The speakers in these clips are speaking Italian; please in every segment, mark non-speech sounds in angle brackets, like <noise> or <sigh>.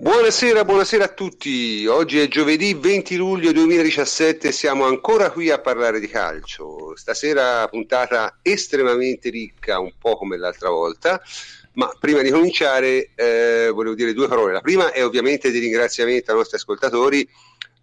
Buonasera, buonasera a tutti. Oggi è giovedì 20 luglio 2017 e siamo ancora qui a parlare di calcio. Stasera puntata estremamente ricca, un po' come l'altra volta. Ma prima di cominciare eh, volevo dire due parole. La prima è ovviamente di ringraziamento ai nostri ascoltatori.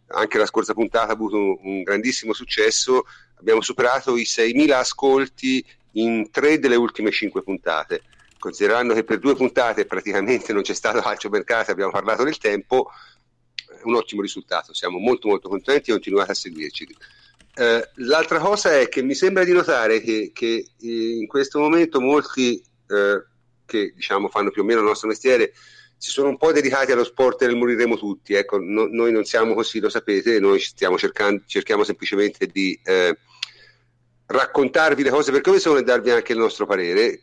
Anche la scorsa puntata ha avuto un, un grandissimo successo. Abbiamo superato i 6.000 ascolti in tre delle ultime cinque puntate considerando che per due puntate praticamente non c'è stato calcio mercato, abbiamo parlato del tempo, un ottimo risultato, siamo molto molto contenti e continuate a seguirci. Eh, l'altra cosa è che mi sembra di notare che, che in questo momento molti eh, che diciamo, fanno più o meno il nostro mestiere si sono un po' dedicati allo sport e moriremo tutti. Ecco, no, noi non siamo così, lo sapete, noi stiamo cercando, cerchiamo semplicemente di eh, raccontarvi le cose per come sono e darvi anche il nostro parere.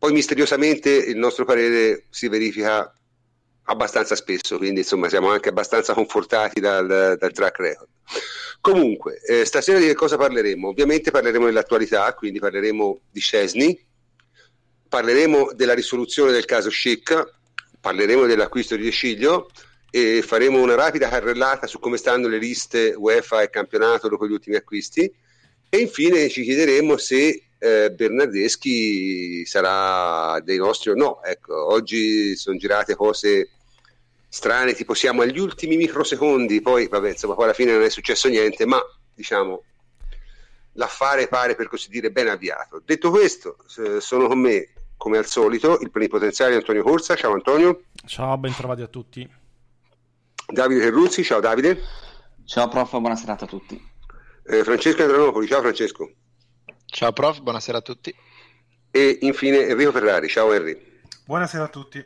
Poi misteriosamente il nostro parere si verifica abbastanza spesso, quindi insomma siamo anche abbastanza confortati dal, dal track record. Comunque, eh, stasera di che cosa parleremo? Ovviamente parleremo dell'attualità, quindi parleremo di Scesni, parleremo della risoluzione del caso Schick, parleremo dell'acquisto di De Sciglio e faremo una rapida carrellata su come stanno le liste UEFA e campionato dopo gli ultimi acquisti e infine ci chiederemo se eh, Bernardeschi sarà dei nostri o no. Ecco, oggi sono girate cose strane, tipo siamo agli ultimi microsecondi, poi vabbè, insomma, poi alla fine non è successo niente, ma diciamo l'affare pare per così dire ben avviato. Detto questo, eh, sono con me come al solito il plenipotenziario Antonio Corsa. Ciao Antonio. Ciao, ben trovati a tutti. Davide Terruzzi, ciao Davide. Ciao prof, buona serata a tutti. Eh, Francesco Andronopoli, ciao Francesco. Ciao prof, buonasera a tutti. E infine Enrico Ferrari, ciao Henry. Buonasera a tutti.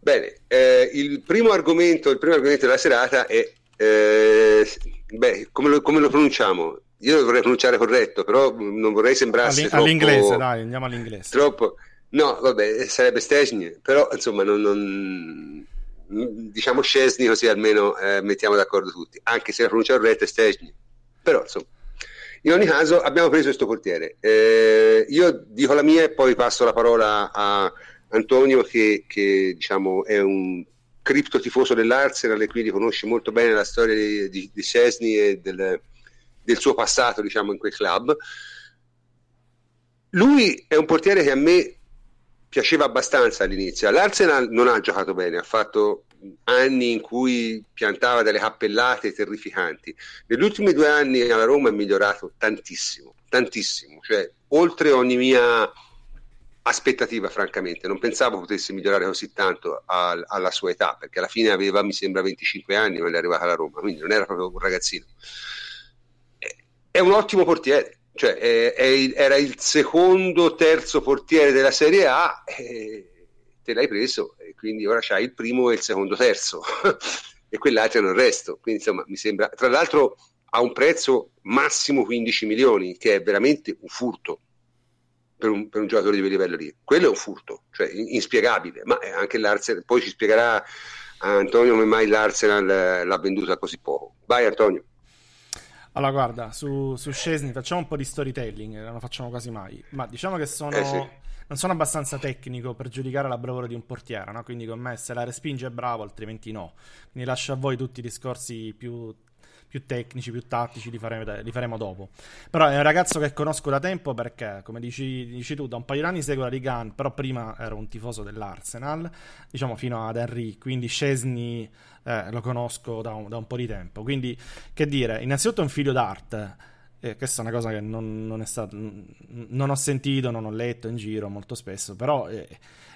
Bene, eh, il primo argomento, il primo argomento della serata è, eh, beh, come lo, come lo, pronunciamo? Io lo vorrei pronunciare corretto, però non vorrei sembrare troppo... All'inglese, dai, andiamo all'inglese. Troppo... No, vabbè, sarebbe Stesny, però insomma non... non diciamo Scesni così almeno eh, mettiamo d'accordo tutti, anche se la pronuncia corretta è Stesny. Però insomma in ogni caso abbiamo preso questo portiere. Eh, io dico la mia e poi passo la parola a Antonio che, che diciamo, è un cripto tifoso dell'Arsenal e quindi conosce molto bene la storia di, di, di Cesni e del, del, suo passato diciamo, in quel club. Lui è un portiere che a me piaceva abbastanza all'inizio. L'Arsenal non ha giocato bene, ha fatto anni in cui piantava delle cappellate terrificanti. Negli ultimi due anni alla Roma è migliorato tantissimo, tantissimo, cioè oltre ogni mia aspettativa, francamente. Non pensavo potesse migliorare così tanto al, alla sua età, perché alla fine aveva, mi sembra, 25 anni quando è arrivata alla Roma, quindi non era proprio un ragazzino. È un ottimo portiere, cioè è, è, era il secondo, terzo portiere della Serie A. E te l'hai preso e quindi ora c'hai il primo e il secondo terzo <laughs> e quell'altro è il resto. Quindi insomma mi sembra, tra l'altro ha un prezzo massimo 15 milioni, che è veramente un furto per un, per un giocatore di quel livello lì. Quello è un furto, cioè inspiegabile, ma anche l'Arsenal, poi ci spiegherà Antonio come mai l'Arsenal l'ha venduta così poco. Vai Antonio. Allora, guarda, su, su Scesni facciamo un po' di storytelling, non lo facciamo quasi mai, ma diciamo che sono... Eh sì non sono abbastanza tecnico per giudicare la bravura di un portiere, no? quindi con me se la respinge è bravo, altrimenti no. Quindi lascio a voi tutti i discorsi più, più tecnici, più tattici, li faremo, li faremo, dopo. Però è un ragazzo che conosco da tempo perché, come dici, dici tu, da un paio di anni seguo la Liga 1, però prima ero un tifoso dell'Arsenal, diciamo fino ad Henry, quindi Scesni eh, lo conosco da un, da un po' di tempo. Quindi, che dire, innanzitutto è un figlio d'arte eh, questa è una cosa che non, non, è stato, non ho sentito, non ho letto in giro molto spesso, però è,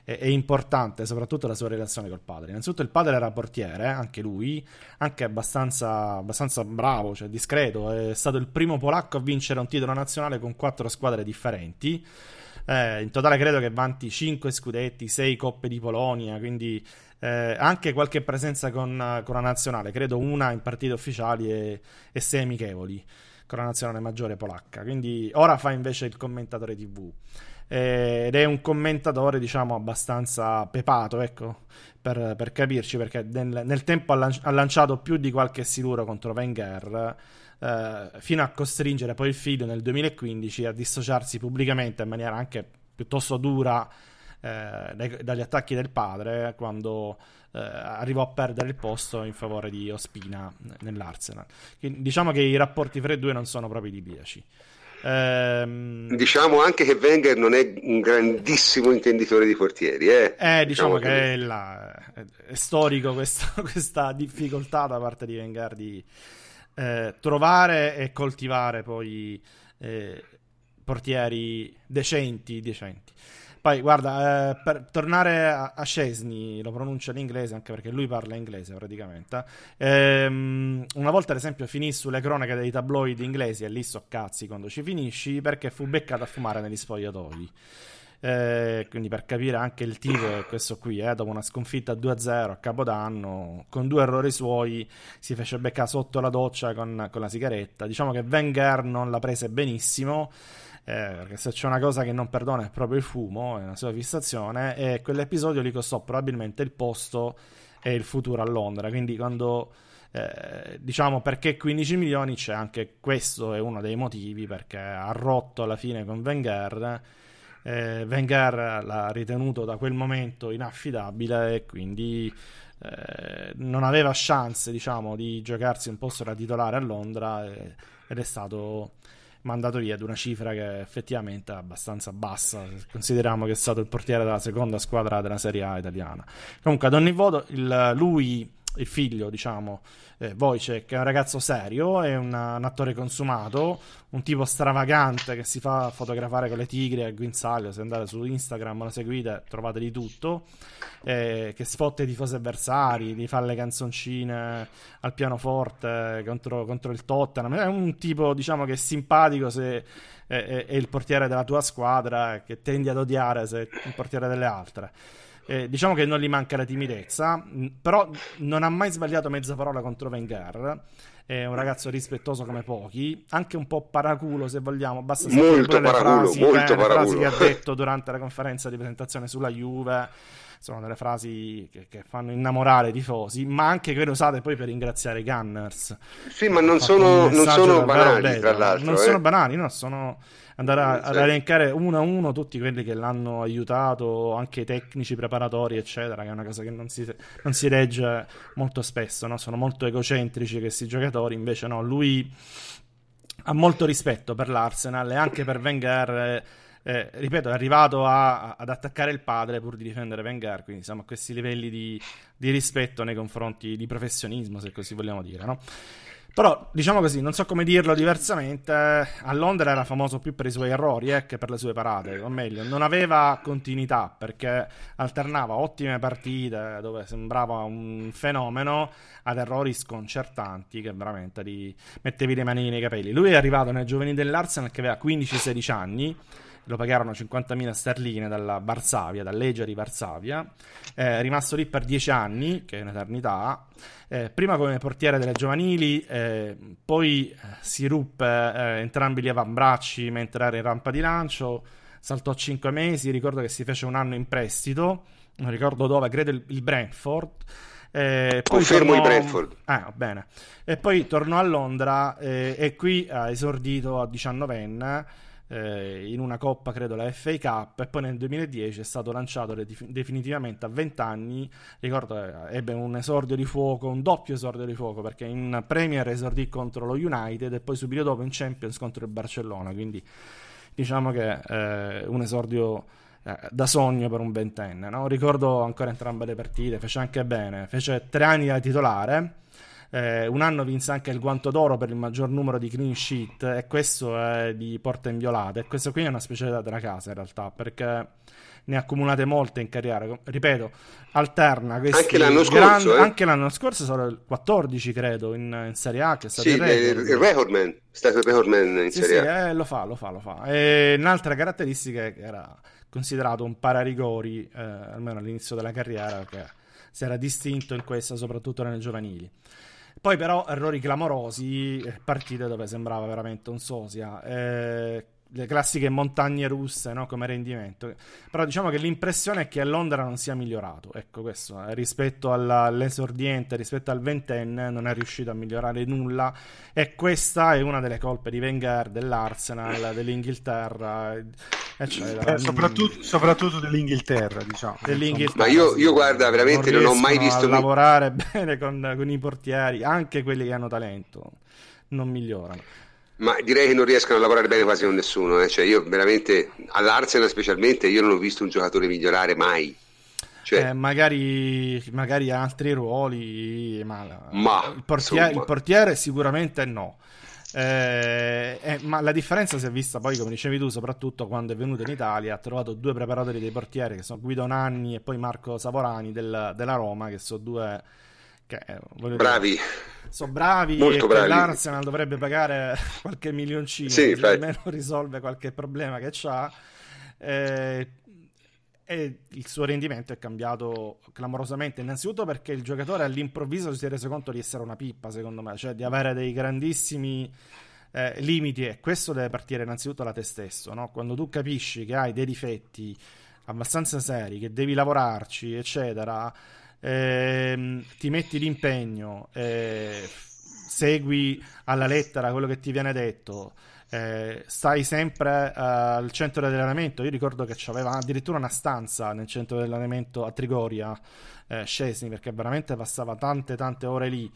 è, è, importante soprattutto la sua relazione col padre. Innanzitutto il padre era portiere, eh, anche lui, anche abbastanza, abbastanza bravo, cioè discreto, è stato il primo polacco a vincere un titolo nazionale con quattro squadre differenti. Eh, in totale credo che vanti 5 scudetti, 6 coppe di Polonia, quindi eh, anche qualche presenza con, con, la nazionale, credo una in partite ufficiali e, e 6 amichevoli con la nazionale maggiore polacca. Quindi ora fa invece il commentatore TV. ed è un commentatore, diciamo, abbastanza pepato, ecco, per, per capirci, perché nel, nel tempo ha, lan- ha, lanciato più di qualche siluro contro Wenger, eh, fino a costringere poi il figlio nel 2015 a dissociarsi pubblicamente in maniera anche piuttosto dura eh, dagli attacchi del padre quando eh, arrivò a perdere il posto in favore di Ospina nell'Arsenal. Quindi, diciamo che i rapporti fra i due non sono proprio idilliaci. Ehm... Diciamo anche che Wenger non è un grandissimo intenditore di portieri. Eh, eh diciamo, diciamo che, che... È, la... è, storico questa, <laughs> questa, difficoltà da parte di Wenger di eh, trovare e coltivare poi eh, portieri decenti, decenti. Poi guarda, eh, per tornare a, a Scesni, lo pronuncia in inglese anche perché lui parla inglese praticamente. Ehm, una volta, ad esempio, finì sulle cronache dei tabloid inglesi e lì so cazzi quando ci finisci perché fu beccato a fumare negli spogliatoi. Eh, quindi per capire anche il tipo questo qui, eh, dopo una sconfitta 2-0 a Capodanno, con due errori suoi, si fece beccare sotto la doccia con, con la sigaretta. Diciamo che Wenger non la prese benissimo perché se c'è una cosa che non perdona è proprio il fumo, è una sua fissazione, e quell'episodio gli costò probabilmente il posto e il futuro a Londra, quindi quando... Eh, diciamo perché 15 milioni c'è anche questo è uno dei motivi perché ha rotto alla fine con Wenger. Eh, Wenger l'ha ritenuto da quel momento inaffidabile e quindi eh, non aveva chance diciamo di giocarsi un posto da titolare a Londra eh, ed è stato mandato via ad una cifra che effettivamente è abbastanza bassa. Consideriamo che è stato il portiere della seconda squadra della Serie A italiana. Comunque, ad ogni modo, lui il figlio, diciamo, eh, Wojciech, è un ragazzo serio, è un, un, attore consumato, un tipo stravagante che si fa fotografare con le tigri a guinzaglio. Se andate su Instagram lo seguite, trovate di tutto. Eh, che spotta i tifosi avversari, gli fa le canzoncine al pianoforte contro, contro il Tottenham. È un tipo, diciamo, che è simpatico se è, è il portiere della tua squadra, che tendi ad odiare se è il portiere delle altre. Eh, diciamo che non gli manca la timidezza, però non ha mai sbagliato mezza parola contro Wenger. È un ragazzo rispettoso come pochi, anche un po' paraculo se vogliamo. Basta molto le frasi, molto eh, le frasi che ha <laughs> detto durante la conferenza di presentazione sulla Juve sono delle frasi che, che, fanno innamorare i tifosi, ma anche quelle usate poi per ringraziare i Gunners. Sì, ma non sono, non sono banali, tra l'altro. Non eh. sono banali, no, sono andare a, ad elencare uno a uno tutti quelli che l'hanno aiutato, anche i tecnici preparatori, eccetera, che è una cosa che non si, non si legge molto spesso, no? sono molto egocentrici questi giocatori, invece no, lui ha molto rispetto per l'Arsenal e anche per Wenger eh, ripeto, è arrivato a, ad attaccare il padre pur di difendere Wenger, quindi siamo a questi livelli di, di rispetto nei confronti di professionismo, se così vogliamo dire, no? Però, diciamo così, non so come dirlo diversamente, a Londra era famoso più per i suoi errori eh, che per le sue parate, o meglio, non aveva continuità perché alternava ottime partite dove sembrava un fenomeno ad errori sconcertanti che veramente li mettevi le mani nei capelli. Lui è arrivato nel giovanile dell'Arsenal che aveva 15-16 anni, lo pagarono 50.000 sterline dalla Varsavia, dall'Eggia di Varsavia, è rimasto lì per 10 anni, che è un'eternità, eh, prima come portiere delle giovanili, eh, poi eh, si ruppe eh, entrambi gli avambracci mentre era in rampa di lancio, saltò 5 mesi, ricordo che si fece un anno in prestito, non ricordo dove, credo il, il Brentford. Eh, Confermo tornò... il Brentford. Ah, bene. E poi tornò a Londra eh, e qui ha esordito a 19enne eh, in una coppa, credo la FA Cup, e poi nel 2010 è stato lanciato definitivamente a 20 anni. Ricordo, eh, ebbe un esordio di fuoco, un doppio esordio di fuoco, perché in Premier esordì contro lo United e poi subito dopo in Champions contro il Barcellona. Quindi diciamo che eh, un esordio eh, da sogno per un ventenne. No? Ricordo ancora entrambe le partite, fece anche bene, fece tre anni da titolare eh, un anno vinse anche il guanto d'oro per il maggior numero di clean sheet e questo è di porta inviolata. E questo qui è una specialità della casa in realtà perché ne ha accumulate molte in carriera. Ripeto, alterna anche l'anno grandi, scorso. Eh? Anche l'anno scorso sono il 14, credo, in, in Serie A. Che è stato sì, il, record. il recordman. È stato il recordman in sì, Serie sì, A. Eh, lo fa, lo fa, lo fa. E un'altra caratteristica che era considerato un pararigori, eh, almeno all'inizio della carriera, che si era distinto in questa, soprattutto nelle giovanili. Poi però errori clamorosi, partite dove sembrava veramente un sosia. Eh, le classiche montagne russe no? come rendimento. Però diciamo che l'impressione è che a Londra non sia migliorato. Ecco questo, eh, rispetto all'esordiente, rispetto al ventenne, non è riuscito a migliorare nulla. E questa è una delle colpe di Wenger, dell'Arsenal, dell'Inghilterra, eccetera. Eh, soprattutto, soprattutto, dell'Inghilterra, diciamo. Dell'Inghilterra, Ma io, io guarda, veramente non, non ho mai visto. lavorare <laughs> bene con, con i portieri, anche quelli che hanno talento, non migliorano. Ma direi che non riescono a lavorare bene quasi con nessuno. Eh. Cioè, io veramente, all'Arsenal specialmente, io non ho visto un giocatore migliorare mai. Cioè... Eh, magari, magari altri ruoli, ma, ma il, portiere, il, portiere, sicuramente no. Eh, eh, ma la differenza si è vista poi, come dicevi tu, soprattutto quando è venuto in Italia. Ha trovato due preparatori dei portieri che sono Guido Nanni e poi Marco Savorani del, della Roma, che sono due che, bravi. Dire, sono bravi Molto e bravi. l'Arsenal dovrebbe pagare <laughs> qualche milioncino sì, così almeno risolve qualche problema che ha eh, e il suo rendimento è cambiato clamorosamente innanzitutto perché il giocatore all'improvviso si è reso conto di essere una pippa secondo me cioè di avere dei grandissimi eh, limiti e questo deve partire innanzitutto da te stesso no? quando tu capisci che hai dei difetti abbastanza seri che devi lavorarci eccetera ehm, ti metti l'impegno, eh, segui alla lettera quello che ti viene detto, eh, stai sempre uh, al centro dell'allenamento. Io ricordo che c'aveva addirittura una stanza nel centro dell'allenamento a Trigoria, eh, Scesni, perché veramente passava tante tante ore lì.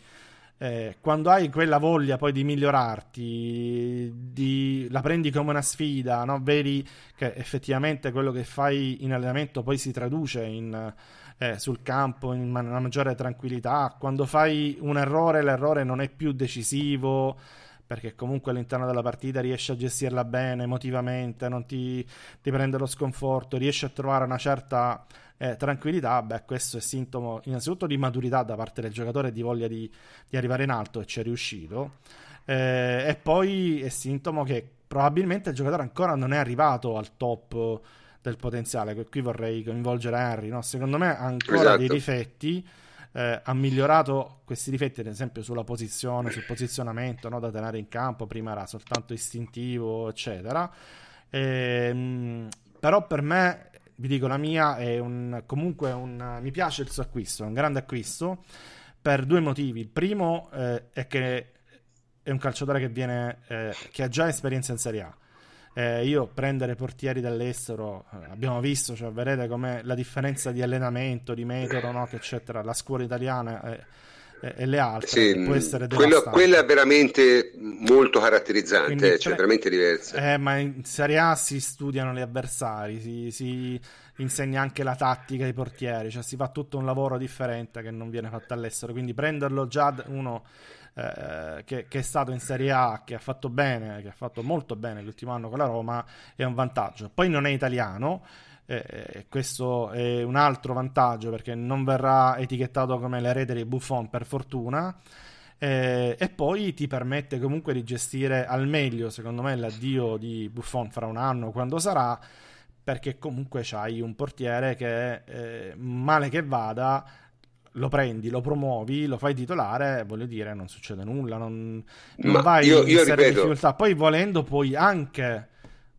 Eh, quando hai quella voglia poi di migliorarti, di, la prendi come una sfida, no? vedi che effettivamente quello che fai in allenamento poi si traduce in, eh, sul campo in una maggiore tranquillità. Quando fai un errore, l'errore non è più decisivo perché comunque all'interno della partita riesci a gestirla bene emotivamente, non ti, ti prende lo sconforto, riesci a trovare una certa eh, tranquillità, beh, questo è sintomo innanzitutto di maturità da parte del giocatore e di voglia di, di, arrivare in alto e ci è riuscito. Eh, e poi è sintomo che probabilmente il giocatore ancora non è arrivato al top del potenziale. Qui vorrei coinvolgere Henry. No? Secondo me ha ancora esatto. dei difetti. Eh, ha migliorato questi difetti, ad esempio, sulla posizione, sul posizionamento no? da tenere in campo. Prima era soltanto istintivo, eccetera. E, ehm, però per me, vi dico, la mia è un, comunque un. Mi piace il suo acquisto, è un grande acquisto per due motivi. Il primo eh, è che è un calciatore che, viene, eh, che ha già esperienza in Serie A eh, io prendere portieri dall'estero, eh, abbiamo visto, cioè, vedete com'è la differenza di allenamento, di metodo, no? eccetera, la scuola italiana e, e le altre, sì, può essere quello, quella è veramente molto caratterizzante, Quindi, cioè, cioè, veramente diversa. Eh, ma in Serie A si studiano gli avversari, si, si insegna anche la tattica ai portieri, cioè si fa tutto un lavoro differente che non viene fatto all'estero, quindi prenderlo già uno eh, che, che, è stato in Serie A, che ha fatto bene, che ha fatto molto bene l'ultimo anno con la Roma, è un vantaggio. Poi non è italiano, eh, questo è un altro vantaggio perché non verrà etichettato come l'erede di Buffon per fortuna. Eh, e poi ti permette comunque di gestire al meglio, secondo me, l'addio di Buffon fra un anno quando sarà, perché comunque c'hai un portiere che eh, male che vada lo prendi, lo promuovi, lo fai titolare, voglio dire, non succede nulla, non, non vai io, io in ripeto... difficoltà. Poi volendo puoi anche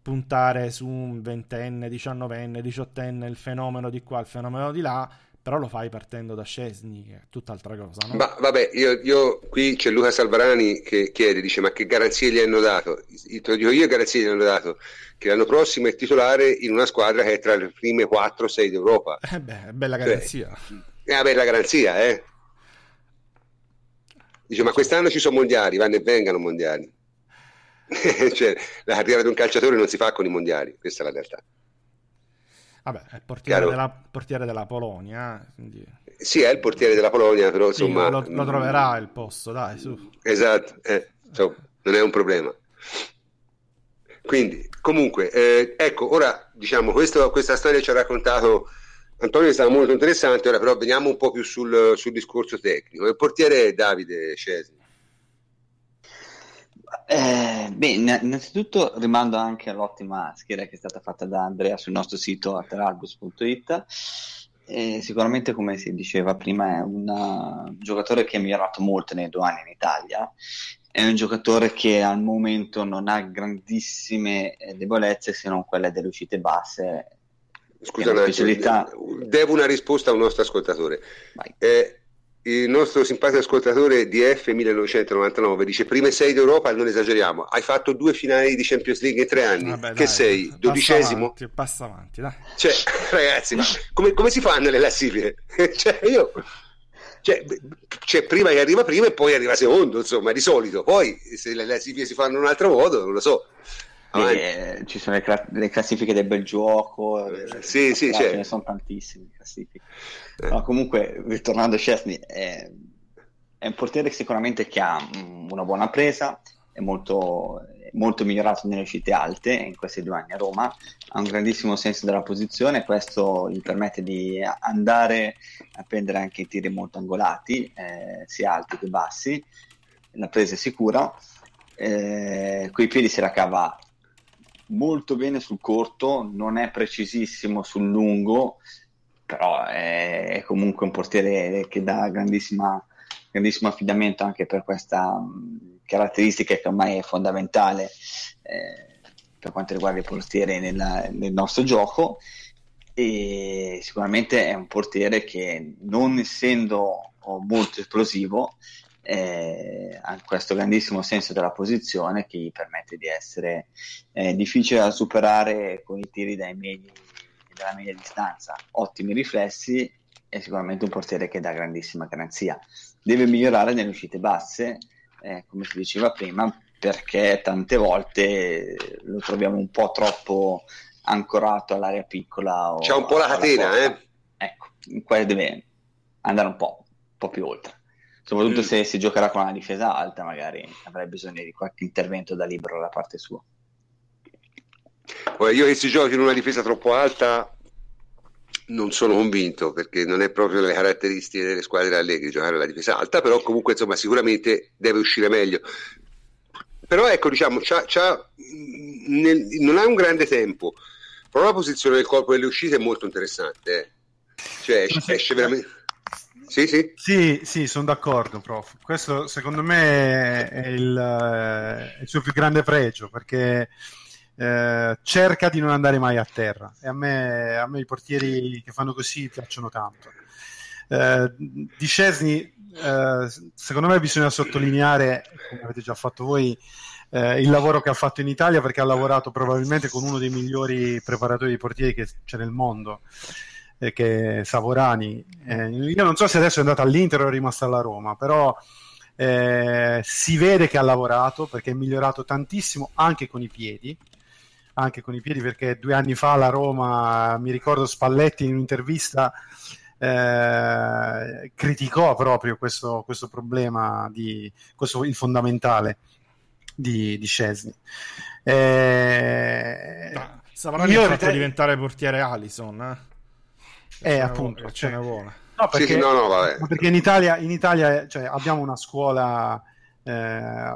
puntare su un ventenne, diciannovenne, diciottenne, il fenomeno di qua, il fenomeno di là, però lo fai partendo da Scesni, che è tutt'altra cosa. No? Ma vabbè, io, io, qui c'è Luca Salvarani che chiede, dice, ma che garanzie gli hanno dato? Te lo dico io, garanzie gli hanno dato che l'anno prossimo è titolare in una squadra che è tra le prime 4-6 d'Europa. Eh beh, bella garanzia. Cioè, è avere la garanzia, eh. Dice, ma quest'anno ci sono mondiali, vanno e vengano mondiali. <laughs> cioè, la carriera di un calciatore non si fa con i mondiali, questa è la realtà. Vabbè, è il portiere, della, portiere della, Polonia. Eh, quindi... Sì, è il portiere della Polonia, però insomma... Sì, lo, lo, troverà il posto, dai, su. Esatto, eh, insomma, non è un problema. Quindi, comunque, eh, ecco, ora, diciamo, questo, questa storia ci ha raccontato Antonio è stato molto interessante, ora però veniamo un po' più sul, sul discorso tecnico. Il portiere è Davide Scesi. Eh, beh, innanzitutto rimando anche all'ottima schiera che è stata fatta da Andrea sul nostro sito ateralbus.it. Eh, sicuramente, come si diceva prima, è un giocatore che è migliorato molto nei due anni in Italia è un giocatore che al momento non ha grandissime eh, debolezze se non quelle delle uscite basse. Scusa, specialità... devo una risposta a un nostro ascoltatore. Eh, il nostro simpatico ascoltatore DF 1999 dice prime sei d'Europa non esageriamo hai fatto due finali di Champions League in tre anni Vabbè, che dai, sei? dodicesimo? Avanti, passa avanti dai. cioè <laughs> ragazzi ma come, come si fanno le classifiche? <laughs> cioè io cioè, cioè, prima che arriva prima e poi arriva secondo insomma di solito poi se le classifiche si fanno in un altro modo non lo so eh, ci sono le, cla- le, classifiche del bel gioco, eh, sì, sì, ce ne sono tantissime classifiche. Eh. No, comunque, ritornando a Chesney, è, è, un portiere che sicuramente che ha una buona presa, è molto, molto migliorato nelle uscite alte in questi due anni a Roma, ha un grandissimo senso della posizione, questo gli permette di andare a prendere anche i tiri molto angolati, eh, sia alti che bassi, la presa è sicura. Eh, coi piedi si la cava molto bene sul corto, non è precisissimo sul lungo, però è, comunque un portiere che dà grandissimo affidamento anche per questa um, caratteristica che ormai è fondamentale eh, per quanto riguarda i portieri nella, nel nostro gioco. E sicuramente è un portiere che non essendo molto esplosivo eh, ha questo grandissimo senso della posizione che gli permette di essere eh, difficile da superare con i tiri dai medi, dalla media distanza, ottimi riflessi e sicuramente un portiere che dà grandissima garanzia. Deve migliorare nelle uscite basse, eh, come si diceva prima, perché tante volte lo troviamo un po' troppo ancorato all'area piccola. C'è un po' la catena, eh? Ecco, qua deve andare un po', un po' più oltre soprattutto mm. se si giocherà con una difesa alta, magari avrai bisogno di qualche intervento da libero da parte sua. io che si giochi in una difesa troppo alta non sono convinto perché non è proprio le caratteristiche delle squadre allegri giocare alla difesa alta, però comunque insomma sicuramente deve uscire meglio. Però ecco, diciamo, c'ha, c'ha, nel, non ha un grande tempo, però la posizione del corpo delle uscite è molto interessante. Eh. Cioè esce, esce veramente sì, sì. Sì, sì, sono d'accordo, prof. Questo secondo me è il, è il suo più grande pregio perché eh, cerca di non andare mai a terra e a me, a me i portieri che fanno così piacciono tanto. Eh, di Scesni, eh, secondo me bisogna sottolineare, come avete già fatto voi, eh, il lavoro che ha fatto in Italia perché ha lavorato probabilmente con uno dei migliori preparatori di portieri che c'è nel mondo eh, che Savorani. Eh, io non so se adesso è andato all'Inter o è rimasto alla Roma, però eh, si vede che ha lavorato perché è migliorato tantissimo anche con i piedi. Anche con i piedi, perché due anni fa alla Roma, mi ricordo Spalletti in un'intervista eh, criticò proprio questo, questo problema, di, questo, il fondamentale di, di Scesni. Eh, Savarani ha fatto riten- diventare portiere Alison. Eh? Eh, appunto, ce ne vuole. No, perché, sì, no, no, perché in Italia, in Italia cioè, abbiamo una scuola eh,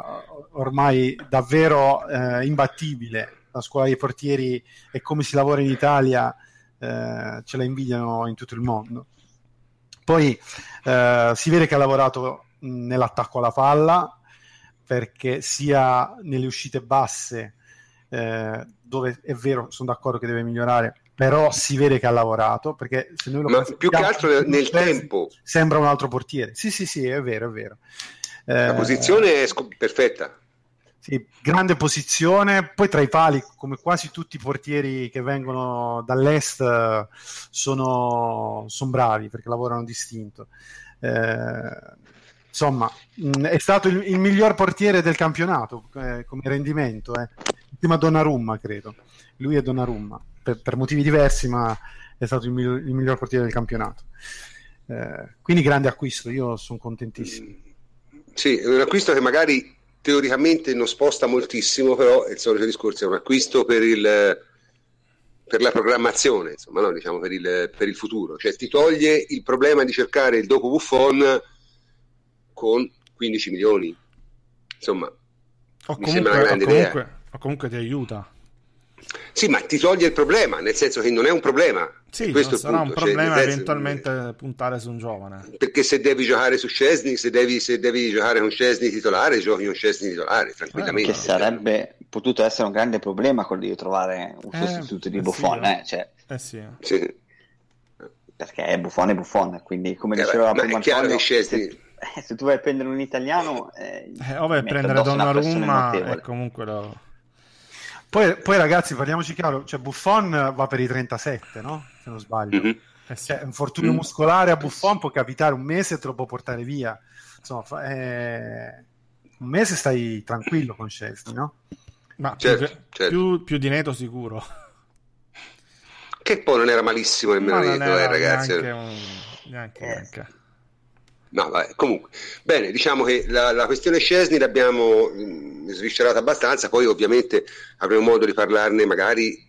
ormai davvero eh, imbattibile. La scuola dei portieri e come si lavora in Italia eh, ce la invidiano in tutto il mondo. Poi eh, si vede che ha lavorato nell'attacco alla palla perché sia nelle uscite basse, eh, dove è vero, sono d'accordo che deve migliorare, però si vede che ha lavorato perché se noi lo Ma più che altro nel, nel tempo. sembra un altro portiere. Sì sì sì è vero è vero. La eh, posizione è sc- perfetta. sì, grande posizione. Poi tra i pali come quasi tutti i portieri che vengono dall'est sono, sono bravi perché lavorano distinto. Eh, insomma è stato il, il, miglior portiere del campionato eh, come rendimento eh. insieme a Donnarumma credo. Lui è Donnarumma per, per, motivi diversi, ma è stato il, miglior, il miglior portiere del campionato. Eh, quindi grande acquisto, io sono contentissimo. Sì, è un acquisto che magari teoricamente non sposta moltissimo, però è il solito discorso, è un acquisto per, il, per la programmazione, insomma, no? diciamo per il, per il, futuro. Cioè ti toglie il problema di cercare il dopo Buffon con 15 milioni. Insomma, o comunque, o comunque, o comunque ti aiuta Sì, ma ti toglie il problema, nel senso che non è un problema. Sì, questo sarà un cioè, problema cioè, eventualmente senso, puntare su un giovane. Perché se devi giocare su Scesni, se devi, se devi giocare con Scesni titolare, giochi con Scesni titolare, tranquillamente. Eh, che sarebbe potuto essere un grande problema quello di trovare un eh, sostituto di eh Buffon, sì, eh. Cioè, eh sì. sì. Perché è Buffon e Buffon, quindi come diceva beh, prima Antonio, se, se, tu <laughs> vai a prendere un italiano... Eh, eh o vai a prendere Donnarumma e comunque lo poi, poi, ragazzi, parliamoci chiaro, cioè Buffon va per i 37, no? Se non sbaglio. Mm-hmm. Sì, un fortunio mm-hmm. muscolare a Buffon può capitare un mese e te lo può portare via. Insomma, fa, eh, un mese stai tranquillo con Chelsea, no? Ma certo, più, certo. Più, più, di Neto sicuro. Che poi non era malissimo nemmeno Neto, eh, ragazzi. Neanche, un... neanche, eh. neanche. No, vabbè, comunque, bene, diciamo che la, la questione Scesni l'abbiamo mh, sviscerata abbastanza, poi ovviamente avremo modo di parlarne magari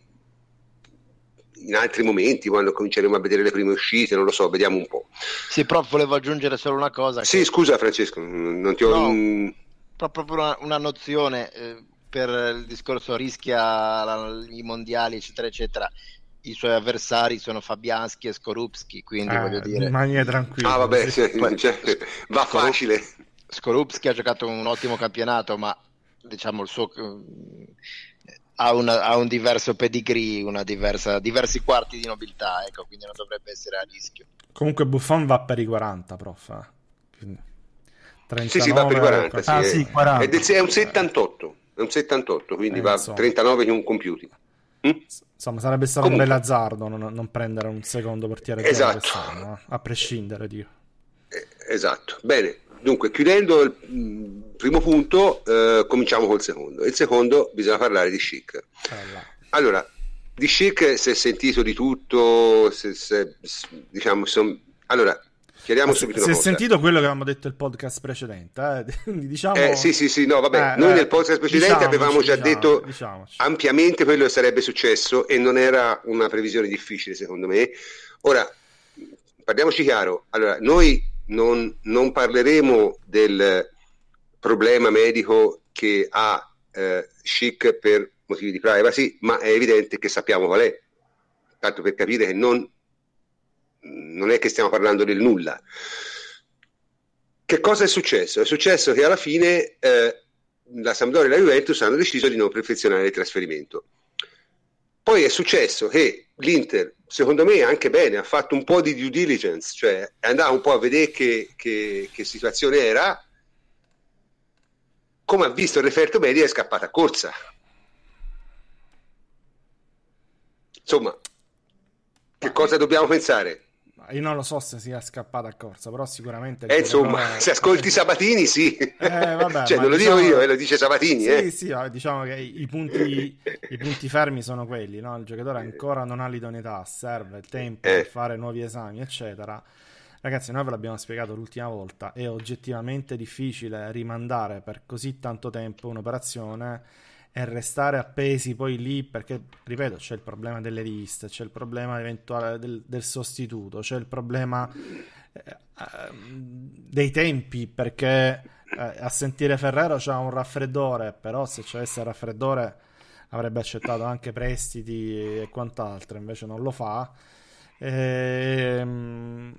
in altri momenti, quando cominceremo a vedere le prime uscite, non lo so, vediamo un po'. Sì, prof, volevo aggiungere solo una cosa. Sì, che... scusa Francesco, non ti ho... No, proprio una, una nozione eh, per il discorso rischia la, i mondiali, eccetera, eccetera i suoi avversari sono Fabianski e Skorupski, quindi eh, voglio dire... Mania tranquillo. Ah vabbè, sì, cioè, va facile. Skorupski ha giocato un ottimo campionato, ma diciamo il suo... Ha, una, ha un diverso pedigree, una diversa, diversi quarti di nobiltà, ecco, quindi non dovrebbe essere a rischio. Comunque Buffon va per i 40, prof. Eh. Quindi... 39, sì, sì, va per i 40, sì, ah, sì, 40. È, del, è, un 78, è un 78, quindi eh, va insomma. 39 con compiuti. Mm? Insomma, sarebbe stato Comunque. un bel azzardo non, non, prendere un secondo portiere esatto. no? a prescindere. Dio. Eh, esatto. Bene, dunque, chiudendo il mm, primo punto, eh, cominciamo col secondo. Il secondo bisogna parlare di Chic. Allora, di Chic si è sentito di tutto, se, se, diciamo, son... allora, Chiariamo si, subito si è sentito quello che avevamo detto nel podcast precedente, eh? <laughs> diciamo... eh, sì, sì, sì, no, vabbè, eh, noi nel podcast precedente diciamoci, avevamo già diciamo, detto diciamoci. ampiamente quello che sarebbe successo e non era una previsione difficile secondo me. Ora, parliamoci chiaro, allora, noi non, non parleremo del problema medico che ha eh, Chic per motivi di privacy, ma è evidente che sappiamo qual è, tanto per capire che non non è che stiamo parlando del nulla. Che cosa è successo? È successo che alla fine eh, la Sampdoria e la Juventus hanno deciso di non perfezionare il trasferimento. Poi è successo che l'Inter, secondo me anche bene, ha fatto un po' di due diligence, cioè è andato un po' a vedere che, che, che situazione era, come ha visto il referto media è scappata a corsa. Insomma, che cosa dobbiamo pensare? Io non lo so se sia scappata a corsa, però sicuramente... Eh, insomma, <laughs> se ascolti Sabatini, sì. Eh, vabbè, cioè, non lo diciamo... dico io, eh, lo dice Sabatini. Sì, eh. sì, diciamo che i punti, i punti fermi sono quelli, no? Il giocatore ancora non ha l'idoneità, serve il tempo eh. per fare nuovi esami, eccetera. Ragazzi, noi ve l'abbiamo spiegato l'ultima volta, è oggettivamente difficile rimandare per così tanto tempo un'operazione e restare appesi poi lì perché, ripeto, c'è il problema delle liste, c'è il problema eventuale del, del sostituto, c'è il problema eh, ehm, dei tempi perché eh, a sentire Ferrero c'ha un raffreddore, però se c'avesse il raffreddore avrebbe accettato anche prestiti e quant'altro, invece non lo fa. Ehm,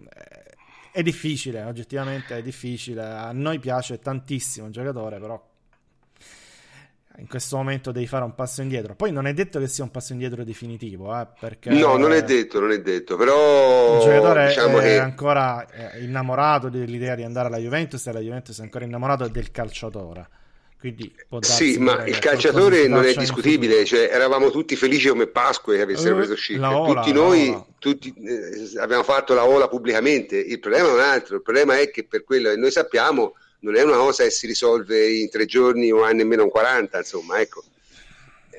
è difficile, oggettivamente è difficile. A noi piace tantissimo il giocatore, però in questo momento devi fare un passo indietro. Poi non è detto che sia un passo indietro definitivo, eh, perché... No, non è detto, non è detto, però... Il giocatore diciamo è che... ancora innamorato dell'idea di andare alla Juventus e la Juventus è ancora innamorato del calciatore. Quindi sì, ma il calciatore non è discutibile, cioè, eravamo tutti felici come Pasqua che avessero uh, preso Schick. Tutti noi tutti, eh, abbiamo fatto la ola pubblicamente. Il problema è un altro, il problema è che per quello che noi sappiamo non è una cosa che si risolve in tre giorni o nemmeno in 40, insomma, ecco.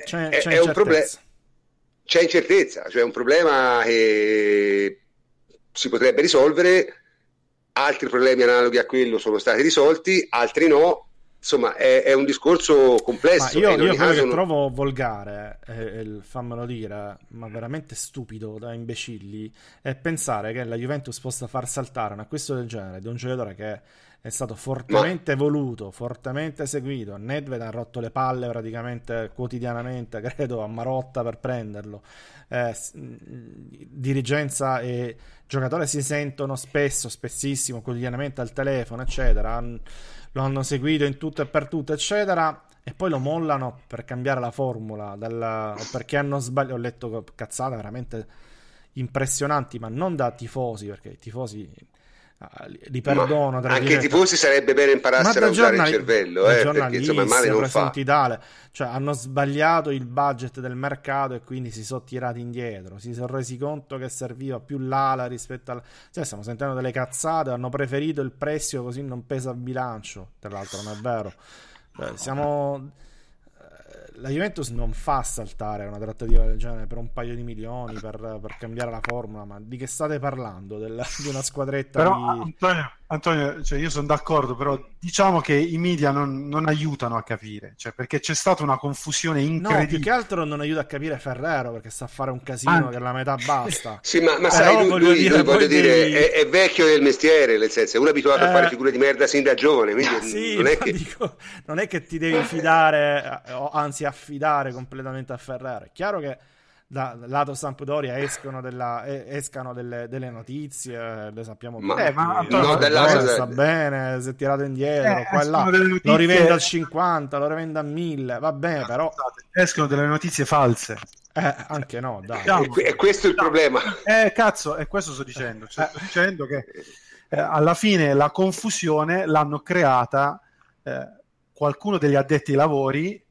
C'è, è, c'è è un problema. C'è incertezza, cioè un problema che si potrebbe risolvere, altri problemi analoghi a quello sono stati risolti, altri no, insomma è, è, un discorso complesso. Ma io, io quello che non... trovo volgare, eh, fammelo dire, ma veramente stupido da imbecilli, è pensare che la Juventus possa far saltare un acquisto del genere di un giocatore che è stato fortemente ma... voluto, fortemente seguito. Nedved ha rotto le palle praticamente quotidianamente, <laughs> credo, a Marotta per prenderlo. Eh, dirigenza e giocatore si sentono spesso, spessissimo, quotidianamente al telefono, eccetera lo hanno seguito in tutto e per tutto, eccetera, e poi lo mollano per cambiare la formula, dal, perché hanno sbagliato, ho letto cazzate veramente impressionanti, ma non da tifosi, perché i tifosi li perdono. anche i tifosi sarebbe bene imparassero a usare il cervello, eh, perché insomma male non fa. Tale. Cioè, hanno sbagliato il budget del mercato e quindi si sono tirati indietro. Si sono resi conto che serviva più l'ala rispetto al. Cioè, stiamo sentendo delle cazzate. Hanno preferito il prestito così non pesa il bilancio. Tra l'altro, non è vero. Cioè, siamo la Juventus non fa saltare una trattativa del genere per un paio di milioni per, per cambiare la formula, ma di che state parlando? Del, di una squadretta però, di... Antonio, Antonio cioè io sono d'accordo, però diciamo che i media non, non aiutano a capire, cioè, perché c'è stata una confusione incredibile. No, più che altro non aiuta a capire Ferrero, perché sa fare un casino Anche. che la metà basta. <laughs> sì, ma, ma sai, lui, lui, dire, lui voglio dire, dei... è, è, vecchio del mestiere, nel senso, è uno abituato eh... a fare figure di merda sin da giovane, quindi <laughs> sì, non, è che... Dico, non è che ti devi fidare, o anzi affidare completamente a Ferrero. È chiaro che da lato Sampdoria escono, della, escano delle, delle, notizie, le sappiamo ma, eh, ma no, della... sta bene, si è tirato indietro, eh, qua là. Notizie... lo rivende al 50, lo rivende a 1000, va bene, però escono delle notizie false. Eh, anche no, dai. E, e questo è il problema. Eh, cazzo, è questo sto dicendo. Cioè, sto dicendo che eh, alla fine la confusione l'hanno creata eh, qualcuno degli addetti ai lavori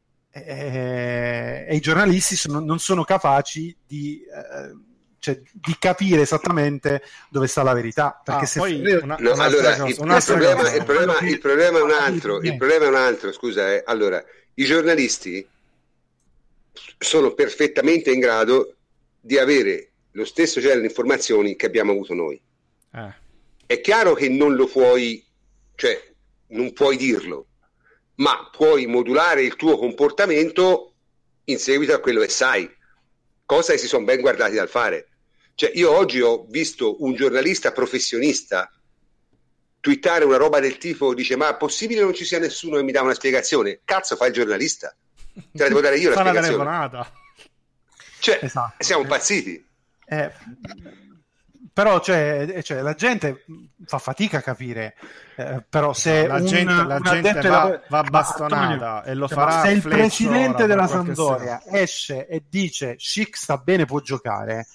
eh, e i giornalisti sono, non sono capaci di, eh, cioè, di, capire esattamente dove sta la verità. Perché ah, se poi una, no, allora, cosa, il, problema, il, problema, il, problema, è un altro. Il problema è un altro. Scusa, eh. allora i giornalisti sono perfettamente in grado di avere lo stesso genere di informazioni che abbiamo avuto noi. Eh. È chiaro che non lo puoi, cioè non puoi dirlo, ma puoi modulare il tuo comportamento in seguito a quello che sai, cosa che si sono ben guardati dal fare. Cioè, io oggi ho visto un giornalista professionista twittare una roba del tipo dice ma è possibile non ci sia nessuno che mi dà una spiegazione? Cazzo, fa il giornalista. Te la devo dare io la spiegazione. Cioè, esatto. siamo impazziti. Eh, però cioè, cioè, la gente fa fatica a capire eh, però se la un, gente, la gente va, va, bastonata Antonio, e lo cioè, farà se il presidente della Sampdoria esce e dice Schick sta bene può giocare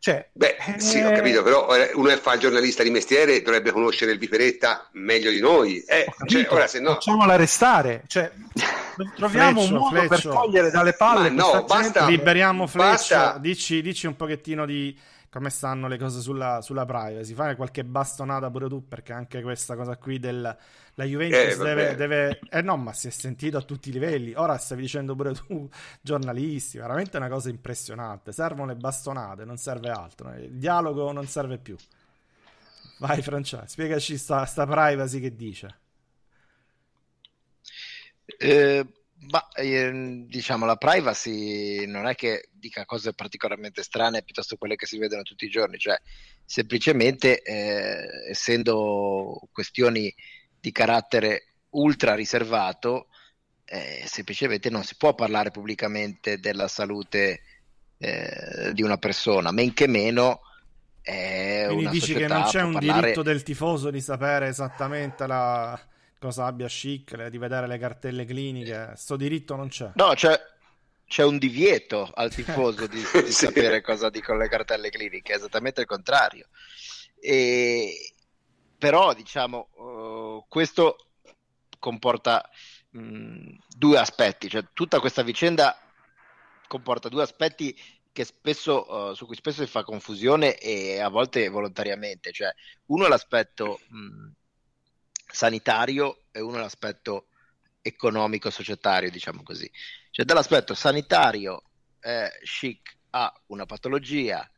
cioè, Beh, eh... sì, ho capito, però eh, uno che fa il giornalista di mestiere dovrebbe conoscere il Viperetta meglio di noi. Eh, cioè, ora, se no... Facciamola restare, cioè, <laughs> troviamo fleccio, un modo fleccio. per togliere dalle palle. Ma no, basta, liberiamo Fleccio. Basta... Dici, dici un pochettino di come stanno le cose sulla, sulla privacy. Fai qualche bastonata pure tu, perché anche questa cosa qui del la Juventus eh, deve, deve, Eh no, ma si è sentito a tutti i livelli. Ora stavi dicendo pure tu, <laughs> giornalisti, veramente una cosa impressionante. Servono le bastonate, non serve altro. Il dialogo non serve più. Vai Francesco, spiegaci sta, sta privacy che dice. Eh ma eh, diciamo la privacy non è che dica cose particolarmente strane piuttosto quelle che si vedono tutti i giorni, cioè semplicemente eh, essendo questioni di carattere ultra riservato, eh, semplicemente non si può parlare pubblicamente della salute eh, di una persona, men che meno è Quindi una dici che non c'è un parlare... diritto del tifoso di sapere esattamente la cosa abbia chic, di vedere le cartelle cliniche, sto diritto non c'è. No, c'è, c'è un divieto al <laughs> tifoso di, di sì. sapere cosa dicono le cartelle cliniche, esattamente il contrario. E, però, diciamo, uh, questo comporta mh, due aspetti, cioè tutta questa vicenda comporta due aspetti spesso, uh, su cui spesso si fa confusione e a volte volontariamente, cioè uno è l'aspetto mh, sanitario e uno è l'aspetto economico societario, diciamo così. Cioè dall'aspetto sanitario eh, Chic ha una patologia,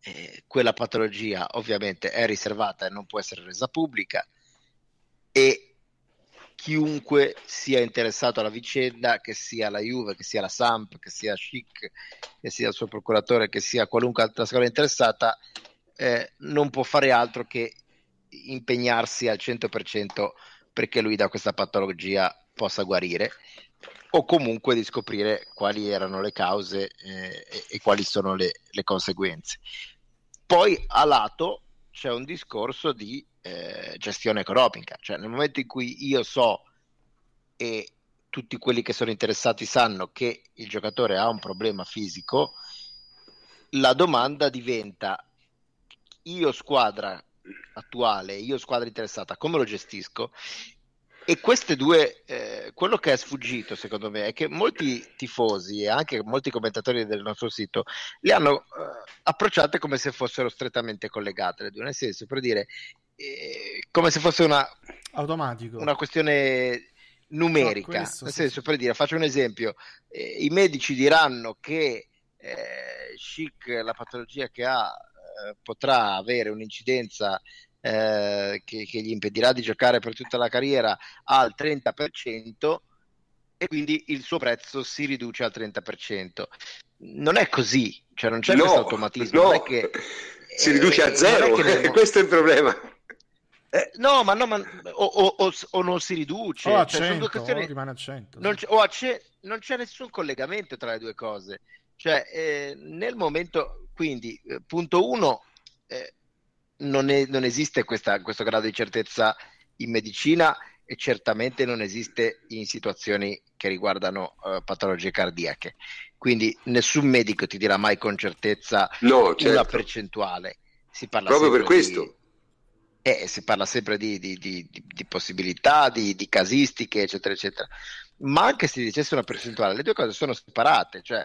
eh, quella patologia ovviamente è riservata e non può essere resa pubblica e chiunque sia interessato alla vicenda, che sia la Juve, che sia la Samp, che sia Chic, che sia il suo procuratore, che sia qualunque altra squadra interessata, eh, non può fare altro che impegnarsi al 100% perché lui da questa patologia possa guarire o comunque di scoprire quali erano le cause eh, e, e, quali sono le, le, conseguenze. Poi a lato c'è un discorso di eh, gestione economica, cioè nel momento in cui io so e tutti quelli che sono interessati sanno che il giocatore ha un problema fisico, la domanda diventa io squadra attuale, io squadra interessata, come lo gestisco? E queste due, eh, quello che è sfuggito secondo me è che molti tifosi e anche molti commentatori del nostro sito le hanno eh, approcciate come se fossero strettamente collegate le due, nel senso per dire eh, come se fosse una, Automatico. una questione numerica, no, questo, nel senso per dire, faccio un esempio, eh, i medici diranno che eh, Chic, la patologia che ha, potrà avere un'incidenza eh, che, che, gli impedirà di giocare per tutta la carriera al 30% e quindi il suo prezzo si riduce al 30%. Non è così, cioè non c'è no, questo automatismo. No. Non è che, si riduce a eh, zero, nel... <laughs> questo è il problema. Eh, no, ma, no, ma o, o, o, non si riduce, o a cioè, 100, questioni... rimane a 100. Non c'è, o a ce... non c'è nessun collegamento tra le due cose. Cioè, eh, nel momento, quindi, eh, punto uno, eh, non, è, non esiste questa, questo grado di certezza in medicina e certamente non esiste in situazioni che riguardano uh, patologie cardiache. Quindi nessun medico ti dirà mai con certezza no, certo. una percentuale. Si parla Proprio per di, questo. Eh, si parla sempre di, di, di possibilità, di, casistiche, eccetera, eccetera. Ma anche se dicesse una percentuale, le due cose sono separate. Cioè,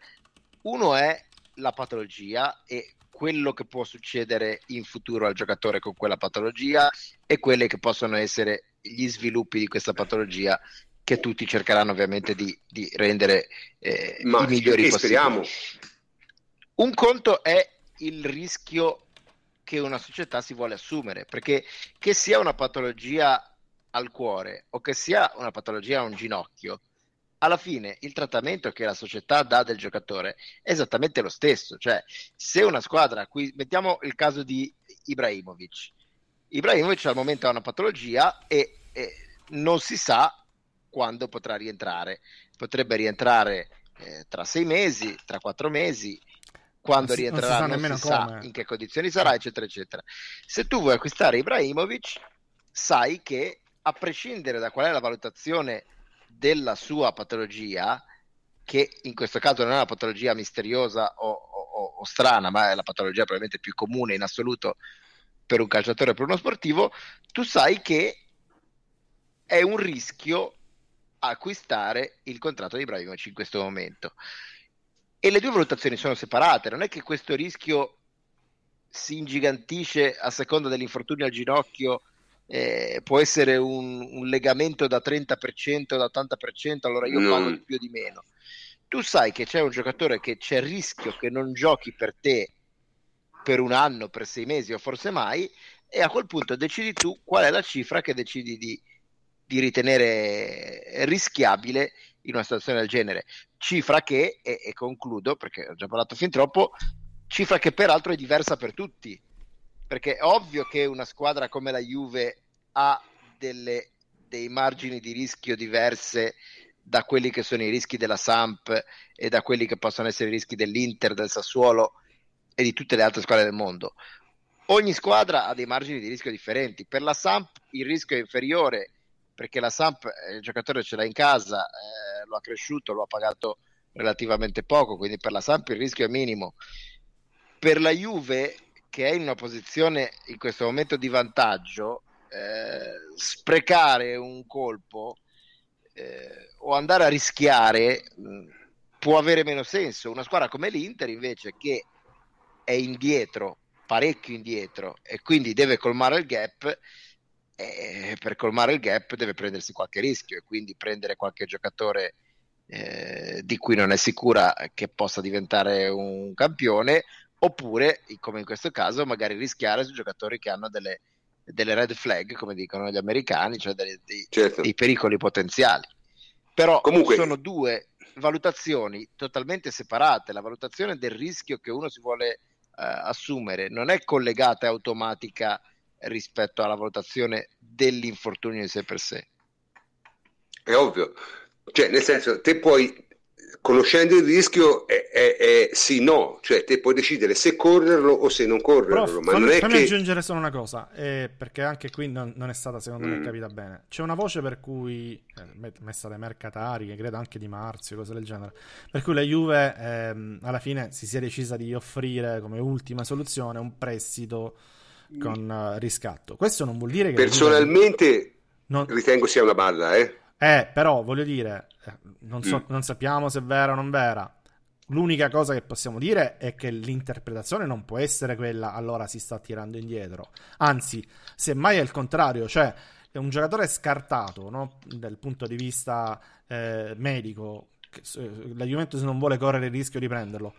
uno è la patologia e quello che può succedere in futuro al giocatore con quella patologia e quelli che possono essere gli sviluppi di questa patologia che tutti cercheranno ovviamente di, di rendere eh, i migliori possibili. Un conto è il rischio che una società si vuole assumere, perché che sia una patologia al cuore o che sia una patologia a un ginocchio, alla fine il trattamento che la società dà del giocatore è esattamente lo stesso. Cioè, se una squadra, qui mettiamo il caso di Ibrahimovic, Ibrahimovic al momento ha una patologia e, e non si sa quando potrà rientrare. Potrebbe rientrare eh, tra sei mesi, tra quattro mesi, quando non rientrerà non si, non si sa in che condizioni sarà, eccetera, eccetera. Se tu vuoi acquistare Ibrahimovic, sai che a prescindere da qual è la valutazione della sua patologia, che in questo caso non è una patologia misteriosa o, o, o strana, ma è la patologia probabilmente più comune in assoluto per un calciatore o per uno sportivo, tu sai che è un rischio acquistare il contratto di Ibrahimovic in questo momento. E le due valutazioni sono separate, non è che questo rischio si ingigantisce a seconda dell'infortunio al ginocchio eh, può essere un, un, legamento da 30% da 80%, allora io pago di più o di meno. Tu sai che c'è un giocatore che c'è il rischio che non giochi per te per un anno, per sei mesi o forse mai, e a quel punto decidi tu qual è la cifra che decidi di, di ritenere rischiabile in una situazione del genere. Cifra che, e, e concludo perché ho già parlato fin troppo, cifra che peraltro è diversa per tutti perché è ovvio che una squadra come la Juve ha delle, dei margini di rischio diverse da quelli che sono i rischi della Samp e da quelli che possono essere i rischi dell'Inter, del Sassuolo e di tutte le altre squadre del mondo. Ogni squadra ha dei margini di rischio differenti. Per la Samp il rischio è inferiore perché la Samp eh, il giocatore ce l'ha in casa, eh, lo ha cresciuto, lo ha pagato relativamente poco, quindi per la Samp il rischio è minimo. Per la Juve che è in una posizione in questo momento di vantaggio, eh, sprecare un colpo eh, o andare a rischiare mh, può avere meno senso. Una squadra come l'Inter invece che è indietro, parecchio indietro e quindi deve colmare il gap, eh, per colmare il gap deve prendersi qualche rischio e quindi prendere qualche giocatore eh, di cui non è sicura che possa diventare un campione oppure, come in questo caso, magari rischiare su giocatori che hanno delle delle red flag, come dicono gli americani, cioè dei, dei, certo. dei pericoli potenziali. Però Comunque... sono due valutazioni totalmente separate. La valutazione del rischio che uno si vuole eh, assumere non è collegata e automatica rispetto alla valutazione dell'infortunio in sé per sé. È ovvio, cioè nel senso te puoi conoscendo il rischio è, è, è, sì no, cioè te puoi decidere se correrlo o se non correrlo. Però, ma fammi, non è fammi che... aggiungere solo una cosa, eh, perché anche qui non, non è stata secondo mm. me capita bene. C'è una voce per cui, eh, messa dai mercatari, che credo anche di Marzio, cose del genere, per cui la Juve ehm, alla fine si sia decisa di offrire come ultima soluzione un prestito con uh, riscatto. Questo non vuol dire che... Personalmente non... ritengo sia una balla, eh. Eh, però voglio dire, eh, non, so, mm. non sappiamo se è vera o non vera. L'unica cosa che possiamo dire è che l'interpretazione non può essere quella allora si sta tirando indietro. Anzi, semmai è il contrario, cioè è un giocatore scartato no? dal punto di vista eh, medico. La Juventus non vuole correre il rischio di prenderlo.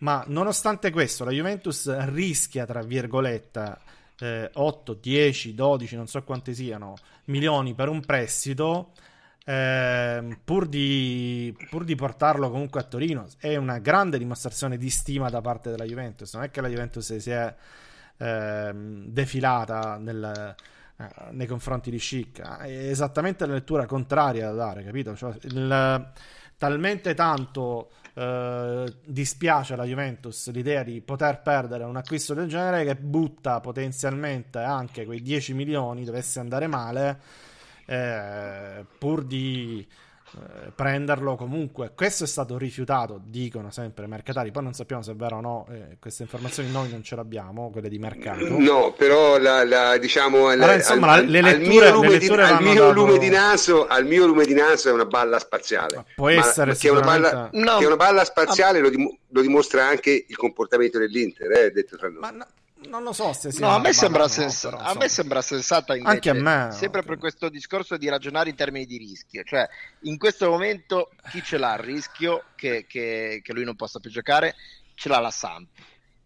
Ma nonostante questo, la Juventus rischia, tra virgolette, eh, 8, 10, 12, non so quanti siano, milioni per un prestito eh, pur, di, pur, di, portarlo comunque a Torino. È una grande dimostrazione di stima da parte della Juventus. Non è che la Juventus si è eh, defilata nel, eh, nei confronti di Schick, è esattamente la lettura contraria da dare, capito? Cioè, il, talmente tanto Uh, dispiace alla Juventus l'idea di poter perdere un acquisto del genere che butta potenzialmente anche quei 10 milioni dovesse andare male eh, pur di eh, prenderlo comunque. Questo è stato rifiutato, dicono sempre i mercatari. Poi non sappiamo se è vero o no, eh, queste informazioni noi non ce l'abbiamo, quelle di mercato. No, però la, la, diciamo insomma, al, le letture, al mio, lume, di, al mio dato... lume di naso, al mio lume di naso è una balla spaziale. Ma può essere che, è una balla, no. che è una balla spaziale, lo, dim- lo, dimostra anche il comportamento dell'Inter, eh, detto tra noi. Ma no non lo so se sia no, a me, sembra, sens- no, a me sembra sensata invece, anche a me sempre per questo discorso di ragionare in termini di rischio cioè in questo momento chi ce l'ha il rischio che, che, che lui non possa più giocare? Ce l'ha la Samp.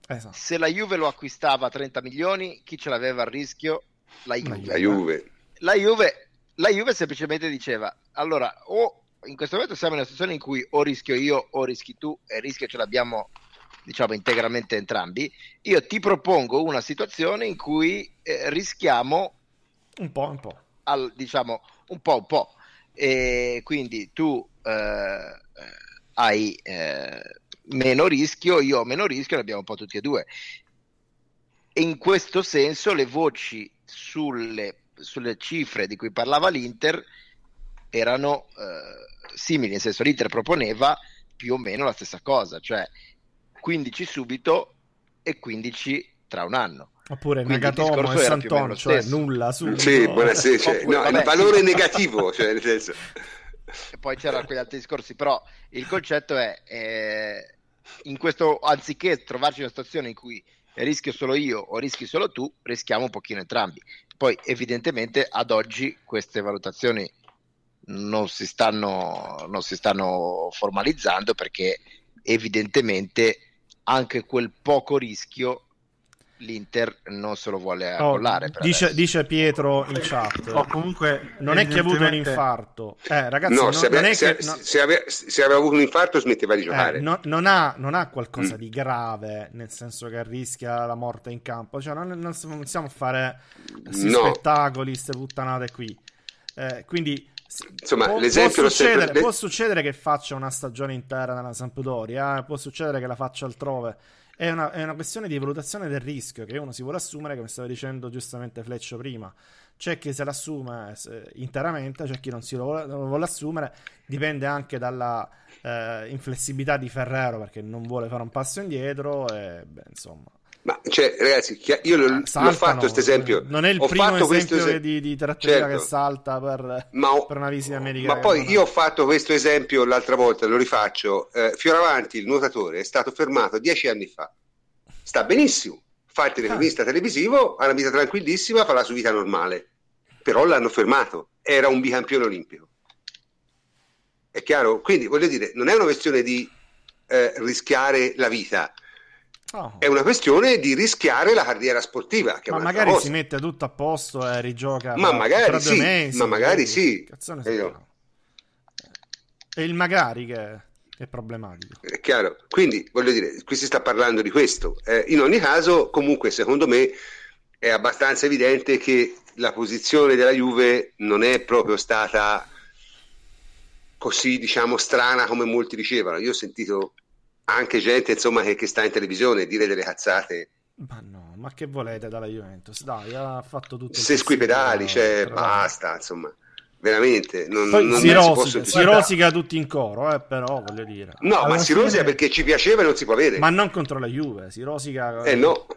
Esatto. se la Juve lo acquistava a 30 milioni chi ce l'aveva il rischio? La Juve. La Juve, la Juve, la Juve semplicemente diceva allora o in questo momento siamo in una situazione in cui o rischio io o rischi tu e il rischio ce l'abbiamo diciamo integralmente entrambi, io ti propongo una situazione in cui eh, rischiamo un po', un po'. Al, diciamo un po', un po'. E quindi tu eh, hai eh, meno rischio, io ho meno rischio, ne abbiamo un po' tutti e due. E in questo senso le voci sulle, sulle cifre di cui parlava l'Inter erano eh, simili, nel senso l'Inter proponeva più o meno la stessa cosa, cioè 15 subito e 15 tra un anno. Oppure Nagatomo e Santon, cioè nulla subito. Sì, buonasera, cioè, Oppure, no, vabbè, il valore sì. negativo, cioè nel senso. E poi c'erano quegli altri discorsi, però il concetto è, eh, in questo, anziché trovarci in una situazione in cui rischio solo io o rischi solo tu, rischiamo un pochino entrambi. Poi evidentemente ad oggi queste valutazioni non si stanno, non si stanno formalizzando perché evidentemente anche quel poco rischio l'Inter non se lo vuole oh, Dice, dice, Pietro in chat. Oh, comunque, non è che ha avuto un infarto. Eh, ragazzi, no, non, se, aveva, se, che, no... se, aveva, se, aveva, avuto un infarto smetteva di giocare. Eh, no, non, ha, non, ha, qualcosa mm. di grave, nel senso che rischia la morte in campo. Cioè, non, non possiamo fare spettacoli, queste puttanate qui. Eh, quindi Insomma, può, l'esempio può succedere, sempre... può succedere che faccia una stagione intera nella Sampdoria, eh? può succedere che la faccia altrove. È una, è una, questione di valutazione del rischio che uno si vuole assumere, come stava dicendo giustamente Fleccio prima. C'è chi se l'assume interamente, c'è chi non si lo vuole, lo vuole assumere. Dipende anche dalla eh, inflessibilità di Ferrero perché non vuole fare un passo indietro. E, beh, insomma, ma cioè, ragazzi, io l'ho, Saltano, l'ho fatto questo esempio. Non è il ho primo esempio es- di, di trattoria certo. che salta per, ma, per, una visita medica. Ma poi io ho fatto questo esempio l'altra volta, lo rifaccio. Eh, Fioravanti, il nuotatore, è stato fermato dieci anni fa. Sta benissimo, fa il telecronista ah. televisivo, ha una vita tranquillissima, fa la sua vita normale. Però l'hanno fermato, era un bicampione olimpico. È chiaro? Quindi voglio dire, non è una questione di eh, rischiare la vita Oh. È una questione di rischiare la carriera sportiva. ma magari cosa. si mette tutto a posto e rigioca. Ma magari sì, mesi, ma magari sì. È il magari che è problematico. È chiaro. Quindi, voglio dire, qui si sta parlando di questo. Eh, in ogni caso, comunque, secondo me è abbastanza evidente che la posizione della Juve non è proprio stata così, diciamo, strana come molti dicevano. Io ho sentito anche gente, insomma, che, che sta in televisione dire delle cazzate. Ma no, ma che volete dalla Juventus? Dai, ha fatto tutto. Se squipedali, cioè, basta, insomma veramente non, Poi non si, rosica, si, si rosica tutti in coro eh, però voglio dire no Alla ma si fine... rosica perché ci piaceva e non si può avere ma non contro la Juve si rosica eh no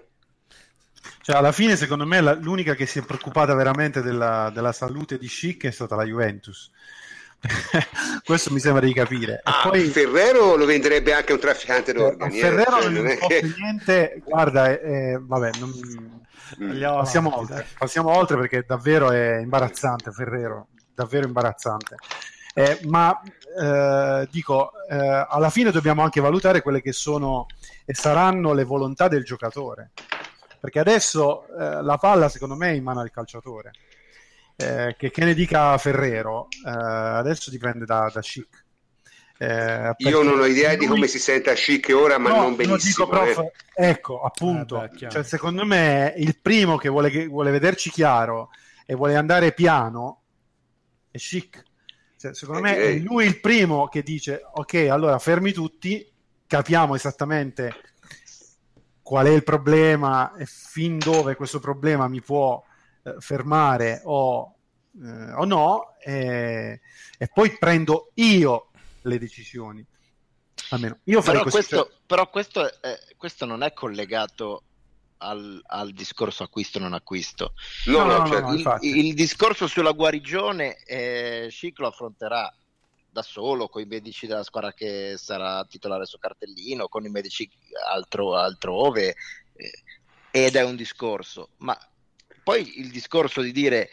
cioè, alla fine, secondo me, la, l'unica che si è preoccupata veramente della, della salute di Schick è stata la Juventus. <laughs> Questo mi sembra di capire. Ah, poi... Ferrero lo venderebbe anche un trafficante d'organi. Eh, Ferrero cioè, non, è... niente. Guarda, eh, vabbè, non... mm. passiamo, oltre, passiamo oltre perché davvero è imbarazzante Ferrero davvero imbarazzante. Eh, ma eh, dico, eh, alla fine dobbiamo anche valutare quelle che sono e saranno le volontà del giocatore. Perché adesso eh, la palla, secondo me, è in mano al calciatore. Eh, che, che, ne dica Ferrero, eh, adesso dipende da, da Chic. Io non ho idea lui... di come si senta Chic ora, ma no, non benissimo. Dico, prof, ecco, appunto, beh, cioè, secondo me il primo che vuole, che vuole vederci chiaro e vuole andare piano è chic. Cioè, secondo me è lui il primo che dice ok, allora fermi tutti, capiamo esattamente qual è il problema e fin dove questo problema mi può eh, fermare o, eh, o no, e, e, poi prendo io le decisioni. Almeno io farei però questo, cioè... però questo, è, questo non è collegato al, al, discorso acquisto non acquisto. No, no, no, cioè, il, il, discorso sulla guarigione eh, Ciclo affronterà da solo con i medici della squadra che sarà titolare su cartellino, con i medici altro, altrove eh, ed è un discorso, ma poi il discorso di dire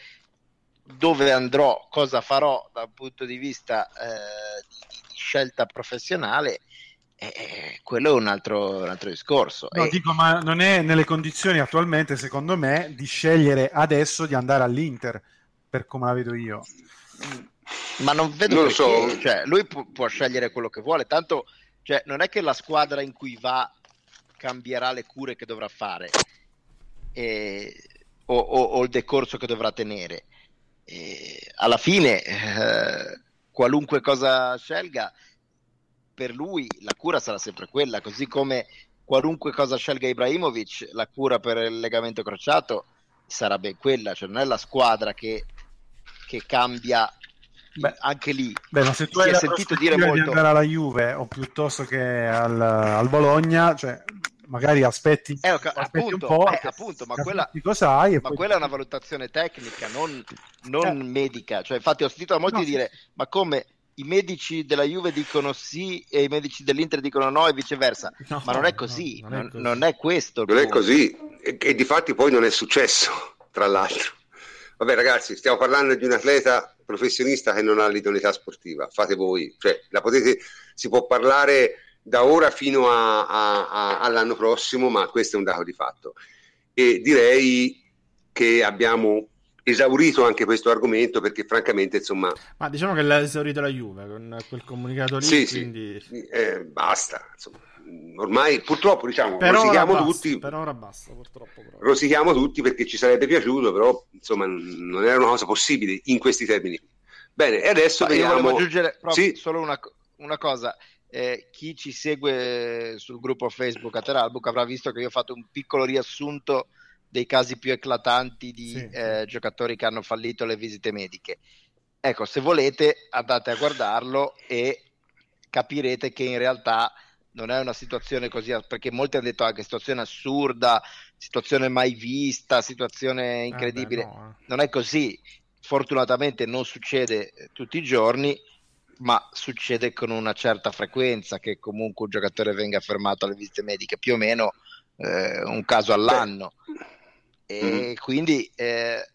dove andrò, cosa farò dal punto di vista eh, di, di, scelta professionale eh, quello è un altro, un altro discorso. No, e... dico, ma non è nelle condizioni attualmente, secondo me, di scegliere adesso di andare all'Inter, per come la vedo io. Ma non vedo non so. cioè, lui pu- può scegliere quello che vuole, tanto cioè, non è che la squadra in cui va cambierà le cure che dovrà fare eh, o, o, o, il decorso che dovrà tenere. Eh, alla fine, eh, qualunque cosa scelga, per lui la cura sarà sempre quella, così come qualunque cosa scelga Ibrahimovic, la cura per il legamento crociato sarà ben quella, cioè non è la squadra che, che cambia Beh, anche lì. Beh, ma se tu si hai sentito dire molto... di andare alla Juve o piuttosto che al, al Bologna, cioè magari aspetti, eh, okay, aspetti appunto, un po', eh, appunto, ma, quella, sai ma quella, è una valutazione tecnica, non, non eh. medica. Cioè, infatti, ho sentito a molti no, dire: Ma come i medici della Juve dicono sì e i medici dell'Inter dicono no e viceversa. <laughs> No, ma non è così, no, non, è così. non, è questo. Non è così e, e di fatti poi non è successo, tra l'altro. Vabbè ragazzi, stiamo parlando di un atleta professionista che non ha l'idoneità sportiva, fate voi, cioè, la potete, si può parlare da ora fino a, a, a, all'anno prossimo, ma questo è un dato di fatto. E direi che abbiamo esaurito anche questo argomento perché francamente insomma ma diciamo che l'ha esaurito la Juve con quel comunicato lì sì, quindi... sì. Eh, basta insomma. ormai purtroppo diciamo per rosichiamo basta, tutti per ora basta purtroppo però. rosichiamo tutti perché ci sarebbe piaciuto però insomma non era una cosa possibile in questi termini bene e adesso ma vediamo... io aggiungere sì. solo una, una cosa eh, chi ci segue sul gruppo Facebook a Teralbook avrà visto che io ho fatto un piccolo riassunto dei casi più eclatanti di sì. eh, giocatori che hanno fallito le visite mediche. Ecco, se volete andate a guardarlo e capirete che in realtà non è una situazione così, perché molti hanno detto anche situazione assurda, situazione mai vista, situazione incredibile. Eh beh, no. Non è così. Fortunatamente non succede tutti i giorni, ma succede con una certa frequenza che comunque un giocatore venga fermato alle visite mediche, più o meno eh, un caso all'anno. Beh e mm. quindi eh,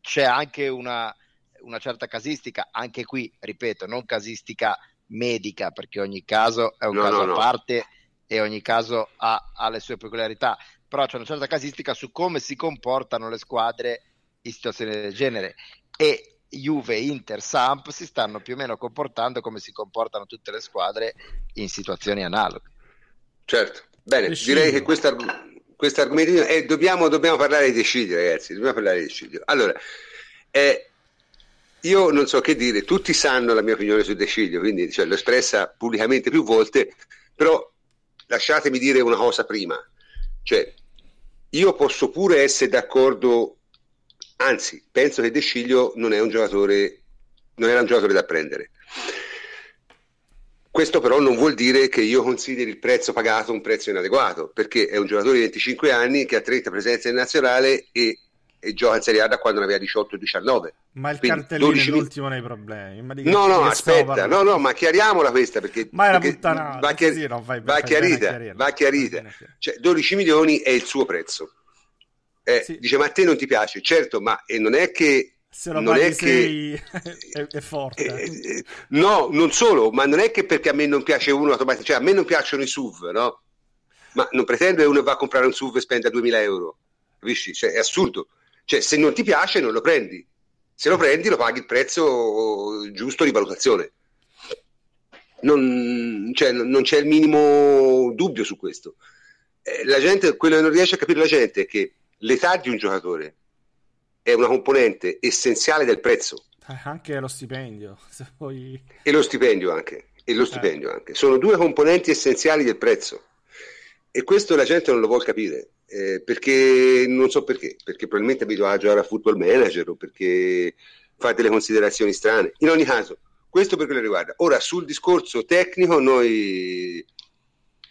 c'è anche una, una, certa casistica, anche qui, ripeto, non casistica medica, perché ogni caso è un no, caso no, a parte e ogni caso ha, ha le sue peculiarità, però c'è una certa casistica su come si comportano le squadre in situazioni del genere e Juve, Inter, Samp si stanno più o meno comportando come si comportano tutte le squadre in situazioni analoghe. Certo, bene, direi che questo argomento eh, dobbiamo, dobbiamo, parlare di Scigli, ragazzi, dobbiamo parlare di Scigli. Allora, eh, io non so che dire, tutti sanno la mia opinione su De Sciglio, quindi cioè, l'ho espressa pubblicamente più volte, però lasciatemi dire una cosa prima, cioè io posso pure essere d'accordo, anzi penso che De Sciglio non è un giocatore, non era un giocatore da prendere. Questo però non vuol dire che io consideri il prezzo pagato un prezzo inadeguato, perché è un giocatore di 25 anni che ha 30 presenze in nazionale e e gioca in Serie A da quando ne aveva 18-19. Ma il Quindi cartellino 12... è l'ultimo nei problemi. no, no, aspetta, no, no, ma chiariamola questa perché, ma perché puttanata, va, chiar... sì, vai, va, chiarita, va chiarita. Cioè, 12 milioni è il suo prezzo. Eh, sì. Dice, ma a te non ti piace? Certo, ma e non è che se lo non è che <laughs> è, è forte. Eh, eh, no, non solo, ma non è che perché a me non piace uno automaticamente, cioè a me non piacciono i SUV, no? Ma non pretendo che uno va a comprare un SUV e spenda 2000 euro, capisci? Cioè, è assurdo. Cioè, se non ti piace, non lo prendi. Se lo prendi, lo paghi il prezzo giusto di valutazione. Non, cioè, non c'è il minimo dubbio su questo. Eh, la gente, quello che non riesce a capire la gente è che l'età di un giocatore è una componente essenziale del prezzo. Eh, anche lo stipendio. <laughs> Poi... E lo stipendio anche. E lo eh. stipendio eh. anche. Sono due componenti essenziali del prezzo. E questo la gente non lo vuole capire. Eh, perché non so perché, perché probabilmente è abituato a giocare a football manager o perché fa delle considerazioni strane. In ogni caso, questo per quello riguarda. Ora, sul discorso tecnico, noi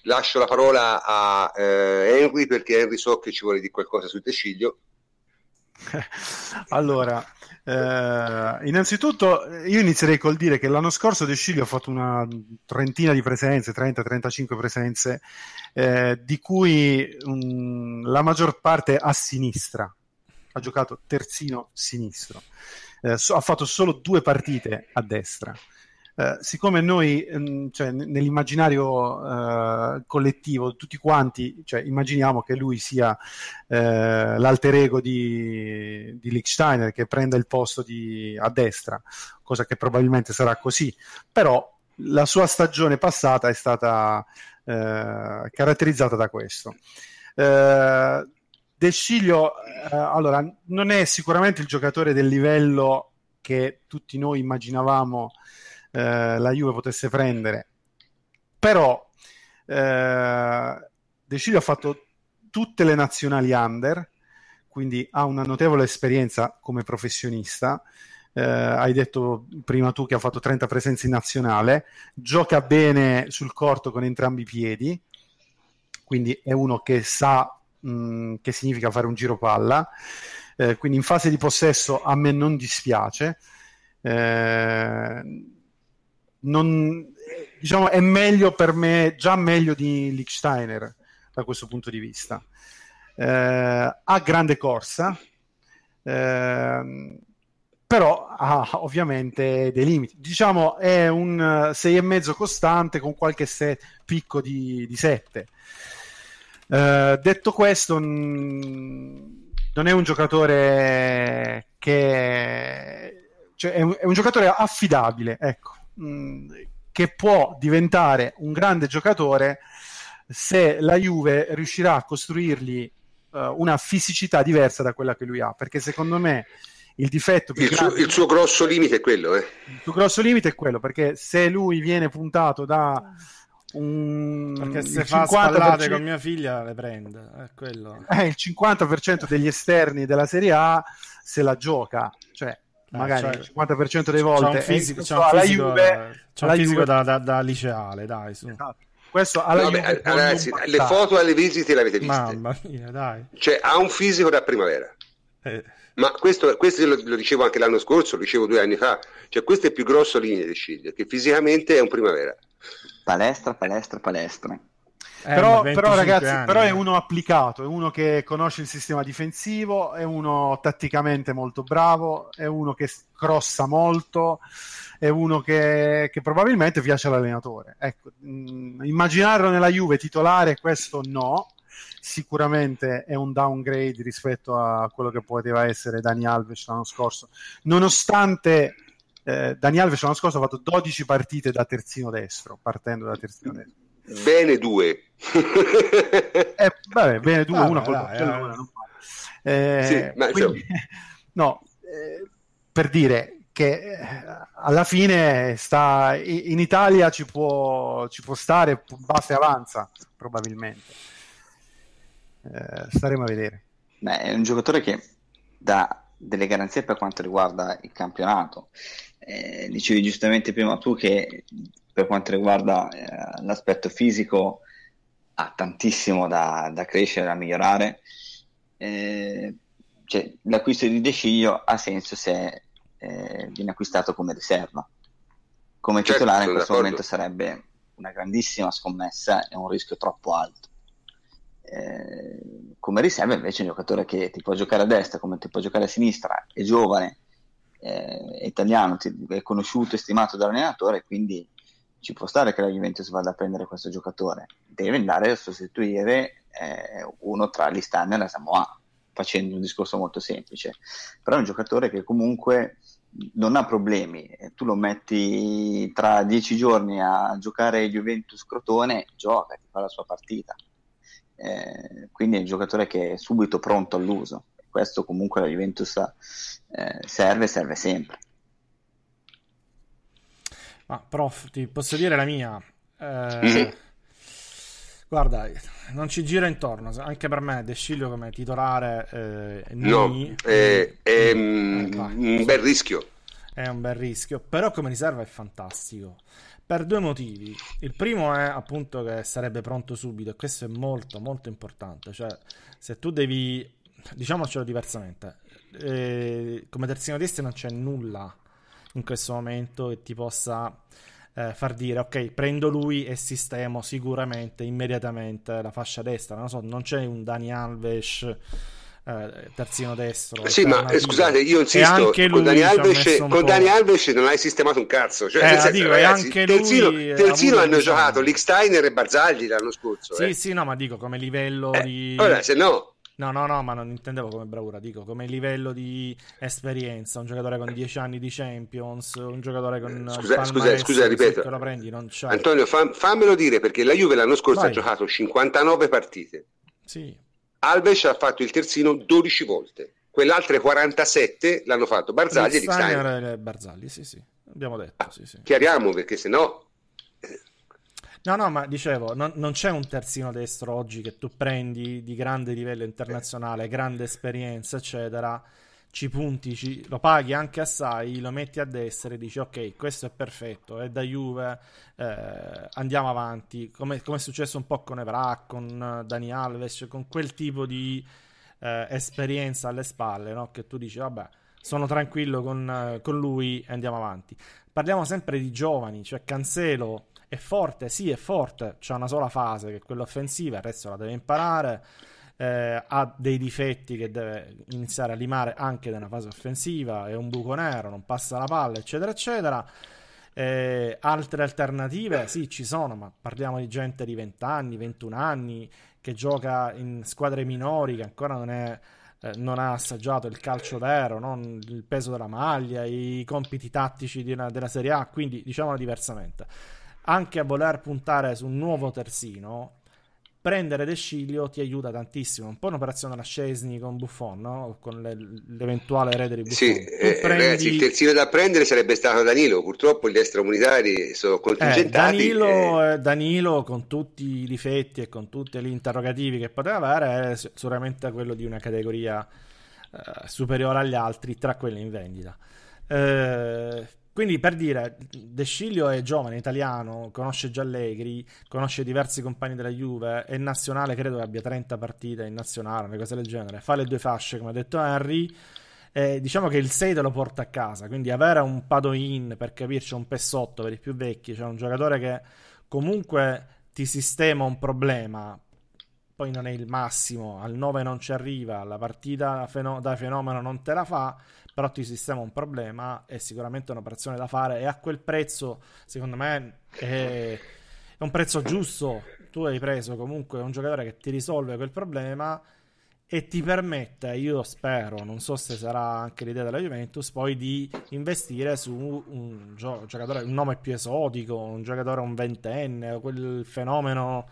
lascio la parola a eh, Henry perché Henry so che ci vuole dire qualcosa sul Tesciglio. <laughs> allora, eh, innanzitutto io inizierei col dire che l'anno scorso De Sciglio ha fatto una trentina di presenze, 30-35 presenze, eh, di cui um, la maggior parte a sinistra. Ha giocato terzino sinistro. Eh, so, ha fatto solo due partite a destra. Eh, siccome noi, mh, mm, cioè, nell'immaginario uh, collettivo, tutti quanti cioè, immaginiamo che lui sia uh, l'alter ego di, di Lichtsteiner che prenda il posto di, a destra, cosa che probabilmente sarà così, però la sua stagione passata è stata caratterizzata da questo. De Sciglio, allora, non è sicuramente il giocatore del livello che tutti noi immaginavamo eh, la Juve potesse prendere. Però eh, De Ciglio ha fatto tutte le nazionali under, quindi ha una notevole esperienza come professionista. Eh, hai detto prima tu che ha fatto 30 presenze in nazionale, gioca bene sul corto con entrambi i piedi, quindi è uno che sa mh, mm, che significa fare un giro palla. Eh, quindi in fase di possesso a me non dispiace. Eh, non, diciamo, è meglio per me, già meglio di Lichsteiner da questo punto di vista. Eh, ha grande corsa, eh, però ha ovviamente dei limiti. Diciamo è un 6,5 costante con qualche set, picco di, di 7. Eh, detto questo, n- non è un giocatore che cioè, è, un, è un giocatore affidabile, ecco mh, che può diventare un grande giocatore se la Juve riuscirà a costruirgli uh, una fisicità diversa da quella che lui ha, perché secondo me il difetto più il, suo, il suo grosso limite è quello, eh. il suo grosso limite è quello, perché se lui viene puntato da un perché se fa 50%... spallate con mia figlia le prende è quello. Eh, il 50% degli esterni della Serie A se la gioca cioè eh, magari cioè, il 50% delle volte c'è un fisico, c'è un fisico, Juve, c'è un fisico Juve... da, da, da, liceale dai su. Esatto. questo alla no, Juve beh, ragazzi, le foto alle visite le avete viste? Mamma mia dai. Cioè ha un fisico da primavera. Eh. ma questo, questo lo, lo, dicevo anche l'anno scorso lo dicevo due anni fa. Cioè questo è il più grosso linea di Sciglia che fisicamente è un primavera. Palestra palestra palestra però, però ragazzi, anni. però è uno applicato, è uno che conosce il sistema difensivo, è uno tatticamente molto bravo, è uno che crossa molto, è uno che, che probabilmente piace all'allenatore. Ecco, mh, mm, immaginarlo nella Juve titolare, questo no, sicuramente è un downgrade rispetto a quello che poteva essere Dani Alves l'anno scorso, nonostante eh, Dani Alves l'anno scorso ha fatto 12 partite da terzino destro, partendo da terzino destro. Bene due. <laughs> eh, vabbè, bene due, ah, una col. Eh, sì, ma quindi, <laughs> no, eh, per dire che eh, alla fine sta in Italia ci può, ci può stare, basta e avanza probabilmente. Eh, staremo a vedere. Beh, è un giocatore che dà delle garanzie per quanto riguarda il campionato. Eh, dicevi giustamente prima tu che per quanto riguarda eh, l'aspetto fisico ha tantissimo da, da crescere, da migliorare. Eh, cioè, l'acquisto di De Sciglio ha senso se eh, viene acquistato come riserva. Come certo, titolare in questo d'accordo. momento sarebbe una grandissima scommessa e un rischio troppo alto. Eh, come riserva invece un giocatore che ti può giocare a destra come ti può giocare a sinistra, è giovane, eh, è italiano, è conosciuto e stimato dall'allenatore, quindi ci può stare che la Juventus vada a prendere questo giocatore. Deve andare a sostituire eh, uno tra l'Istana e la Samoa, facendo un discorso molto semplice. Però è un giocatore che comunque non ha problemi, tu lo metti tra dieci giorni a giocare Juventus Crotone, gioca, ti fa la sua partita eh, quindi è un giocatore che è subito pronto all'uso. Questo comunque la Juventus eh, serve, serve sempre. Ma prof, ti posso dire la mia? Eh, guarda, non ci gira intorno, anche per me De Sciglio come titolare eh, no, Nini, è, è mm, un bel rischio. È un bel rischio, però come riserva è fantastico per due motivi. Il primo è appunto che sarebbe pronto subito e questo è molto molto importante, cioè se tu devi, diciamocelo diversamente, eh, come terzino destro non c'è nulla in questo momento che ti possa eh, far dire ok prendo lui e sistemo sicuramente immediatamente la fascia destra, non so, non c'è un Dani Alves eh, terzino destro. Sì, ma eh, scusate, io insisto, con Dani, Alves, con Dani Alves non hai sistemato un cazzo. Cioè, eh, senso, dico, ragazzi, anche terzino, terzino hanno diciamo... giocato Licksteiner e Barzagli l'anno scorso. Sì, eh. sì, no, ma dico come livello eh, di... Ora, se no... No, no, no, ma non intendevo come bravura, dico come livello di esperienza, un giocatore con 10 anni di Champions, un giocatore con Scusa, scusa, scusa ripeto. Prendi, Antonio, fam, fammelo dire perché la Juve l'anno scorso Vai. ha giocato 59 partite. Sì. Alves ha fatto il terzino 12 volte, quelle altre 47 l'hanno fatto Barzagli e Steiner. Barzagli, sì, sì, abbiamo detto. Ah, sì, sì. Chiariamo perché se no... No, no, ma dicevo, non, non, c'è un terzino destro oggi che tu prendi di grande livello internazionale, grande esperienza, eccetera, ci punti, ci, lo paghi anche assai, lo metti a destra e dici ok, questo è perfetto, è da Juve, eh, andiamo avanti, come, come, è successo un po' con Evra, con Dani Alves, con quel tipo di eh, esperienza alle spalle, no? che tu dici vabbè, sono tranquillo con, con lui e andiamo avanti. Parliamo sempre di giovani, cioè Cancelo è forte, sì è forte, c'è una sola fase che è quella offensiva, il resto la deve imparare eh, ha dei difetti che deve iniziare a limare anche nella fase offensiva, è un buco nero, non passa la palla, eccetera, eccetera. Eh, altre alternative sì ci sono, ma parliamo di gente di 20 anni, 21 anni che gioca in squadre minori, che ancora non, è, eh, non ha assaggiato il calcio vero, non il peso della maglia, i compiti tattici una, della Serie A, quindi diciamolo diversamente. Anche a voler puntare su un nuovo terzino, prendere De Sciglio ti aiuta tantissimo. Un po' un'operazione alla Scesni con Buffon, no? con le, l'eventuale erede di Buffon. Sì, eh, prendi... ragazzi, il terzino da prendere sarebbe stato Danilo. Purtroppo gli extracomunitari sono contingentati. Eh, Danilo. Eh, Danilo, con tutti i difetti e con tutti gli interrogativi che poteva avere, è sicuramente quello di una categoria eh, superiore agli altri tra quelle in vendita. Eh, quindi per dire, De Sciglio è giovane, italiano, conosce già Allegri, conosce diversi compagni della Juve, è nazionale, credo che abbia 30 partite in nazionale, una cosa del genere, fa le due fasce come ha detto Henry, eh, diciamo che il 6 te lo porta a casa, quindi avere un Padoin, per capirci, un Pessotto per i più vecchi, cioè un giocatore che comunque ti sistema un problema, poi non è il massimo, al 9 non ci arriva, la partita da fenomeno non te la fa, però ti sistema un problema, è sicuramente un'operazione da fare e a quel prezzo, secondo me, è, un prezzo giusto. Tu hai preso comunque un giocatore che ti risolve quel problema e ti permette, io spero, non so se sarà anche l'idea della Juventus, poi di investire su un, gio- giocatore, un nome più esotico, un giocatore un ventenne, quel fenomeno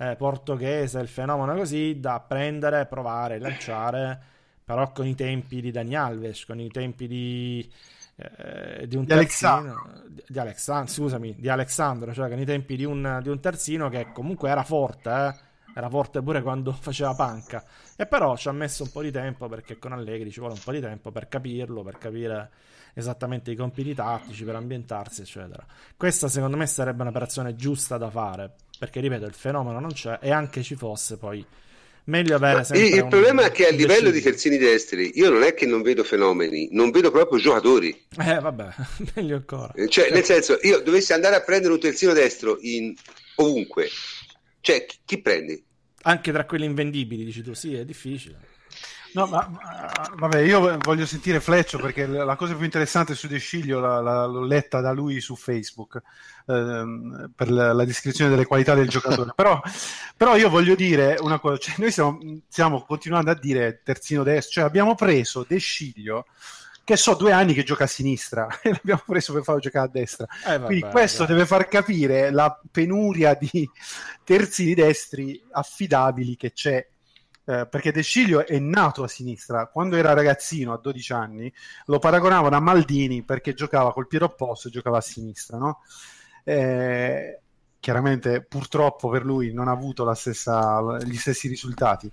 eh, portoghese, il fenomeno così, da prendere, provare, lanciare, però con i tempi di Dani Alves, con i tempi di, eh, di un di Alexandro. Di, di Alexandro, scusami, di Alexandro, cioè con i tempi di un, di un terzino che comunque era forte, eh? era forte pure quando <laughs> faceva panca. E però ci ha messo un po' di tempo perché con Allegri ci vuole un po' di tempo per capirlo, per capire esattamente i compiti tattici, per ambientarsi, eccetera. Questa secondo me sarebbe un'operazione giusta da fare, perché ripeto, il fenomeno non c'è e anche ci fosse poi meglio avere sempre il, il problema è che a livello deciso. di terzini destri io non è che non vedo fenomeni, non vedo proprio giocatori. Eh vabbè, <laughs> meglio ancora. Cioè, nel senso, io dovessi andare a prendere un terzino destro in ovunque, cioè chi, chi prendi? Anche tra quelli invendibili, dici tu, sì, è difficile. No, ma, ma, vabbè, io voglio sentire Fleccio perché la cosa più interessante su De Sciglio la, la, l'ho letta da lui su Facebook ehm, per la, la, descrizione delle qualità del giocatore. però, però, io voglio dire una cosa: cioè, noi stiamo, stiamo, continuando a dire terzino destro, cioè abbiamo preso De Sciglio che so due anni che gioca a sinistra <laughs> e l'abbiamo preso per farlo giocare a destra. Eh, vabbè, Quindi questo vabbè. deve far capire la penuria di terzini destri affidabili che c'è eh, perché De Sciglio è nato a sinistra. Quando era ragazzino, a 12 anni, lo paragonavano a Maldini perché giocava col piede opposto e giocava a sinistra, no? Eh, chiaramente, purtroppo per lui non ha avuto stessa, gli stessi risultati.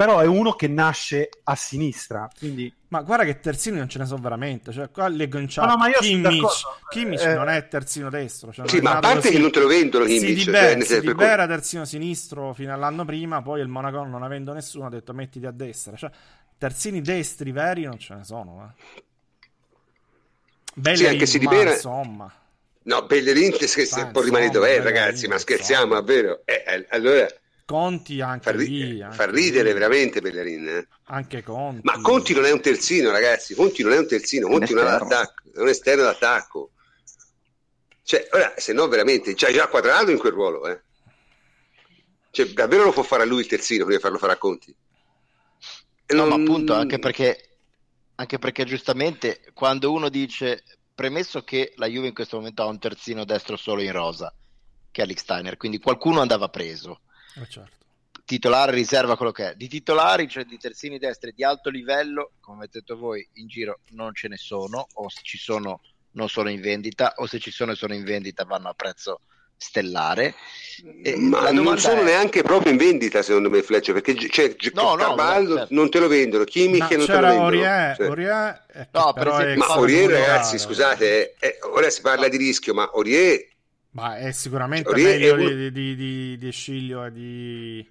Però è uno che nasce a sinistra, quindi... Ma guarda che terzini non ce ne sono veramente. Cioè, qua leggo in chat. No, no, ma io Kimmich, Kimmich eh... non è terzino destro. Cioè sì, ma a parte così. che non te lo vendono Kimmich. Si, libera, cioè, si libera terzino sinistro fino all'anno prima, poi il Monaco non avendo nessuno ha detto mettiti a destra. Cioè, terzini destri veri non ce ne sono. Eh. Bellerin, sì, anche si libera... insomma. No, Bellerin che può rimanere dov'è, ragazzi, ma scherziamo, davvero. Eh, allora... Conti anche fa, ri- lì, anche fa ridere lì. veramente Bellerin. Eh? Anche Conti. Ma Conti non è un terzino, ragazzi. Conti non è un terzino, Conti non è, è un esterno d'attacco. Cioè, ora, se no, veramente, c'è già quadrato in quel ruolo, eh. Cioè, davvero lo può fare a lui il terzino prima di farlo fare a Conti? No, non... ma appunto, anche perché, anche perché giustamente quando uno dice, premesso che la Juve in questo momento ha un terzino destro solo in rosa, che è Alex Steiner, quindi qualcuno andava preso eh certo. Titolare riserva quello che è. Di titolari, cioè di terzini destri di alto livello, come avete detto voi, in giro non ce ne sono, o se ci sono non sono in vendita, o se ci sono e sono in vendita vanno a prezzo stellare. E Ma non sono è... neanche proprio in vendita, secondo me, Fletcher, perché c'è, c'è no, no, certo. non te lo vendono, Chimiche non te lo vendono. Aurier, cioè. Aurier no, per esempio, ma Aurier, ragazzi, scusate, eh, ora si parla di rischio, ma Aurier ma è sicuramente Aurier meglio è... di, di, di, di Sciglio e di,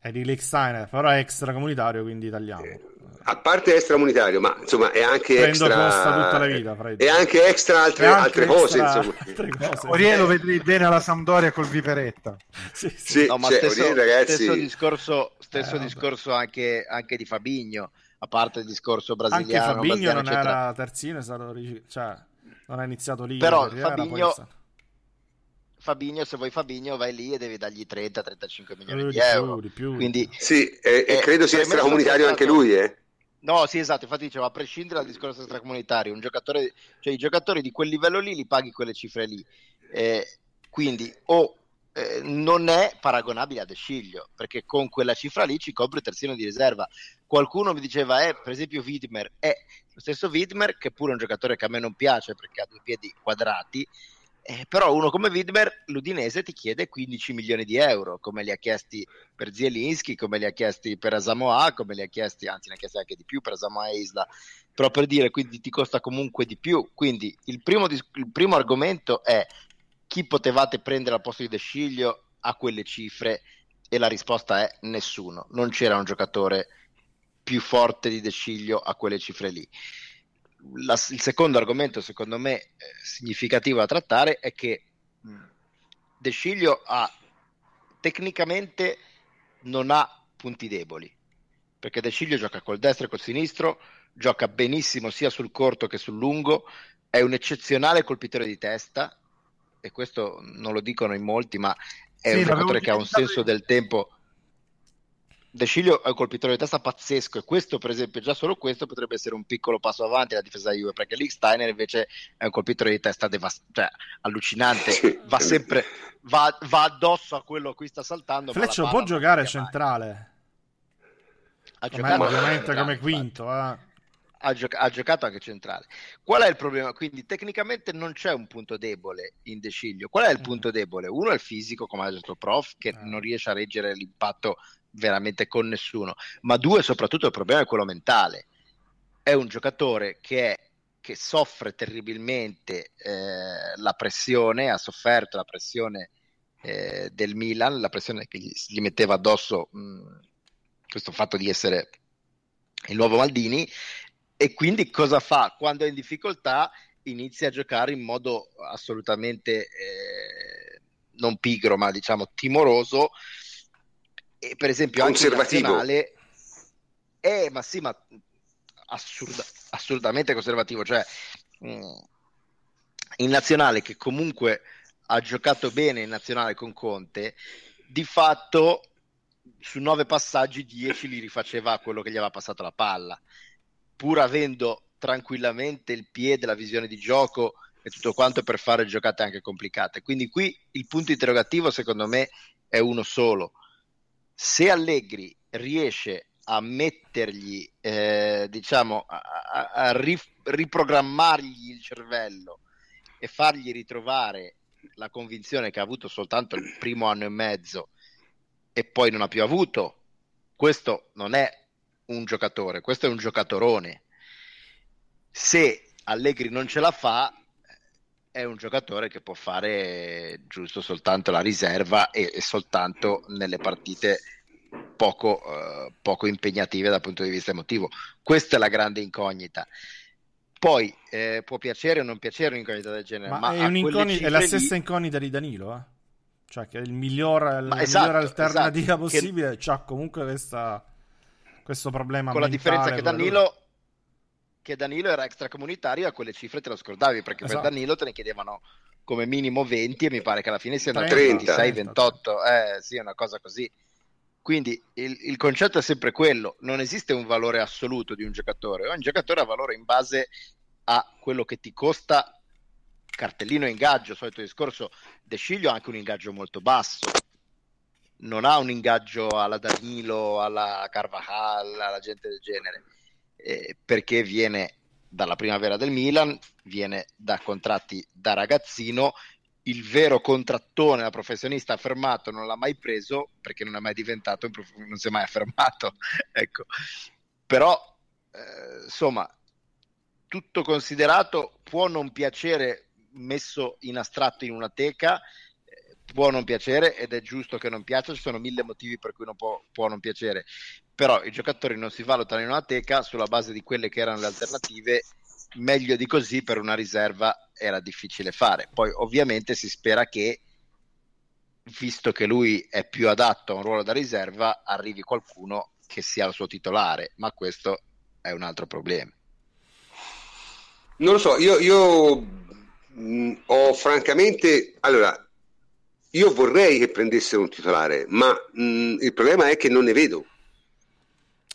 e di Lake Steiner, però è extracomunitario, quindi italiano. Eh, a parte extracomunitario, ma insomma è anche Prendo extra... tutta la vita, e anche extra altre, anche altre extra... cose, insomma. <laughs> Altre cose. Aurier lo vedrei bene alla Sampdoria col Viperetta. sì, sì. sì no, ma cioè, stesso, Aurier, ragazzi... stesso discorso, stesso eh, discorso anche, anche, di Fabigno, a parte il discorso brasiliano. Anche Fabigno non eccetera. era terzino, è stato... cioè, non ha iniziato lì. Però Fabigno... Fabigno, se vuoi Fabigno vai lì e devi dargli 30-35 milioni di, di euro. Più, di più. Quindi, sì, e, eh, credo sia extracomunitario anche lui, eh. No, sì, esatto, infatti dicevo, a prescindere dal discorso extracomunitario, un giocatore, cioè i giocatori di quel livello lì li paghi quelle cifre lì. Eh, quindi o eh, non è paragonabile a De Sciglio, perché con quella cifra lì ci copre il terzino di riserva. Qualcuno mi diceva, eh, per esempio Widmer, è lo stesso Widmer, che pure è un giocatore che a me non piace perché ha due piedi quadrati, eh, però uno come Widmer, l'Udinese ti chiede 15 milioni di euro, come li ha chiesti per Zielinski, come li ha chiesti per Asamoah, come li ha chiesti, anzi ne ha chiesti anche di più per Asamoah e Isla, però per dire, quindi ti costa comunque di più. Quindi il primo, il primo argomento è chi potevate prendere al posto di De Sciglio a quelle cifre? E la risposta è nessuno, non c'era un giocatore più forte di De Sciglio a quelle cifre lì la, il secondo argomento, secondo me, eh, significativo da trattare è che mh, De Sciglio ha tecnicamente non ha punti deboli, perché De Ciglio gioca col destro e col sinistro, gioca benissimo sia sul corto che sul lungo, è un eccezionale colpitore di testa, e questo non lo dicono in molti, ma è sì, un giocatore che ha un senso del tempo. De Sciglio è un colpitore di testa pazzesco e questo per esempio già solo questo potrebbe essere un piccolo passo avanti alla difesa Juve perché Lick Steiner invece è un colpitore di testa devast- cioè, allucinante va sempre va, va, addosso a quello a cui sta saltando Fleccio può giocare centrale ha giocato ovviamente come quinto eh ha, gioc- ha, giocato anche centrale. Qual è il problema? Quindi tecnicamente non c'è un punto debole in De Sciglio. Qual è il mm. punto debole? Uno è il fisico, come ha detto il prof, che mm. non riesce a reggere l'impatto veramente con nessuno, ma due, soprattutto il problema è quello mentale. È un giocatore che, è, che soffre terribilmente eh, la pressione, ha sofferto la pressione eh, del Milan, la pressione che gli, gli metteva addosso mh, questo fatto di essere il nuovo Maldini e quindi cosa fa? Quando è in difficoltà inizia a giocare in modo assolutamente eh, non pigro, ma diciamo timoroso. E per esempio anche in nazionale eh, ma sì, ma assurda, assolutamente conservativo. Cioè, mh, mm, in nazionale che comunque ha giocato bene in nazionale con Conte, di fatto su nove passaggi, dieci li rifaceva a quello che gli aveva passato la palla pur avendo tranquillamente il piede, la visione di gioco e tutto quanto per fare giocate anche complicate. Quindi qui il punto interrogativo secondo me è uno solo. Se Allegri riesce a mettergli, eh, diciamo, a, a, a riprogrammargli il cervello e fargli ritrovare la convinzione che ha avuto soltanto il primo anno e mezzo e poi non ha più avuto, questo non è un giocatore, questo è un giocatorone. Se Allegri non ce la fa, è un giocatore che può fare giusto soltanto la riserva e, e soltanto nelle partite poco, uh, poco, impegnative dal punto di vista emotivo. Questa è la grande incognita. Poi eh, può piacere o non piacere un'incognita del genere, ma, ma è, è, la stessa lì... incognita di Danilo, eh? cioè che è il miglior, la esatto, migliore alternativa esatto, possibile, che... c'ha comunque questa questo problema con la differenza che Danilo che Danilo era extracomunitario a quelle cifre te lo scordavi perché esatto. per Danilo te ne chiedevano come minimo 20 e mi pare che alla fine sia andato 26 28 eh sì è una cosa così. Quindi il, il, concetto è sempre quello. Non esiste un valore assoluto di un giocatore. Ogni giocatore ha valore in base a quello che ti costa cartellino ingaggio. Solito discorso De Sciglio ha anche un ingaggio molto basso. Non ha un ingaggio alla Danilo, alla Carvajal, alla gente del genere, eh, perché viene dalla primavera del Milan, viene da contratti da ragazzino, il vero contrattone da professionista affermato non l'ha mai preso perché non è mai diventato, non si è mai affermato, <laughs> ecco. Però, eh, insomma, tutto considerato può non piacere messo in astratto in una teca, può non piacere ed è giusto che non piaccia, ci sono mille motivi per cui non può, può non piacere, però i giocatori non si valutano in una teca sulla base di quelle che erano le alternative, meglio di così per una riserva era difficile fare. Poi ovviamente si spera che, visto che lui è più adatto a un ruolo da riserva, arrivi qualcuno che sia il suo titolare, ma questo è un altro problema. Non lo so, io, io mh, ho francamente... Allora, io vorrei che prendessero un titolare, ma mh, mm, il problema è che non ne vedo.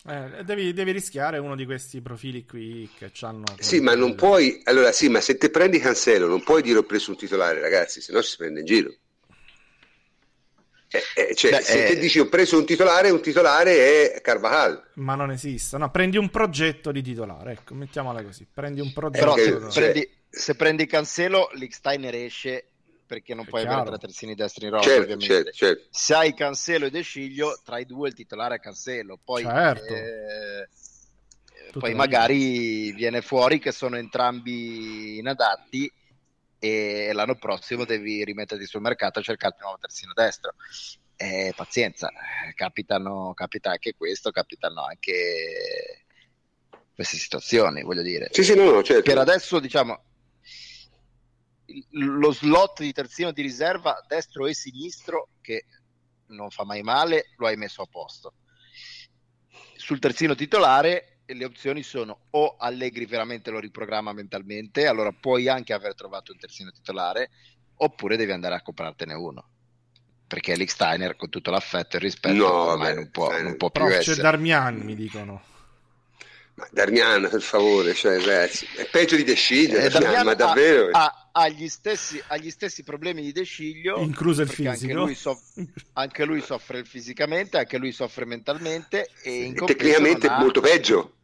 Eh, devi, devi, rischiare uno di questi profili qui che hanno. Sì, ma non puoi. Allora, sì, ma se te prendi Cancelo, non puoi dire ho preso un titolare, ragazzi, se no si prende in giro. Eh, eh, cioè, Beh, se eh... te dici ho preso un titolare, un titolare è Carvajal. Ma non esiste. No, prendi un progetto di titolare, ecco, mettiamola così. Prendi un progetto. Però, se, prendi, se prendi Cancelo, Licksteiner esce perché non è puoi chiaro. avere tre terzini destri in rosa certo, ovviamente certo, certo. se hai Cancelo e De Sciglio tra i due il titolare è Cancelo poi, certo. eh, poi magari viene fuori che sono entrambi inadatti e l'anno prossimo devi rimetterti sul mercato a cercare un nuovo terzino destro eh, pazienza capitano, capita anche questo capitano anche queste situazioni voglio dire sì, sì, no, no, certo. per adesso diciamo lo slot di terzino di riserva destro e sinistro che non fa mai male, lo hai messo a posto. Sul terzino titolare le opzioni sono o Allegri veramente lo riprogramma mentalmente, allora puoi anche aver trovato un terzino titolare, oppure devi andare a comprartene uno. Perché Eric Steiner, con tutto l'affetto e il rispetto, no, ormai vabbè, non, può, non può più essere. C'è Darmian, mi dicono. Ma Darmian, per favore, cioè, ragazzi, è peggio di De Sciglio, eh, Darmian, ma davvero... Ha, ha, ha, gli stessi, ha, gli stessi, problemi di De Sciglio, incluso il fisico. Anche lui, soff- anche lui, soffre fisicamente, anche lui soffre mentalmente e, e tecnicamente ha... molto peggio.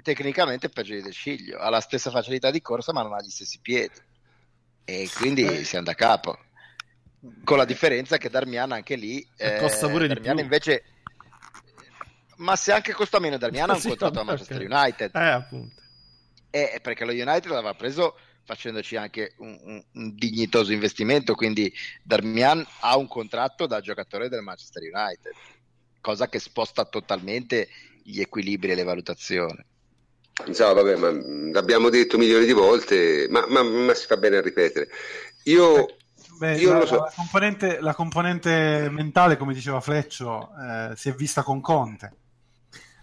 Tecnicamente è peggio di De Sciglio, ha la stessa facilità di corsa ma non ha gli stessi piedi e quindi eh. si anda a capo. Con la differenza che Darmian anche lì... Eh, costa pure Darmian di più. invece ma se anche costa meno Darmian ha un <laughs> contratto a Manchester United. Eh, appunto. Eh, perché lo United l'aveva preso facendoci anche un, un, un, dignitoso investimento, quindi Darmian ha un contratto da giocatore del Manchester United, cosa che sposta totalmente gli equilibri e le valutazioni. No, vabbè, ma l'abbiamo detto milioni di volte, ma, ma, ma si fa bene a ripetere. Io, Beh, io la, so. la, componente, la, componente, mentale, come diceva Fleccio, eh, si è vista con Conte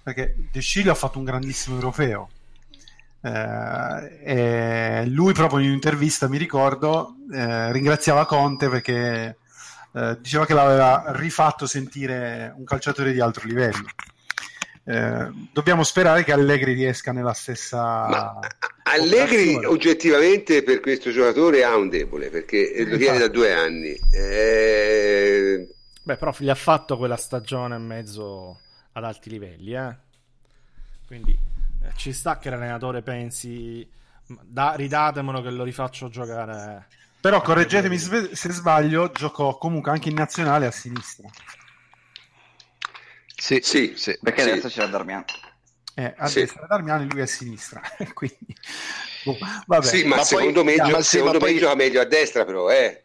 perché De Sciglio ha fatto un grandissimo europeo. Eh, lui proprio in un'intervista, mi ricordo, eh, ringraziava Conte perché eh, diceva che l'aveva rifatto sentire un calciatore di altro livello. Eh, dobbiamo sperare che Allegri riesca nella stessa. Ma Allegri oggettivamente per questo giocatore ha un debole perché lo tiene da due anni. Eh... Beh, però gli ha fatto quella stagione e mezzo ad alti livelli, eh? Quindi eh, ci sta che l'allenatore pensi, da, ridatemelo che lo rifaccio giocare. Però correggetemi se sbaglio, giocò comunque anche in nazionale a sinistra. Sì, sì, sì perché sì. adesso c'era Darmian. Eh, a sì. destra Darmian e lui a sinistra. <laughs> Quindi, vabbè. Sì, ma, ma secondo poi, me, gio- secondo me poi... gioca meglio a destra, però, eh.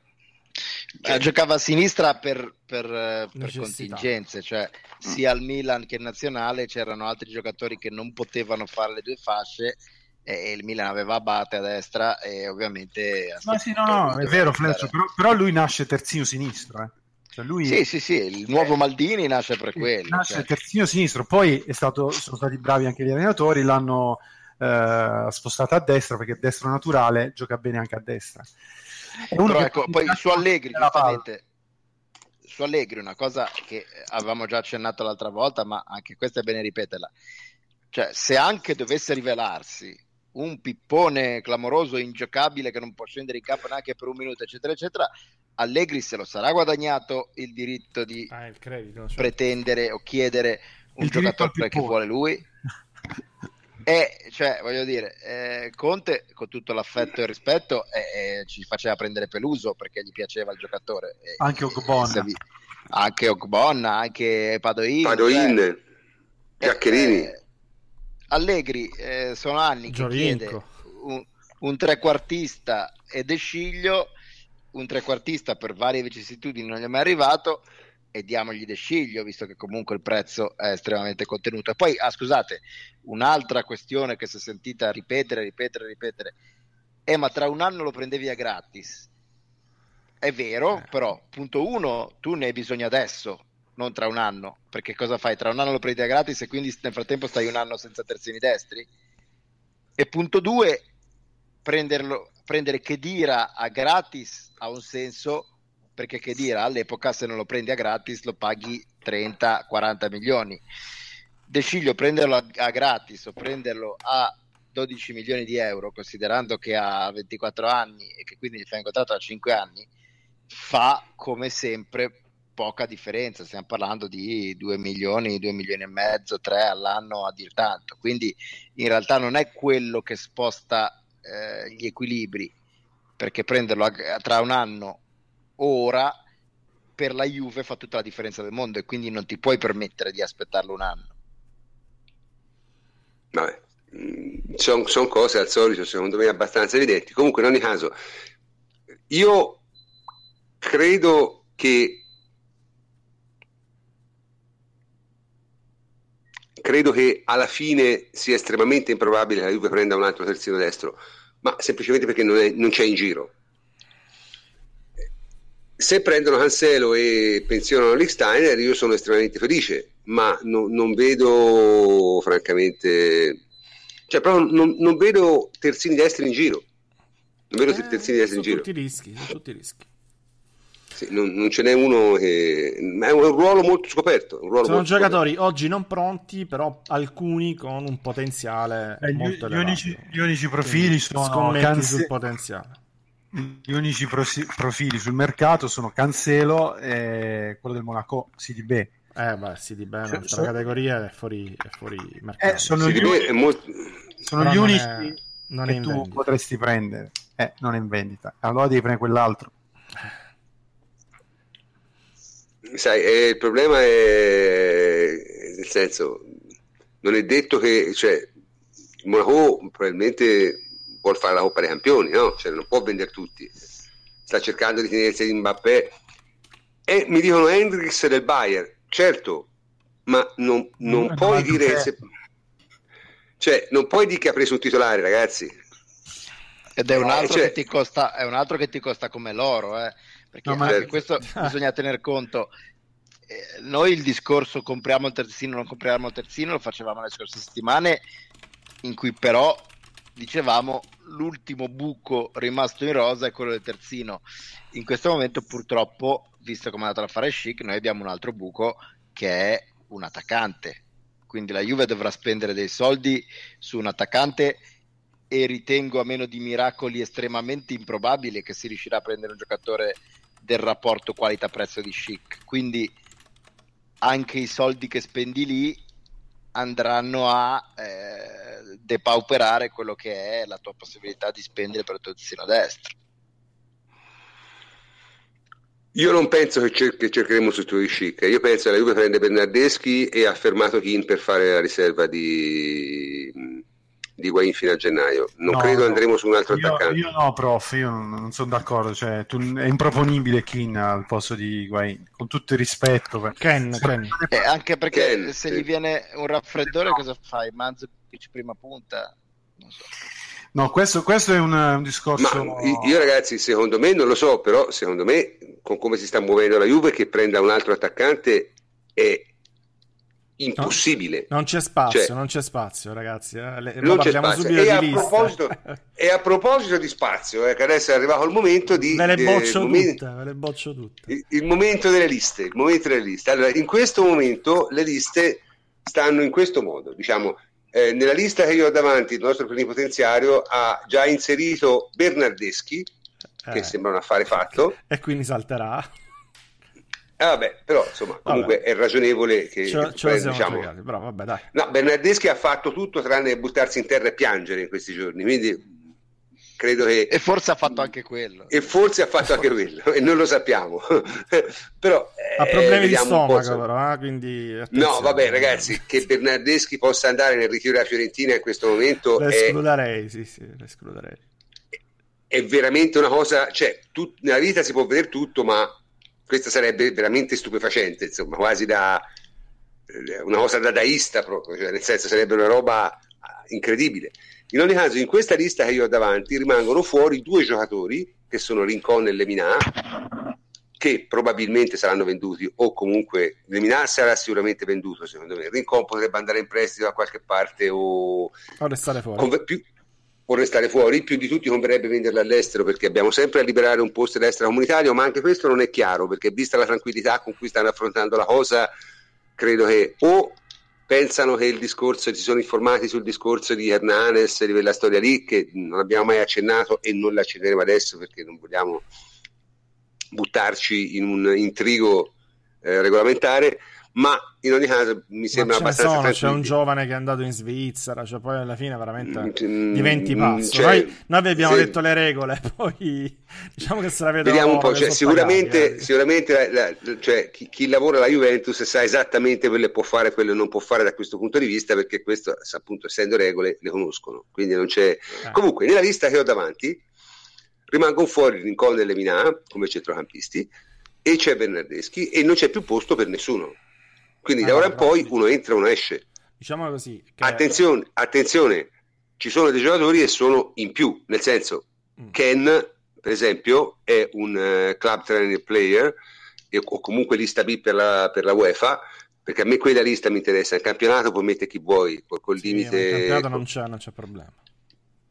Eh, giocava a sinistra per, per, per contingenze, cioè sia al Milan che in nazionale c'erano altri giocatori che non potevano fare le due fasce e il Milan aveva Abate a destra e ovviamente... Ma sì, no, no, è vero Fleccio, però, però, lui nasce terzino sinistro. Eh. Cioè lui... Sì, sì, sì, il nuovo Maldini nasce per quello. Nasce cioè. terzino sinistro, poi stato, sono stati bravi anche gli allenatori, l'hanno eh, spostato a destra perché destro naturale gioca bene anche a destra. Però ecco, poi su Allegri, giustamente, su Allegri una cosa che avevamo già accennato l'altra volta, ma anche questa è bene ripeterla. Cioè, se anche dovesse rivelarsi un pippone clamoroso e ingiocabile che non può scendere in campo neanche per un minuto, eccetera, eccetera, Allegri se lo sarà guadagnato il diritto di ah, il credito, certo. pretendere o chiedere un il giocatore che vuole lui. <laughs> E cioè, voglio dire, eh, Conte con tutto l'affetto e il rispetto eh, eh, ci faceva prendere Peluso perché gli piaceva il giocatore. anche Ogbonna. Anche Ogbonna, anche Padoin. Padoin, cioè, Giaccherini. Eh, Allegri eh, sono anni che chiede un, un trequartista e De Sciglio, un trequartista per varie vicissitudini non gli è mai arrivato e diamogli De Sciglio, visto che comunque il prezzo è estremamente contenuto. E poi, ah, scusate, un'altra questione che si è sentita ripetere, ripetere, ripetere, è ma tra un anno lo prendevi a gratis. È vero, eh. però, punto uno, tu ne hai bisogno adesso, non tra un anno, perché cosa fai? Tra un anno lo prendi a gratis e quindi nel frattempo stai un anno senza terzini destri? E punto due, prenderlo, prendere Chedira a gratis ha un senso perché che dire, all'epoca se non lo prendi a gratis lo paghi 30-40 milioni. De Sciglio prenderlo a, a, gratis o prenderlo a 12 milioni di euro, considerando che ha 24 anni e che quindi gli fai un contratto a 5 anni, fa come sempre poca differenza. Stiamo parlando di 2 milioni, 2 milioni e mezzo, 3 all'anno a dir tanto. Quindi in realtà non è quello che sposta eh, gli equilibri, perché prenderlo a, tra un anno ora per la Juve fa tutta la differenza del mondo e quindi non ti puoi permettere di aspettarlo un anno. Vabbè, sono mm, son cose al solito secondo me abbastanza evidenti. Comunque in ogni caso io credo che credo che alla fine sia estremamente improbabile che la Juve prenda un altro terzino destro, ma semplicemente perché non, è, non c'è in giro se prendono Cancelo e pensionano Licksteiner io sono estremamente felice, ma no, non vedo francamente, cioè proprio non, non vedo terzini destri in giro. Non vedo Eh, terzini destri in giro. tutti rischi, sono tutti rischi. Sì, non, non ce n'è uno che... ma è un ruolo molto scoperto. Un ruolo Sono molto giocatori oggi non pronti, però alcuni con un potenziale Eh, gli, molto gli elevato. unici, gli unici profili Quindi sono scommetti Canse- sul potenziale. Gli unici profili sul mercato sono Cancelo e quello del Monaco CDB. Eh beh, di bene, Cioè, un'altra so- categoria è fuori, è fuori mercato. Eh, sono Sì, gli, è molto... sono Però gli non unici è- non è che in tu vendita. potresti prendere. Eh, non è in vendita. Allora devi prendere quell'altro. Sai, eh, il problema è nel senso, non è detto che cioè, Monaco probabilmente vuol fare la Coppa dei Campioni, no? Cioè, non può vendere tutti. Sta cercando di tenersi di Mbappé. E mi dicono Hendrix del Bayern, certo, ma non, non Mm, puoi davanti dire... se- Cioè, non puoi dire che ha preso un titolare, ragazzi. Ed è un Eh, altro, cioè- che, ti costa, è un altro che ti costa come l'oro, eh? perché No, ma- anche questo <laughs> bisogna tener conto. Eh, noi il discorso compriamo il terzino, non compriamo il terzino, lo facevamo le scorse settimane, in cui però dicevamo l'ultimo buco rimasto in rosa è quello del terzino. In questo momento purtroppo, visto come è andata l'affare chic, noi abbiamo un altro buco che è un attaccante. Quindi la Juve dovrà spendere dei soldi su un attaccante e ritengo a meno di miracoli estremamente improbabile che si riuscirà a prendere un giocatore del rapporto qualità-prezzo di chic. Quindi anche i soldi che spendi lì andranno a eh, depauperare quello che è la tua possibilità di spendere per il tuo terzino destro. Io non penso che, cer- che cercheremo sostituire Schick, io penso che la Juve prende Bernardeschi e ha fermato Kin per fare la riserva di, di Guain fino a gennaio. Non No, credo no. andremo su un altro Io, attaccante. io no, prof, io non, non sono d'accordo. Cioè, tu- è improponibile Kin al posto di Guain, con tutto il rispetto. per- Ken, Ken. E anche perché Ken, se sì. gli viene un raffreddore cosa fai? Manzukic prima punta? Non so. No, questo, questo è un, un discorso. Ma io ragazzi, secondo me, non lo so, però secondo me, con come si sta muovendo la Juve, che prenda un altro attaccante è impossibile. Non c'è spazio, Cioè- non c'è spazio, ragazzi. eh. Le- Non c'è spazio. E a, e a proposito di spazio, eh, che adesso è arrivato il momento di... Ve le eh, boccio momen- tutte, ve le boccio tutte. il, il momento delle liste, il momento delle liste. Allora, in questo momento le liste stanno in questo modo, diciamo, eh, nella lista che io ho davanti, il nostro plenipotenziario ha già inserito Bernardeschi, che Eh, sembra un affare fatto. E quindi salterà. Eh, vabbè, però insomma, comunque è ragionevole che, Ce, ce diciamo, giocati, però vabbè dai. No, Bernardeschi ha fatto tutto tranne buttarsi in terra e piangere in questi giorni, quindi credo che... E forse ha fatto anche quello. E forse ha fatto anche quello, e non lo sappiamo. <laughs> però... Ha eh, problemi di un po', stomaco però, eh, quindi... attenzione. No, vabbè ragazzi, che Bernardeschi possa andare nel ritiro della Fiorentina in questo momento Lo è, escluderei, sì, sì, escluderei. è veramente una cosa, cioè, tut- nella vita si può vedere tutto, ma questa sarebbe veramente stupefacente, insomma, quasi da eh, una cosa dadaista proprio, cioè, nel senso sarebbe una roba ah, incredibile. In ogni caso, in questa lista che io ho davanti rimangono fuori due giocatori che sono Rincon e Lemina, che probabilmente saranno venduti o comunque Lemina sarà sicuramente venduto secondo me. Rincon potrebbe andare in prestito da qualche parte o O restare fuori. Conve- più, o restare fuori, più di tutti converrebbe venderla all'estero perché abbiamo sempre a liberare un posto extracomunitario, ma anche questo non è chiaro perché vista la tranquillità con cui stanno affrontando la cosa, credo che o pensano che il discorso, si sono informati sul discorso di Hernanes, di quella storia lì che non abbiamo mai accennato e non la accenneremo adesso perché non vogliamo buttarci in un intrigo eh, regolamentare, ma in ogni caso mi sembra abbastanza sono, c'è un giovane che è andato in Svizzera, cioè poi alla fine veramente Mm, diventi mm, pazzo. cioè, noi, noi vi abbiamo sì. detto le regole, <laughs> poi diciamo che se la vedono Vediamo un po', cioè, sono pagati, sicuramente, eh. sicuramente la- la- cioè, chi, chi lavora alla Juventus sa esattamente quello che può fare e quello che non può fare da questo punto di vista perché questo, appunto, essendo regole, le conoscono. Quindi non c'è... Eh. Comunque, nella lista che ho davanti rimangono fuori Rincon e Lemina come centrocampisti e c'è Bernardeschi e non c'è più posto per nessuno. Quindi da Ah, ora in poi uno entra, uno esce. Diciamo così, che Attenzione, attenzione, ci sono dei giocatori che sono in più, nel senso Mm. Ken per esempio, è un uh, club trainer player o comunque lista B per la, per la UEFA, perché a me quella lista mi interessa. Il campionato puoi mettere chi vuoi, col, col sì, limite. Il campionato non c'è, non c'è problema.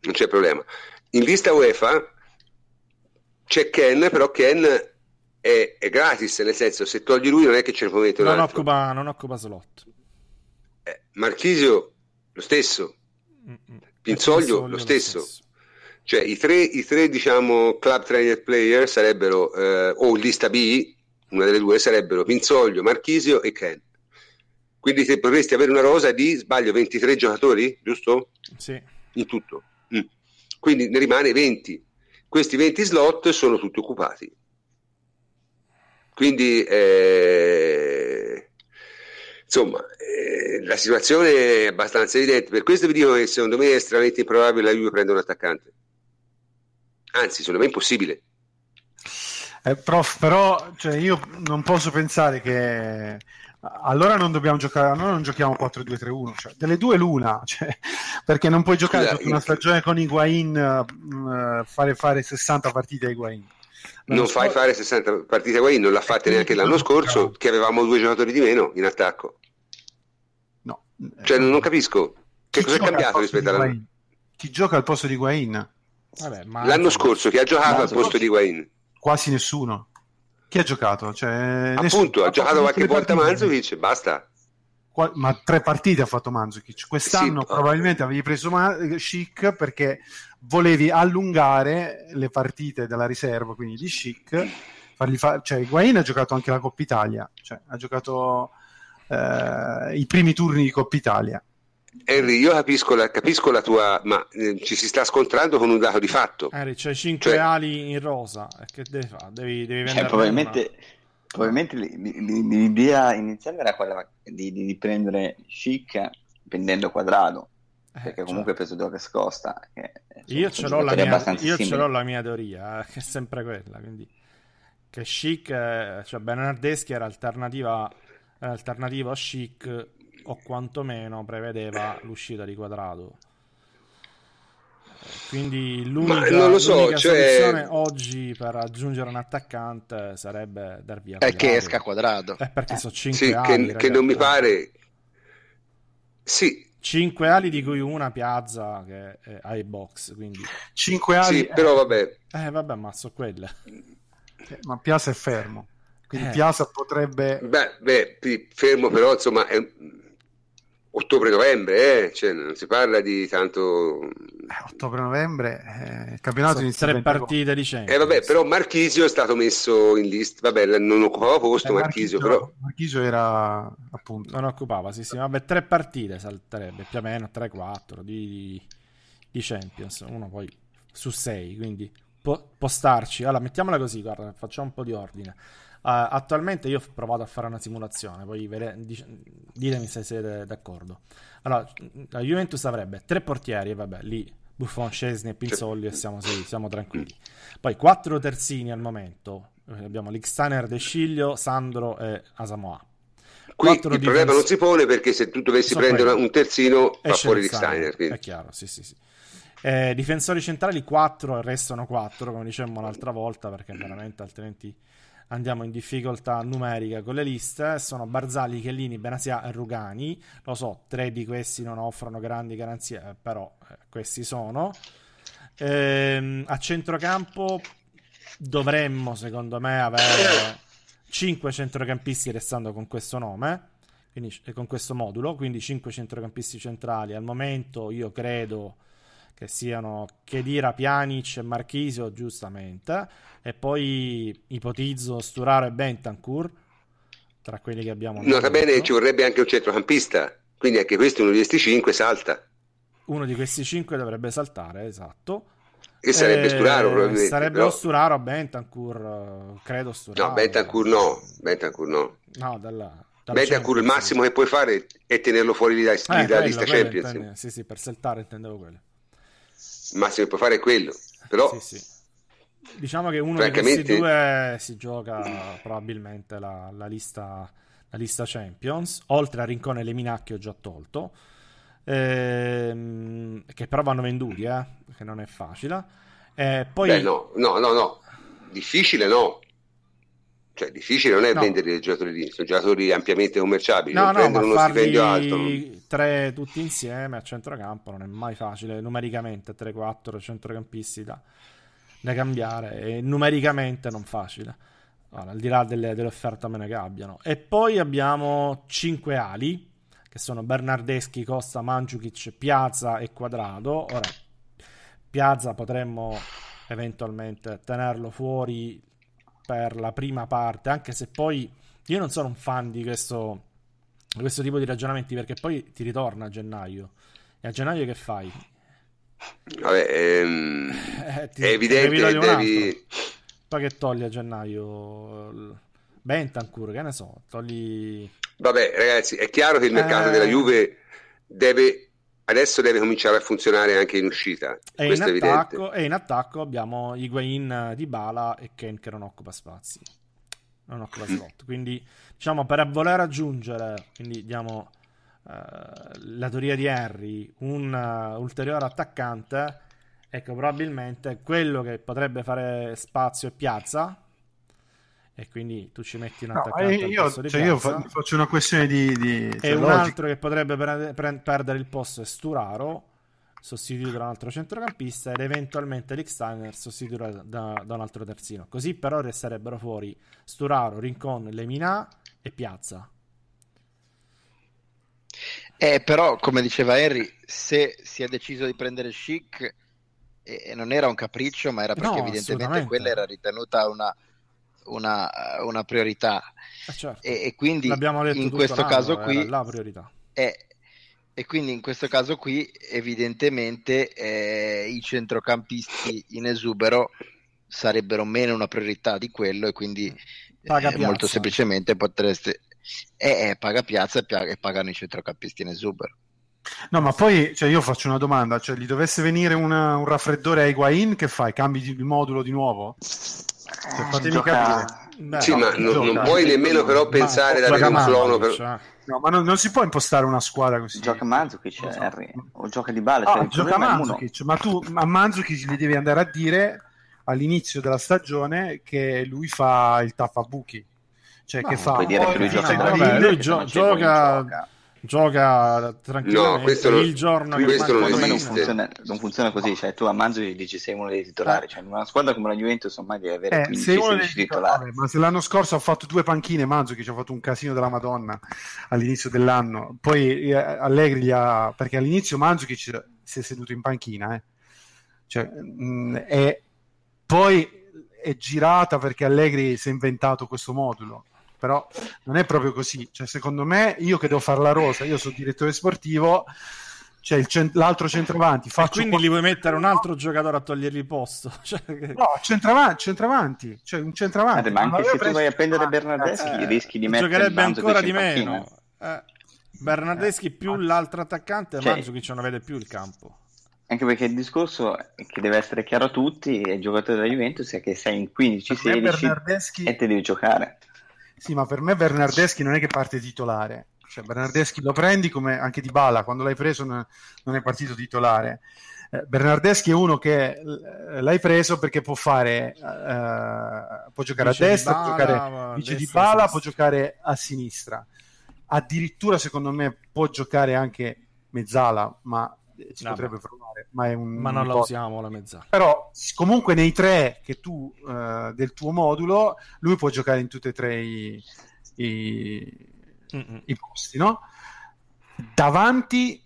Non c'è problema. In lista UEFA c'è Ken, però Ken è, è, gratis, nel senso se togli lui non è che ce ne puoi mettere non occupa, non occupa slot. Eh, Marchisio lo stesso, Mm-mm. Pinzoglio lo stesso. Lo stesso. Cioè i tre, i tre diciamo club trainer player sarebbero eh, o lista B, una delle due sarebbero Pinzoglio, Marchisio e Ken. Quindi te potresti avere una rosa di, sbaglio, 23 giocatori, giusto? Sì. In tutto. Mm. Quindi ne rimane 20. Questi 20 slot sono tutti occupati. Quindi, eh, insomma, eh, la situazione è abbastanza evidente. Per questo vi dico che secondo me è estremamente improbabile la Juve prenda un attaccante. Anzi, secondo me è impossibile. Eh, prof, però cioè, io non posso pensare che allora non dobbiamo giocare, allora non giochiamo 4-2-3-1, cioè, delle due l'una, <laughs> cioè, perché non puoi giocare Scusa, una stagione con Higuain, uh, fare, fare 60 partite a Higuain. Non scorso... fai fare 60 partite a Higuain, non l'ha fatta neanche l'anno scorso, che avevamo due giocatori di meno in attacco. No. Cioè, non, non capisco. Che cosa è cambiato rispetto all'anno? Chi gioca al posto di Higuain? Vabbè, l'anno scorso, chi ha giocato al posto di Higuain? Quasi nessuno. Chi ha giocato? Cioè, Appunto, ha giocato qualche volta Manzukic, basta. Ma tre partite ha fatto Manzukic. Quest'anno sì, probabilmente avevi preso Ma- Chic perché volevi allungare le partite della riserva, quindi di Chic. Fargli fa- cioè, Guain ha giocato anche la Coppa Italia, cioè, ha giocato eh, i primi turni di Coppa Italia. Henry, io capisco la, capisco la tua, ma eh, ci si sta scontrando con un dato di fatto. Henry, c'hai 5 cioè... ali in rosa, che devi fare? Devi, devi cioè, probabilmente, probabilmente l'idea iniziale era quella di, di, di prendere Chic prendendo quadrato, eh, perché comunque cioè. preso che scosta. Che, io, ce l'ho, mia, io ce l'ho la mia teoria, eh, che è sempre quella, quindi che Chic, eh, cioè Bernardeschi era alternativa, alternativa a Chic o quantomeno prevedeva l'uscita di quadrato. Quindi l'unica, non lo so, cioè... soluzione oggi per aggiungere un attaccante sarebbe dar via È che esca quadrato. È perché sono 5 sì, ali. Che, che, non mi pare... Sì. 5 ali di cui una piazza che è ai box, quindi... 5 ali... Sì, però vabbè. Eh vabbè, ma so quelle. Eh, ma Piazza è fermo. Quindi eh. Piazza potrebbe... Beh, beh, fermo però insomma... È ottobre-novembre, eh? cioè, non si parla di tanto... Eh, ottobre-novembre, eh, il campionato Sono inizia tre partite di Eh, vabbè, però Marchisio è stato messo in lista, vabbè, non occupava posto eh, Marchisio, Marchisio, però... Marchisio era appunto... Non occupava, sì, sì, vabbè, tre partite salterebbe, più o meno 3-4 di, di Champions, uno poi su 6, quindi può, può starci. Allora, mettiamola così, guarda, facciamo un po' di ordine. Uh, attualmente io ho provato a fare una simulazione, poi vede, dic- ditemi se siete d'accordo. Allora, la Juventus avrebbe tre portieri, e vabbè, lì Buffon, Scesni e Pinzolli e siamo, sì, siamo tranquilli. Poi quattro terzini al momento, eh, abbiamo Lixtaner, De Sciglio, Sandro e Asamoah. Qui il problema difensi... non si pone perché se tu dovessi so prendere un terzino va fuori Lixtaner. È chiaro, sì, sì, sì. Eh, difensori centrali 4 e restano 4, come dicevamo l'altra volta, perché veramente altrimenti andiamo in difficoltà numerica con le liste, sono Barzali, Chiellini, Benasia e Rugani. Lo so, tre di questi non offrono grandi garanzie, eh, però eh, questi sono. Ehm, a centrocampo dovremmo, secondo me, avere 5 centrocampisti restando con questo nome. Quindi, con questo modulo, quindi 5 centrocampisti centrali. Al momento io credo che siano Chedira, Pjanic e Marchisio, giustamente, e poi ipotizzo Sturaro e Bentancur, tra quelli che abbiamo... Nota bene, ci vorrebbe anche un centrocampista, quindi anche questo, uno di questi cinque, salta. Uno di questi cinque dovrebbe saltare, esatto. E sarebbe eh, Sturaro probabilmente. Sarebbe però... Sturaro Bentancur, credo Sturaro. No, Bentancur no, Bentancur no. No, dalla... Bentancur il massimo che puoi fare è tenerlo fuori dalla eh, quello, lista quello Champions. Intende... Sì, sì, per saltare intendevo quello il massimo che può fare è quello. Però, sì, sì. Diciamo che uno francamente... di questi due si gioca probabilmente la, la, lista, la lista Champions, oltre a Rincone e Leminà che ho già tolto, ehm, che però vanno venduti, eh, che non è facile. Eh, poi... Beh, no, no, no, no, difficile no. Cioè, difficile non è no. vendere i giocatori lì, sono giocatori ampiamente commerciabili, no, non no, prendono uno stipendio alto. Non... Tre tutti insieme a centrocampo non è mai facile, numericamente 3-4 centrocampisti da, da cambiare, e numericamente non facile. Allora, al di là delle, delle offerte a meno che abbiano. E poi abbiamo 5 ali, che sono Bernardeschi, Costa, Mandzukic, Piazza e Quadrado. Ora, Piazza potremmo eventualmente tenerlo fuori per la prima parte, anche se poi io non sono un fan di questo, questo tipo di ragionamenti perché poi ti ritorna a gennaio. E a gennaio che fai? Vabbè, ehm, <laughs> eh, ti, è evidente che devi... Poi che togli a gennaio? Bentancur, che ne so, togli... Vabbè, ragazzi, è chiaro che il mercato eh... della Juve deve adesso deve cominciare a funzionare anche in uscita. E, in attacco, e in attacco, abbiamo Higuain di Bala e Ken che non occupa spazi. Non occupa mm. slot. Quindi, diciamo, per voler aggiungere, quindi diamo uh, la teoria di Henry, un uh, ulteriore attaccante, ecco, probabilmente quello che potrebbe fare spazio e piazza e quindi tu ci metti un attaccante no, io, cioè io faccio una questione di, di e cioè, un logica. altro che potrebbe pre- pre- perdere il posto è Sturaro sostituito da un altro centrocampista ed eventualmente Rick Steiner sostituito da, da, un altro terzino così però resterebbero fuori Sturaro, Rincon, Lemina e Piazza eh, però come diceva Harry se si è deciso di prendere Chic eh, non era un capriccio ma era perché no, evidentemente quella era ritenuta una una, una priorità. Eh certo. e, e, quindi in questo caso qui la priorità. È, e quindi in questo caso qui evidentemente eh, i centrocampisti in esubero sarebbero meno una priorità di quello e quindi eh, molto semplicemente potreste eh, eh, paga piazza e, pagano i centrocampisti in esubero No, ma poi cioè, io faccio una domanda: cioè, gli dovesse venire una, un raffreddore a Higuain, che fai? Cambi il modulo di nuovo? Cioè, fatemi gioca... capire. Beh, sì, no, ma non, non puoi nemmeno però pensare di avere un clono per... Cioè. No, ma non, non, si può impostare una squadra così. Gioca Manzukic, so. Harry, o gioca di Bale. Cioè, ah, gioca Manzukic, ma tu a Manzukic gli devi andare a dire all'inizio della stagione che lui fa il tappabuchi. Cioè, no, che fa... Puoi dire che lui gioca, vabbè, lui gio- gioca gioca tranquillamente no, il giorno che questo non, non, funziona, non funziona così cioè tu a Manzo dici sei uno dei titolari eh. cioè in una squadra come la Juventus ormai devi avere eh, 15 uno dei titolari. ma se l'anno scorso ha fatto due panchine Manzo che ci ha fatto un casino della Madonna all'inizio dell'anno. Poi eh, Allegri gli ha perché all'inizio Manzo che si è seduto in panchina eh. cioè, mh, mm, e poi è girata perché Allegri si è inventato questo modulo però non è proprio così. Cioè, secondo me, io che devo fare la rosa, io sono direttore sportivo, c'è cent- l'altro centravanti. Faccio e quindi qua... gli vuoi mettere un altro giocatore a togliergli il posto? <laughs> Cioè, che... No, centravanti, centravanti, cioè un centravanti. Eh, ma anche se tu vai a prendere Bernardeschi, eh, rischi di mettere giocherebbe ancora di meno. Eh, Bernardeschi più eh. l'altro attaccante, cioè, Manzo che non vede più il campo. Anche perché il discorso che deve essere chiaro a tutti, e giocatori della Juventus, è che sei in 15-16 Bernardeschi... e te devi giocare. Sì, ma per me Bernardeschi non è che parte titolare. Cioè, Bernardeschi lo prendi come anche di Bala, quando l'hai preso non, è partito titolare. Eh, Bernardeschi è uno che eh, l'hai preso perché può fare eh, può giocare vice a destra, Bala, può giocare vice di Bala, può giocare a sinistra. Addirittura, secondo me, può giocare anche mezzala, ma ci no, potrebbe provare. Ma, un, ma non la usiamo la mezzala. Però, comunque, nei tre che tu uh, del tuo modulo, lui può giocare in tutti e tre i, i, i posti, no? Davanti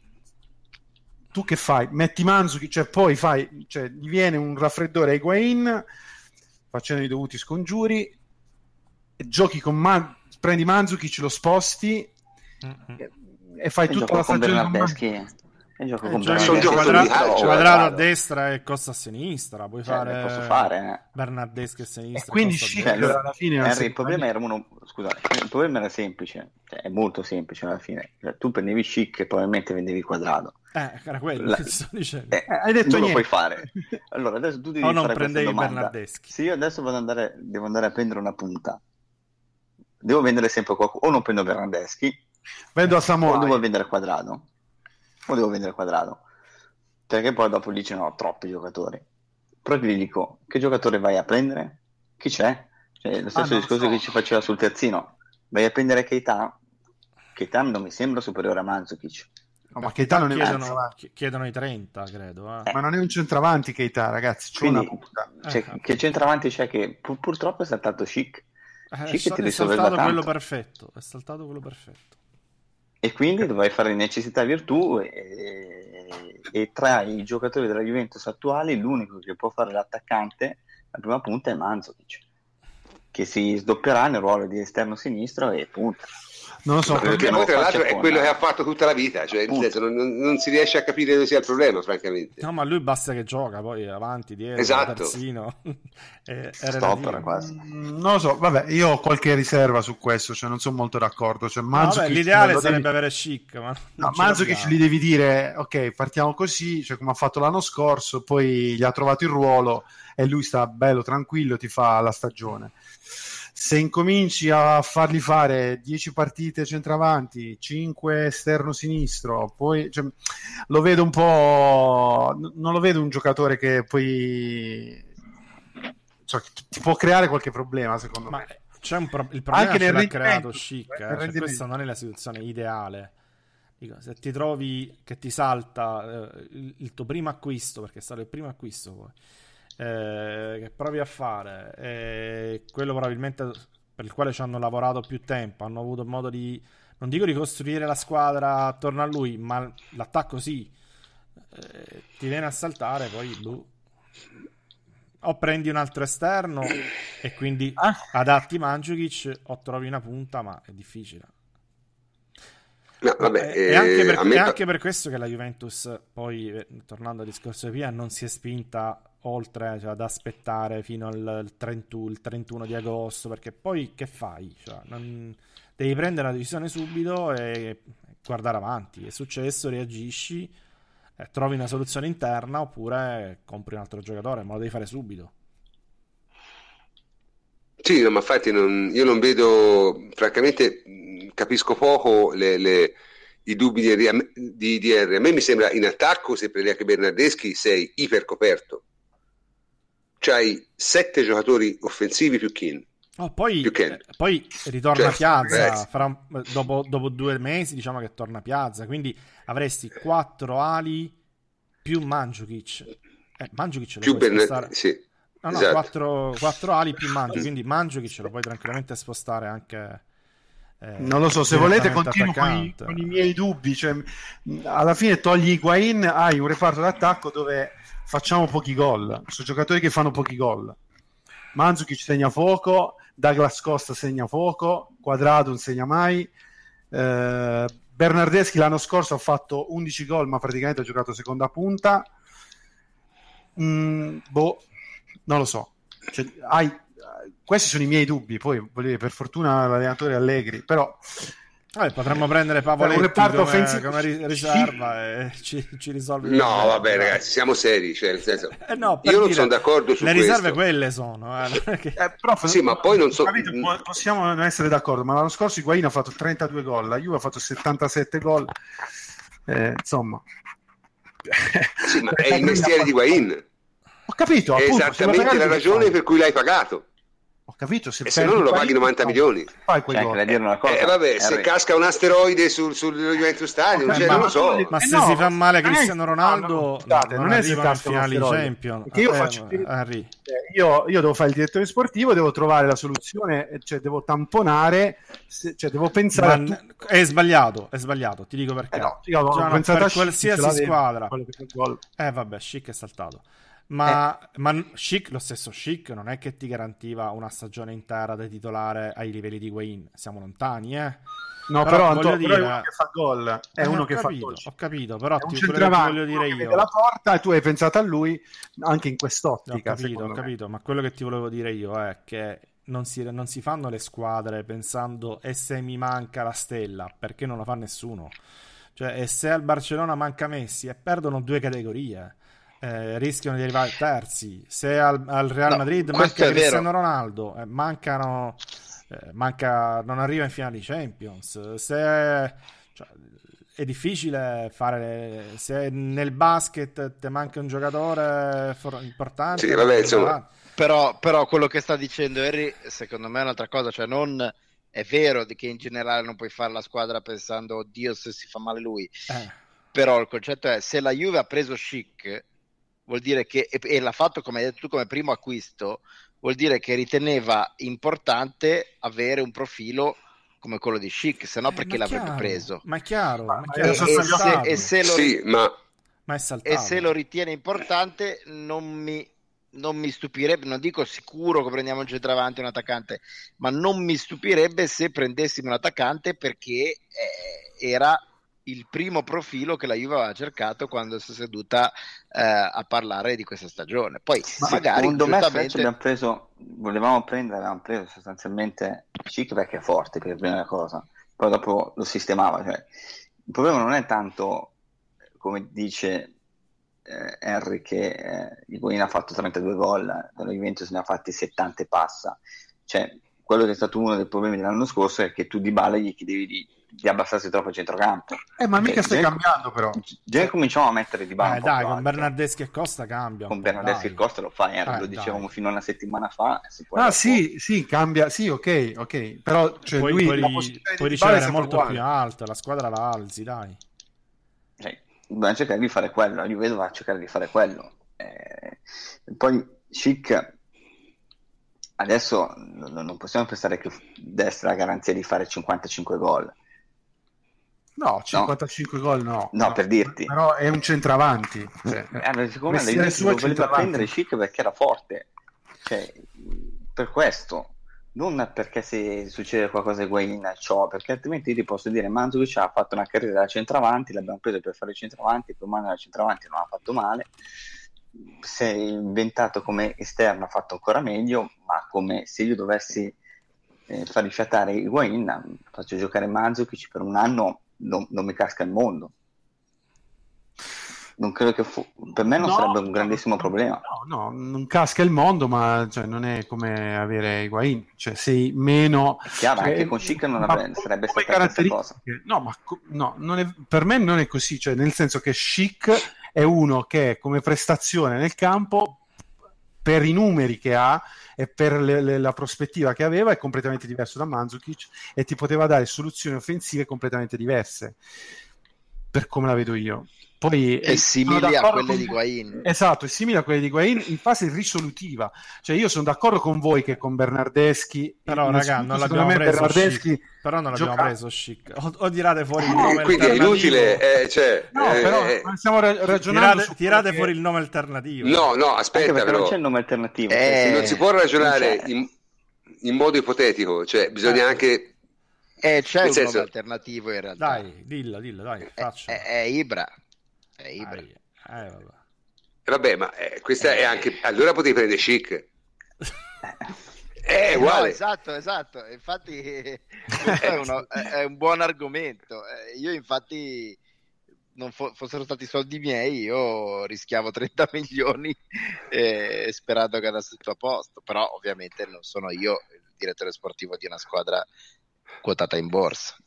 tu che fai? Metti Manzuki, cioè poi fai, cioè gli viene un raffreddore a Higuain facendo i dovuti scongiuri, giochi con Man- prendi Manzuki, ce lo sposti e, e, fai e tutta la stagione con Bernardeschi gioco con eh, sono giocatori quadrato, quadrato a destra e Costa a sinistra puoi cioè, fare, posso fare eh. Bernardeschi a sinistra e quindi cioè, alla fine Harry, il problema era uno scusa il problema era semplice cioè, è molto semplice alla fine cioè, tu prendevi chic e probabilmente vendevi quadrato eh, era quello La... che sto dicendo. Eh, hai detto non niente. lo puoi fare. <laughs> Allora, adesso tu devi o non prendevi Bernardeschi. Se io adesso vado andare, devo andare a prendere una punta, devo vendere sempre qualcuno. O non prendo Bernardeschi, vendo a Samoa. O devo vendere quadrato o devo vendere quadrato? Perché poi dopo lì ci sono troppi giocatori. Però ti dico, che giocatore vai a prendere? Chi c'è? Cioè, lo stesso ah, discorso so. che ci faceva sul terzino. Vai a prendere Keita? Keita non mi sembra superiore a Mandzukic. No, ma Keita non è chiedono, un. Chiedono i 30, credo. Eh. Ma non è un centravanti Keita, ragazzi. C'è Quindi, una puta. Cioè, eh, che centravanti c'è che pur, purtroppo è saltato chic. Eh, chic è, è saltato quello perfetto. È saltato quello perfetto. E quindi dovrai fare necessità virtù e, e, tra i giocatori della Juventus attuali l'unico che può fare l'attaccante la prima punta è Manzovic che si sdoppierà nel ruolo di esterno sinistro e punta. Non lo so, perché poi tra l'altro è quello che ha fatto tutta la vita, cioè senso, non, non, si riesce a capire dove sia il problema, francamente. No, ma lui basta che gioca, poi avanti, dietro, esatto. terzino. <laughs> è, è Stop, quasi. Mm, non lo so, vabbè, io ho qualche riserva su questo, cioè non sono molto d'accordo. Cioè, vabbè, l'ideale sarebbe devi... avere chic, ma no, Mandzukic gli devi dire, ok, partiamo così, cioè come ha fatto l'anno scorso, poi gli ha trovato il ruolo e lui sta bello, tranquillo, ti fa la stagione se incominci a fargli fare 10 partite centravanti, 5 esterno sinistro, poi cioè, lo vedo un po'. Non lo vedo un giocatore che poi. Cioè, ti può creare qualche problema, secondo Ma me. C'è un pro- il problema Anche che l'ha creato Chic, eh, cioè, questa non è la situazione ideale. Dico, se ti trovi che ti salta eh, il, il, tuo primo acquisto, perché è stato il primo acquisto poi eh, che provi a fare, eh, quello probabilmente per il quale ci hanno lavorato più tempo, hanno avuto modo di, non dico ricostruire la squadra attorno a lui, ma l'attacco sì, eh, ti viene a saltare, poi boh. o prendi un altro esterno e quindi ah. adatti Mandzukic o trovi una punta, ma è difficile. No, vabbè, è, eh, anche per, è, anche per, questo che la Juventus, poi eh, tornando al discorso di prima, non si è spinta oltre cioè, ad aspettare fino al 31, il 31 di agosto, perché poi che fai? Cioè, non... Devi prendere una decisione subito e guardare avanti. È successo, reagisci, eh, trovi una soluzione interna oppure compri un altro giocatore, ma lo devi fare subito. Sì, no, ma infatti non, io non vedo, francamente capisco poco le, le, i dubbi di, di, di R. A me mi sembra in attacco, se prendi anche Bernardeschi, sei ipercoperto c'hai sette giocatori offensivi più Kin. Oh, poi, eh, poi, ritorna cioè, Piazza. fra, dopo, dopo, due mesi diciamo che torna Piazza. Quindi avresti quattro ali più Mandzukic. Eh, Mandzukic lo più puoi Bern- spostare. sì, no no esatto. quattro, quattro, ali più Mandzukic quindi Mandzukic lo puoi tranquillamente spostare anche eh, non lo so se volete continuo con i, con i, miei dubbi cioè, alla fine togli Higuain hai un reparto d'attacco dove facciamo pochi gol. Sono giocatori che fanno pochi gol. Manzukic segna fuoco, Douglas Costa segna fuoco, Quadrado non segna mai. Eh, Bernardeschi l'anno scorso ha fatto 11 gol, ma praticamente ha giocato seconda punta. Mm, boh, non lo so. Cioè, hai, questi sono i miei dubbi. Poi, per fortuna, l'allenatore Allegri, però Vabbè, potremmo prendere Pavoletti un reparto come, offensivo. come riserva sì. e ci, ci risolve no vabbè ragazzi siamo seri cioè, senso, <laughs> eh no, io non dire, sono d'accordo su le questo. riserve quelle sono eh, eh, prof, sì ma poi non so capito, possiamo non essere d'accordo ma l'anno scorso Higuain ha fatto 32 gol la Juve ha fatto 77 gol eh, insomma. Sì, ma <laughs> è il mestiere di Higuain. Ho capito è appunto, esattamente la ragione per cui l'hai pagato ho capito. Se, e se no non lo paghi 90 milioni. Fai quei cioè, dire una cosa. Eh, vabbè, se casca un asteroide sul, sul Juventus Stadium, okay, cioè, non lo so. Ma se no, si fa male Cristiano Ronaldo, no, no, non, non è se casca finali Champions. Io, eh, faccio, eh, io, io, devo fare il direttore sportivo, devo trovare la soluzione, cioè devo tamponare, se, cioè devo pensare. Ma, tu... È sbagliato, è sbagliato, ti dico perché. Eh no, io, cioè, per qualsiasi squadra. Eh vabbè, Chic è saltato. Ma, eh. ma Chic, lo stesso Chic, non è che ti garantiva una stagione intera da titolare ai livelli di Wayne. Siamo lontani, eh. No, però, però, Antonio, dire... però è uno che fa gol. È eh, uno che capito, fa gol. Ho capito, però ti, voglio dire io. la porta e tu hai pensato a lui anche in quest'ottica. Ho capito, ho capito, ma quello che ti volevo dire io è che non si, non si fanno le squadre pensando e se mi manca la stella, perché non lo fa nessuno. Cioè, e se al Barcellona manca Messi e perdono due categorie eh, rischiano di arrivare terzi. Se al, al Real Madrid no, manca Cristiano Ronaldo, eh, mancano, eh, manca, non arriva in finale di Champions. Se, cioè, è difficile fare se nel basket ti manca un giocatore for- importante. Sì, vabbè, insomma. Però, però, quello che sta dicendo Harry, secondo me è un'altra cosa, cioè non è vero che in generale non puoi fare la squadra pensando oddio se si fa male lui. Eh. Però il concetto è se la Juve ha preso Chic vuol dire che e, e l'ha fatto come hai detto tu come primo acquisto, vuol dire che riteneva importante avere un profilo come quello di Chic, se no eh, perché l'avrebbe chiaro, preso? Ma è chiaro, ma, è chiaro. E, se, e, se, lo, sì, ma... Ma e se lo ritiene importante non mi, non mi stupirebbe, non dico sicuro che prendiamo un centravanti un attaccante, ma non mi stupirebbe se prendessimo un attaccante perché eh, era il primo profilo che la Juve aveva cercato quando si è seduta eh, a parlare di questa stagione. Poi Ma magari secondo giustamente... me abbiamo preso, volevamo prendere, avevamo preso sostanzialmente Chic perché è forte per prima cosa, poi dopo lo sistemava. Cioè, il problema non è tanto come dice eh, Henry che eh, Higuain ha fatto 32 gol, la Juventus ne ha fatti 70 e passa. Cioè, quello che è stato uno dei problemi dell'anno scorso è che tu di Bala gli chiedevi di di abbassarsi troppo a centrocampo. Eh, ma mica stai cambiando, però. Già cominciamo a mettere di banco. Eh, dai, con Bernardeschi e Costa cambia. Con Bernardeschi e Costa lo fai, eh, lo dicevamo fino a una settimana fa. ah, sì, sì, cambia. Sì, ok, ok. Però cioè, puoi, lui puoi, puoi ricevere molto uguale. più alto, la squadra la alzi, dai. Cioè, dobbiamo cercare di fare quello. La Juve dovrà cercare di fare quello. Eh, poi, Chic adesso non possiamo pensare che essere la garanzia di fare 55 gol No, 55 no. gol no. no. per dirti. Però è un centravanti. Cioè, eh, secondo me lo voleva prendere Chic perché era forte. Cioè, per questo. Non perché se succede qualcosa di in ciò, perché altrimenti io ti posso dire Mandzukic ha fatto una carriera da centravanti, l'abbiamo preso per fare il centravanti, per mano da centravanti non ha fatto male. Si è inventato come esterno ha fatto ancora meglio, ma come se io dovessi eh, far rifiatare Higuain, faccio giocare Mandzukic per un anno non, non mi casca il mondo. Non credo che fu... per me non no, sarebbe un grandissimo problema. No, no, non casca il mondo, ma cioè, non è come avere Higuain, cioè sei meno... È chiaro, cioè, anche con Chic non avrebbe, sarebbe stata la stessa cosa. No, ma no, è... per me non è così, cioè, nel senso che Chic è uno che come prestazione nel campo, per i numeri che ha, e per le, le, la prospettiva che aveva è completamente diverso da Mandzukic e ti poteva dare soluzioni offensive completamente diverse per come la vedo io. Poi è simile a quelle con... di Guain. Esatto, è simile a quelle di Guain in fase risolutiva. Cioè io sono d'accordo con voi che con Bernardeschi però raga, non l'abbiamo preso Bernardeschi però non l'abbiamo gioca... preso chic. O, o tirate fuori il eh, nome quindi è inutile, eh, cioè, No, eh, però eh, stiamo ragionando tirate, tirate fuori il nome alternativo. No, no, aspetta però. non c'è il nome alternativo. Eh, non si può ragionare in, in, modo ipotetico, cioè bisogna anche eh, c'è un senso... nome alternativo in realtà. Dai, dillo, dillo, dai, faccio. È, è Ibra. È Ibra. Eh, vabbè. vabbè. ma eh, questa è anche. Allora potevi prendere chic. È eh, uguale. No, esatto, esatto. Infatti <laughs> è, uno, è, un buon argomento. Eh, io infatti non fo- fossero stati soldi miei, io rischiavo 30 <laughs> milioni eh, sperando che andasse tutto a posto. Però ovviamente non sono io il direttore sportivo di una squadra quotata in borsa.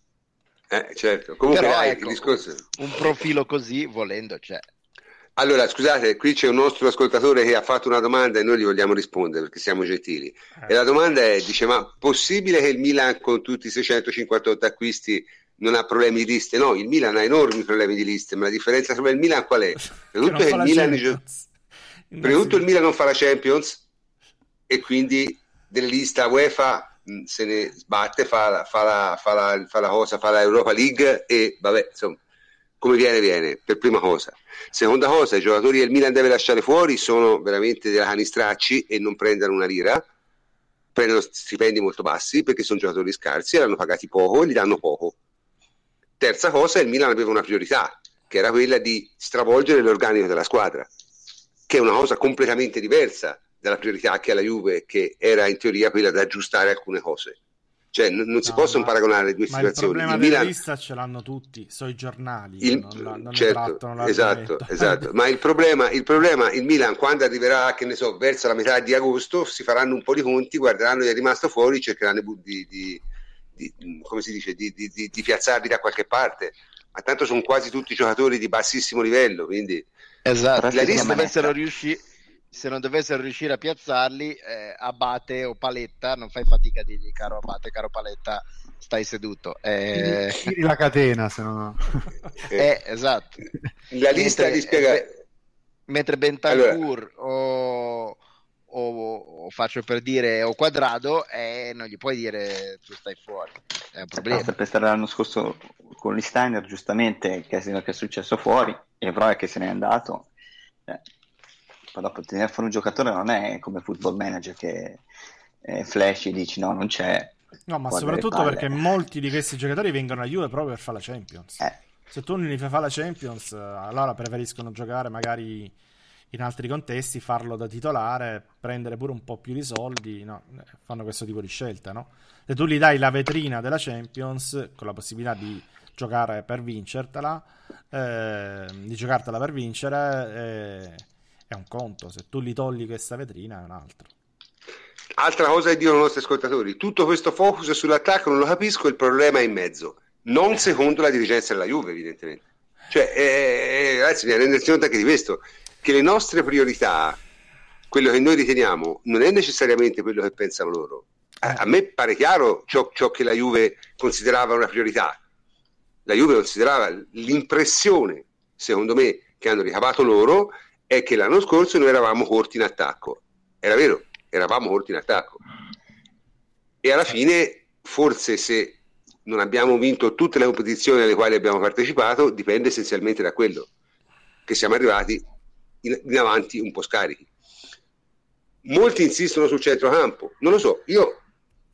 Eh, certo. Comunque Però, ecco, discorso... un profilo così volendo c'è. Allora, scusate, qui c'è un nostro ascoltatore che ha fatto una domanda e noi gli vogliamo rispondere perché siamo gentili. Eh. E la domanda è, dice, ma possibile che il Milan con tutti i 658 acquisti non ha problemi di liste? No, il Milan ha enormi problemi di liste, ma la differenza tra il Milan qual è? <laughs> Prima tutto, il Milan, prima tutto il Milan non fa la Champions e quindi delle liste UEFA se ne sbatte, fa fa, la, fa, la, fa la cosa, fa la Europa League e vabbè, insomma, come viene, viene, per prima cosa. Seconda cosa, i giocatori del Milan deve lasciare fuori sono veramente dei canistracci e non prendono una lira, prendono stipendi molto bassi perché sono giocatori scarsi, l'hanno pagati poco e gli danno poco. Terza cosa, il Milan aveva una priorità, che era quella di stravolgere l'organico della squadra, che è una cosa completamente diversa dalla priorità che ha la Juve, che era in teoria quella di aggiustare alcune cose. Cioè, n- non si no, possono ma, paragonare le due ma situazioni. Il problema il della lista ce l'hanno tutti, sono i giornali. Il, non, non certo, esatto, esatto. ma il problema, il problema, il Milan, quando arriverà, che ne so, verso la metà di agosto, si faranno un po' di conti, guarderanno chi è rimasto fuori, cercheranno di, di, di come si dice, di, di, di, piazzarli da qualche parte ma tanto sono quasi tutti giocatori di bassissimo livello, quindi... Esatto, la lista dovessero riuscire se non dovessero riuscire a piazzarli, eh, Abate o Paletta, non fai fatica a dirgli caro Abate, caro Paletta, stai seduto. Eh... Tiri la catena, se no... <laughs> eh, esatto. La lista mentre, di spiegare... Eh, mentre Bentancur allora. o, o, o, faccio per dire o Quadrado, eh, non gli puoi dire tu stai fuori. È un problema. Basta pensare l'anno scorso con l'Isteiner, giustamente, che è, che è successo fuori, e Vroe che se n'è andato. Eh poi dopo tenere fuori un giocatore non è come football manager che eh, flash e dici no, non c'è. No, ma soprattutto perché molti di questi giocatori vengono a Juve proprio per fare la Champions. Eh. Se tu non li fai fare la Champions, allora preferiscono giocare magari in altri contesti, farlo da titolare, prendere pure un po' più di soldi, no? fanno questo tipo di scelta, no? Se tu gli dai la vetrina della Champions con la possibilità di giocare per vincertela, eh, di giocartela per vincere, eh, è un conto, se tu li togli questa vetrina è un altro. Altra cosa che dicono i nostri ascoltatori, tutto questo focus sull'attacco non lo capisco, il problema è in mezzo, non secondo la dirigenza della Juve evidentemente. Cioè, eh, eh ragazzi, bisogna rendersi conto anche di questo, che le nostre priorità, quello che noi riteniamo, non è necessariamente quello che pensano loro. A, a me pare chiaro ciò, ciò che la Juve considerava una priorità. La Juve considerava l'impressione, secondo me, che hanno ricavato loro è che l'anno scorso noi eravamo corti in attacco. Era vero, eravamo corti in attacco. E alla fine, forse se non abbiamo vinto tutte le competizioni alle quali abbiamo partecipato, dipende essenzialmente da quello, che siamo arrivati in, in avanti un po' scarichi. Molti insistono sul centrocampo, non lo so, io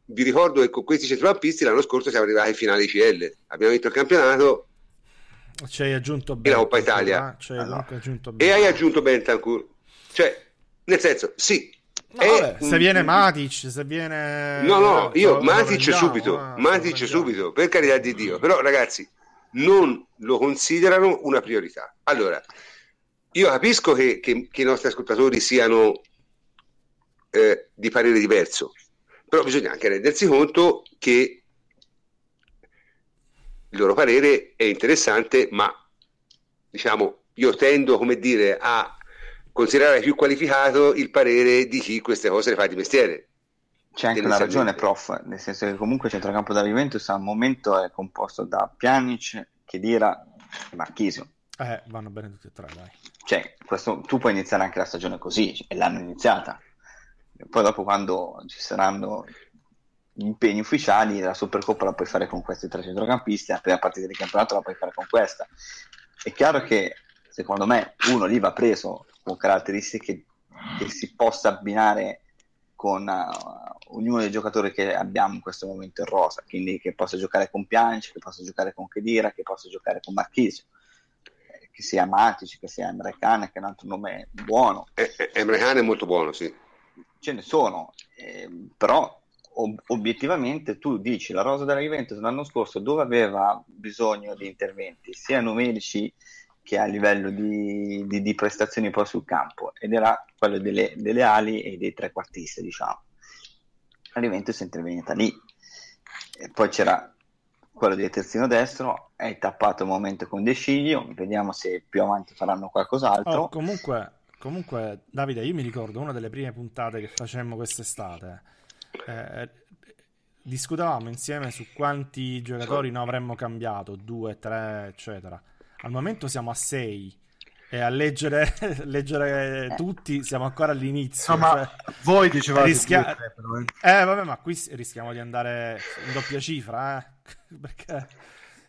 vi ricordo che con questi centrocampisti l'anno scorso siamo arrivati ai finali CL, abbiamo vinto il campionato ci hai aggiunto bene. la Coppa Italia. Eh? Allora. Aggiunto e hai aggiunto Bentancur. Cioè, nel senso, sì. No, vabbè, se viene Matic, se viene... No, no, io Matic subito, eh, Matic subito, per carità di Dio. Però ragazzi, non lo considerano una priorità. Allora, io capisco che, che, che i nostri ascoltatori siano eh, di parere diverso, però bisogna anche rendersi conto che il loro parere è interessante, ma diciamo io tendo come dire a considerare più qualificato il parere di chi queste cose le fa di mestiere. C'è anche una ragione, prof, nel senso che comunque il centrocampo della Juventus al momento è composto da Pjanic, Chedira e Marchisio. Eh, vanno bene tutti e tre, dai. Cioè, questo, tu puoi iniziare anche la stagione così, cioè, l'hanno iniziata. Poi dopo quando ci saranno impegni ufficiali, la Supercoppa la puoi fare con questi tre centrocampisti, la prima partita di campionato la puoi fare con questa. È chiaro che secondo me uno lì va preso con caratteristiche che si possa abbinare con uh, ognuno dei giocatori che abbiamo in questo momento in rosa, quindi che possa giocare con Pianci, che possa giocare con Kedira, che possa giocare con Marchisio, eh, che sia Matic, che sia Emre Can, che è un altro nome buono. Eh, eh, Emre Can è molto buono, sì. Ce ne sono, eh, però ob- obiettivamente tu dici la rosa della Juventus l'anno scorso dove aveva bisogno di interventi sia numerici che a livello di, di, di prestazioni poi sul campo ed era quello delle, delle ali e dei trequartisti diciamo. La Juventus è intervenuta lì. E poi c'era quello di terzino destro è tappato un momento con De Sciglio vediamo se più avanti faranno qualcos'altro. Oh, comunque, comunque Davide io mi ricordo una delle prime puntate che facemmo quest'estate eh, discutevamo insieme su quanti giocatori ne avremmo cambiato, due, tre, eccetera. Al momento siamo a sei e a leggere, <laughs> leggere eh. tutti siamo ancora all'inizio. No, ma cioè, voi dicevate rischia... due, tre, però, eh. eh. vabbè, ma qui rischiamo di andare in doppia cifra, eh? <laughs> Perché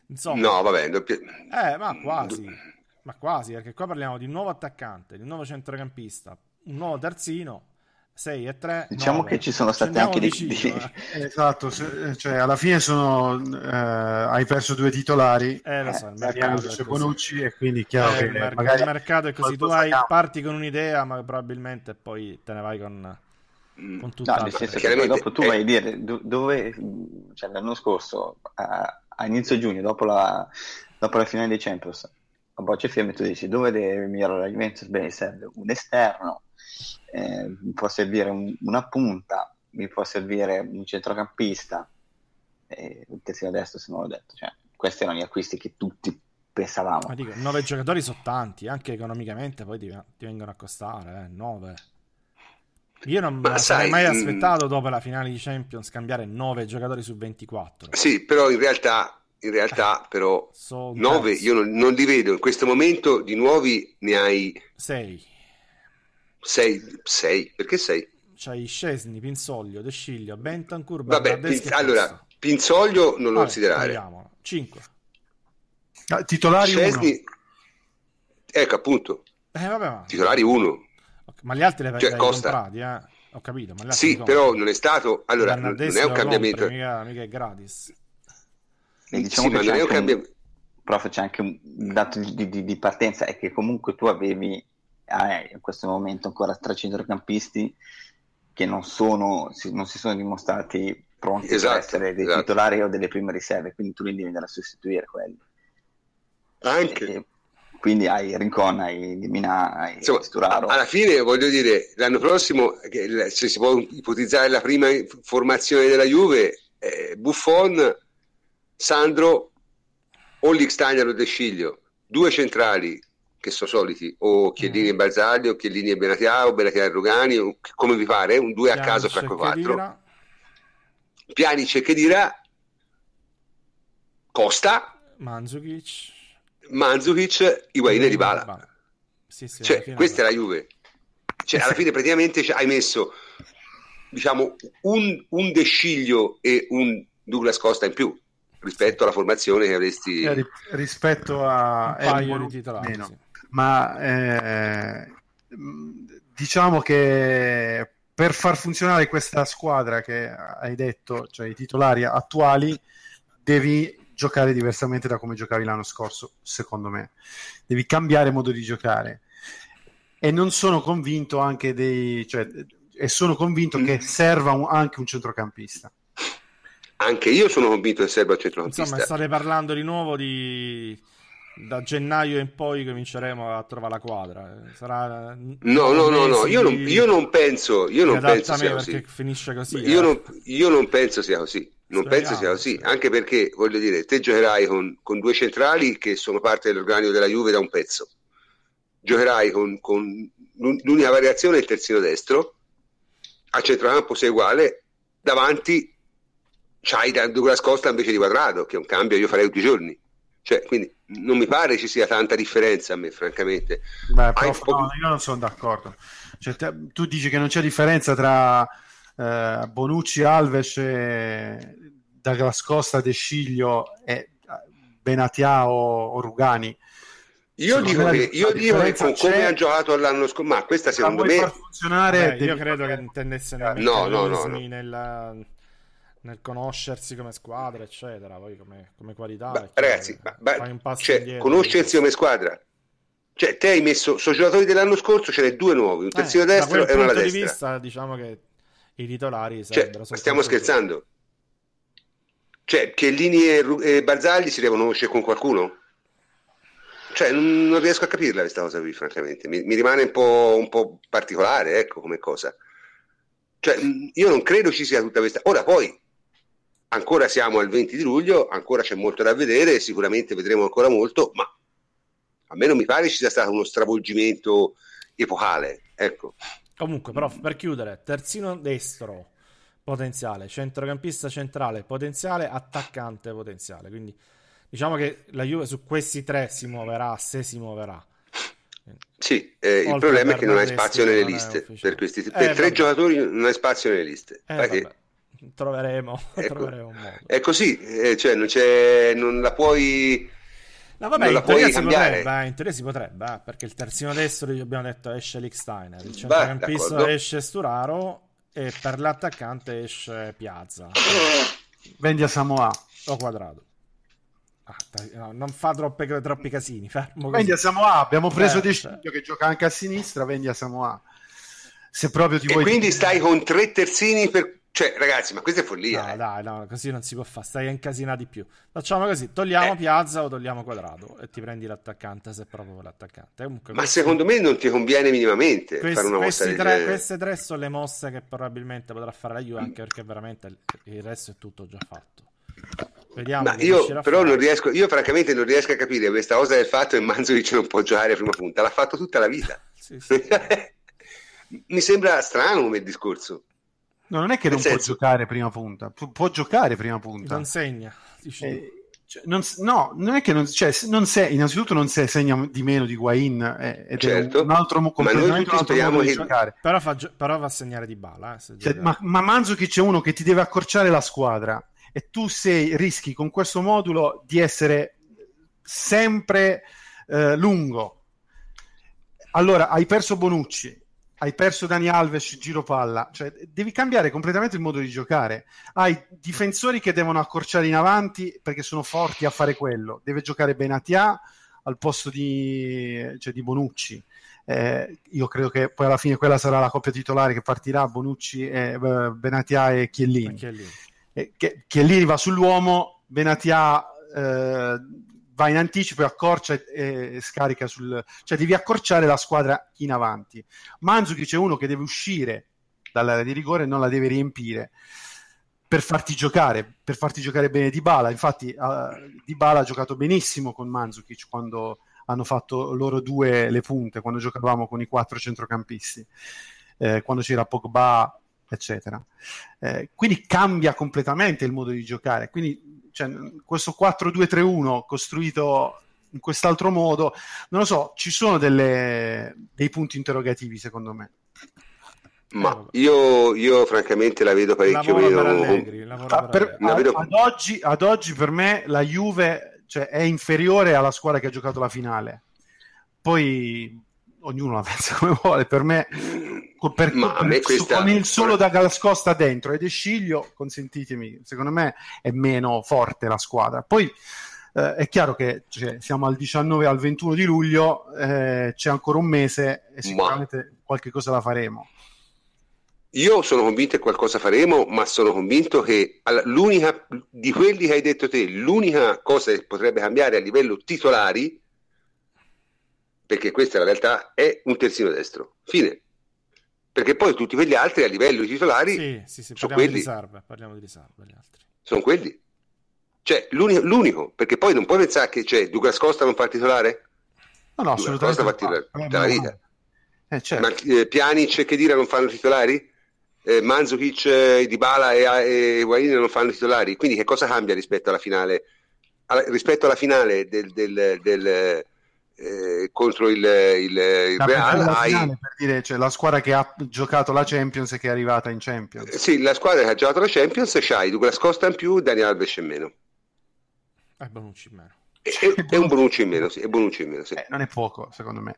insomma No, vabbè, doppia... Eh, ma quasi. Ma quasi, perché qua parliamo di un nuovo attaccante, di un nuovo centrocampista, un nuovo terzino 6 e 3 diciamo 9. che ci sono state anche dei vicino, eh. esatto cioè alla fine sono eh, hai perso due titolari eh lo so il mercato c'è Bonucci e quindi chiaro eh, che il, magari il mercato è così tu hai, parti con un'idea ma probabilmente poi te ne vai con mm. con tutta no, nel senso che dopo tu vai a dire dove cioè l'anno scorso a, a inizio giugno dopo la, dopo la finale dei Champions a bocce ferme tu dici dove deve migliorare la Juventus bene serve un esterno eh, mi può servire un, una punta, mi può servire un centrocampista, e il terzino destro se non l'ho detto. Cioè, questi erano gli acquisti che tutti pensavamo. Ma dico, nove giocatori sono tanti, anche economicamente poi ti, ti vengono a costare, eh, nove. Io non mi sarei mai mm, aspettato dopo la finale di Champions cambiare 9 giocatori su 24. Sì, però in realtà, in realtà però 9 io non, non, li vedo in questo momento di nuovi ne hai 6. 6, 6, perché 6? C'hai Scesni, Pinsoglio, De Sciglio, Bentancur, Vabbè, Pin- allora, Pinsoglio non lo considerare. 5. Ah, titolari Scesni... Ecco, appunto. Eh, vabbè, ma... Titolari 1. Ma gli altri li cioè, comprati, eh? Ho capito. Ma sì, però non è stato. Allora, non è un cambiamento. Compri, mica, mica è gratis. E diciamo sì, che non è un cambiamento. Prof, c'è anche un dato di, di, di, partenza, è che comunque tu avevi eh, in questo momento ancora tre centrocampisti che non, sono, non si sono dimostrati pronti esatto, per essere dei esatto. titolari o delle prime riserve, quindi tu li devi andare a sostituire quelli. Anche. E, quindi hai Rincon, hai Dimina, hai Insomma, Sturaro. Alla fine voglio dire, l'anno prossimo, se si può ipotizzare la prima formazione della Juve, eh, Buffon, Sandro, o Licksteiner o De Sciglio, due centrali che sono soliti, o Chiellini mm. e Barzagli, o Chiellini e Benatia, o Benatia e Rugani, o come vi pare, un due a caso fra quei quattro. Piani c'è che dirà, Costa, Mandzukic Mandzukic, Higuain e Dybala. Sì, sì, cioè, questa è la Juve. Cioè, alla fine praticamente hai messo diciamo un, un Desciglio e un Douglas Costa in più rispetto alla formazione che avresti eh, rispetto a un paio di titolari sì. Ma eh, diciamo che per far funzionare questa squadra che hai detto cioè i titolari attuali devi giocare diversamente da come giocavi l'anno scorso, secondo me. Devi cambiare modo di giocare. E non sono convinto anche dei... Cioè, e sono convinto mm. che serva un, anche un centrocampista. Anche io sono convinto che serva un centrocampista. Insomma, state parlando di nuovo di da gennaio in poi cominceremo a trovare la quadra. Sarà no, no, no, no. Io non, io non penso, io non penso sia così. Finisce così. Io, eh. non, io non penso sia così. Non Speriamo, penso sia così, anche perché voglio dire, te giocherai con, con, due centrali che sono parte dell'organico della Juve da un pezzo. Giocherai con, con l'unica variazione è il terzino destro, a centrocampo sei uguale, davanti c'hai Douglas Costa invece di quadrato, che è un cambio io farei tutti i giorni. Cioè, quindi non mi pare ci sia tanta differenza a me, francamente. Beh, prof, no, io non sono d'accordo. Cioè, te, tu dici che non c'è differenza tra eh, Bonucci, Alves, e Douglas Costa, De Sciglio e eh, Benatia o, o Rugani. Io dico, che, io dico che con come ha giocato l'anno scorso, ma questa secondo me... Funzionare, eh, io credo che intendesse no, no, no, no. Nella, nel conoscersi come squadra, eccetera, poi come, come qualità. Ba, ragazzi, ba, ba, cioè, conoscersi come squadra. Cioè, te hai messo, sono giocatori dell'anno scorso, ce n'è due nuovi, un eh, terzino eh, destro e uno alla destra. di vista, diciamo che i titolari cioè, stiamo scherzando cioè Chiellini e, e Barzagli si devono conoscere con qualcuno cioè non, non, riesco a capirla questa cosa qui francamente mi, mi rimane un po', un po', particolare ecco come cosa cioè io non credo ci sia tutta questa ora poi ancora siamo al 20 di luglio ancora c'è molto da vedere sicuramente vedremo ancora molto ma a me non mi pare ci sia stato uno stravolgimento epocale ecco Comunque, però, per chiudere, terzino destro potenziale, centrocampista centrale potenziale, attaccante potenziale. Quindi diciamo che la Juve su questi tre si muoverà se si muoverà. Sì, eh, il problema è che non hai spazio nelle liste. Per, questi, per eh, tre vabbè. giocatori non hai spazio nelle liste. Eh, troveremo, <laughs> ecco, troveremo un modo. È così, eh, cioè non, non la puoi No, vabbè, in teoria, potrebbe, eh, in teoria, si potrebbe, eh, perché il terzino destro, abbiamo detto, esce Licksteiner, il centrocampista esce Sturaro e per l'attaccante esce Piazza. Vendi a Samoa. O quadrato. Ah, no, non fa troppe, troppi casini. Fermo vendi a Samoa. Abbiamo preso eh, De cioè. che gioca anche a sinistra. Vendi a Samoa. Se proprio ti e vuoi. quindi stai con tre terzini per cioè, ragazzi, ma questa è follia. No, eh. dai, no, così non si può fare. Stai a incasinare di più. Facciamo così: togliamo eh. Piazza o togliamo Quadrato e ti prendi l'attaccante se proprio l'attaccante. Comunque, ma questi... secondo me non ti conviene minimamente questi, fare una mossa tre, genere. Queste tre sono le mosse che probabilmente potrà fare la Juve, anche perché veramente il resto è tutto già fatto. Vediamo. Ma io però fare. non riesco, io francamente non riesco a capire questa cosa del fatto che Manzovic non può giocare a prima punta, l'ha fatto tutta la vita. <laughs> sì, sì. <laughs> Mi sembra strano come discorso. No, non è che non senso... può giocare prima punta, Pu- può giocare prima punta. Non segna. Eh, cioè, non, no, non è che non, cioè, non sei, innanzitutto non sei, segna di meno di Guain eh, ed certo, è un altro mo- completamente un altro modo che... di giocare. Però, fa, però va a segnare di bala. Eh, cioè, ma, ma Manzukic c'è uno che ti deve accorciare la squadra e tu sei, rischi con questo modulo di essere sempre eh, lungo. Allora, hai perso Bonucci, hai perso Dani Alves, giro palla, cioè devi cambiare completamente il modo di giocare. Hai difensori che devono accorciare in avanti perché sono forti a fare quello. Deve giocare Benatia al posto di, cioè, di Bonucci. Eh, io credo che poi alla fine quella sarà la coppia titolare che partirà Bonucci, e, eh, Benatia e Chiellini. Chiellini. Eh, Chiellini va sull'uomo, Benatia va in anticipo e accorcia e, e, scarica sul... cioè devi accorciare la squadra in avanti. Manzuki c'è uno che deve uscire dall'area di rigore e non la deve riempire per farti giocare, per farti giocare bene Di Bala. Infatti uh, Di Bala ha giocato benissimo con Mandzukic quando hanno fatto loro due le punte, quando giocavamo con i quattro centrocampisti, eh, quando c'era Pogba, eccetera. Eh, quindi cambia completamente il modo di giocare. Quindi cioè, questo 4-2-3-1 costruito in quest'altro modo, non lo so, ci sono delle, dei punti interrogativi secondo me. Ma io, io francamente la vedo parecchio meno. Per Allegri, ah, per, per, vedo... ad, oggi, ad, oggi, per me la Juve cioè, è inferiore alla squadra che ha giocato la finale. Poi ognuno la pensa <laughs> come vuole. Per me, per, Ma per, questa... con il solo da Galascosta dentro ed Esciglio, consentitemi, secondo me è meno forte la squadra. Poi eh, è chiaro che cioè, siamo al 19 al 21 di luglio, eh, c'è ancora un mese e sicuramente ma... qualche cosa la faremo. Io sono convinto che qualcosa faremo, ma sono convinto che l'unica di quelli che hai detto te, l'unica cosa che potrebbe cambiare a livello titolari perché questa in realtà è un terzino destro. Fine. Perché poi tutti quegli altri a livello di titolari sì, sì, sì, sono quelli. Di riserva, parliamo di riserva, gli altri. Sono quelli. Cioè, l'unico, l'unico, perché poi non puoi pensare che c'è Douglas Costa non fa il titolare? No, no, assolutamente. Costa fa titolare tutta la vita. Eh, certo. Ma eh, Pjanic e Chedira non fanno titolari? Eh, Manzukic, eh, Dybala e, e Guaini non fanno titolari? Quindi che cosa cambia rispetto alla finale? Alla, rispetto alla finale del, del, del eh, contro il, il, il Real hai... per dire cioè, la squadra che ha giocato la Champions e che è arrivata in Champions. Eh, sì la squadra che ha giocato la Champions c'hai Douglas Costa in più Daniel Alves in meno. È Bonucci in meno. È, è, un Bonucci in meno sì, è Bonucci in meno sì. eh, non è poco secondo me.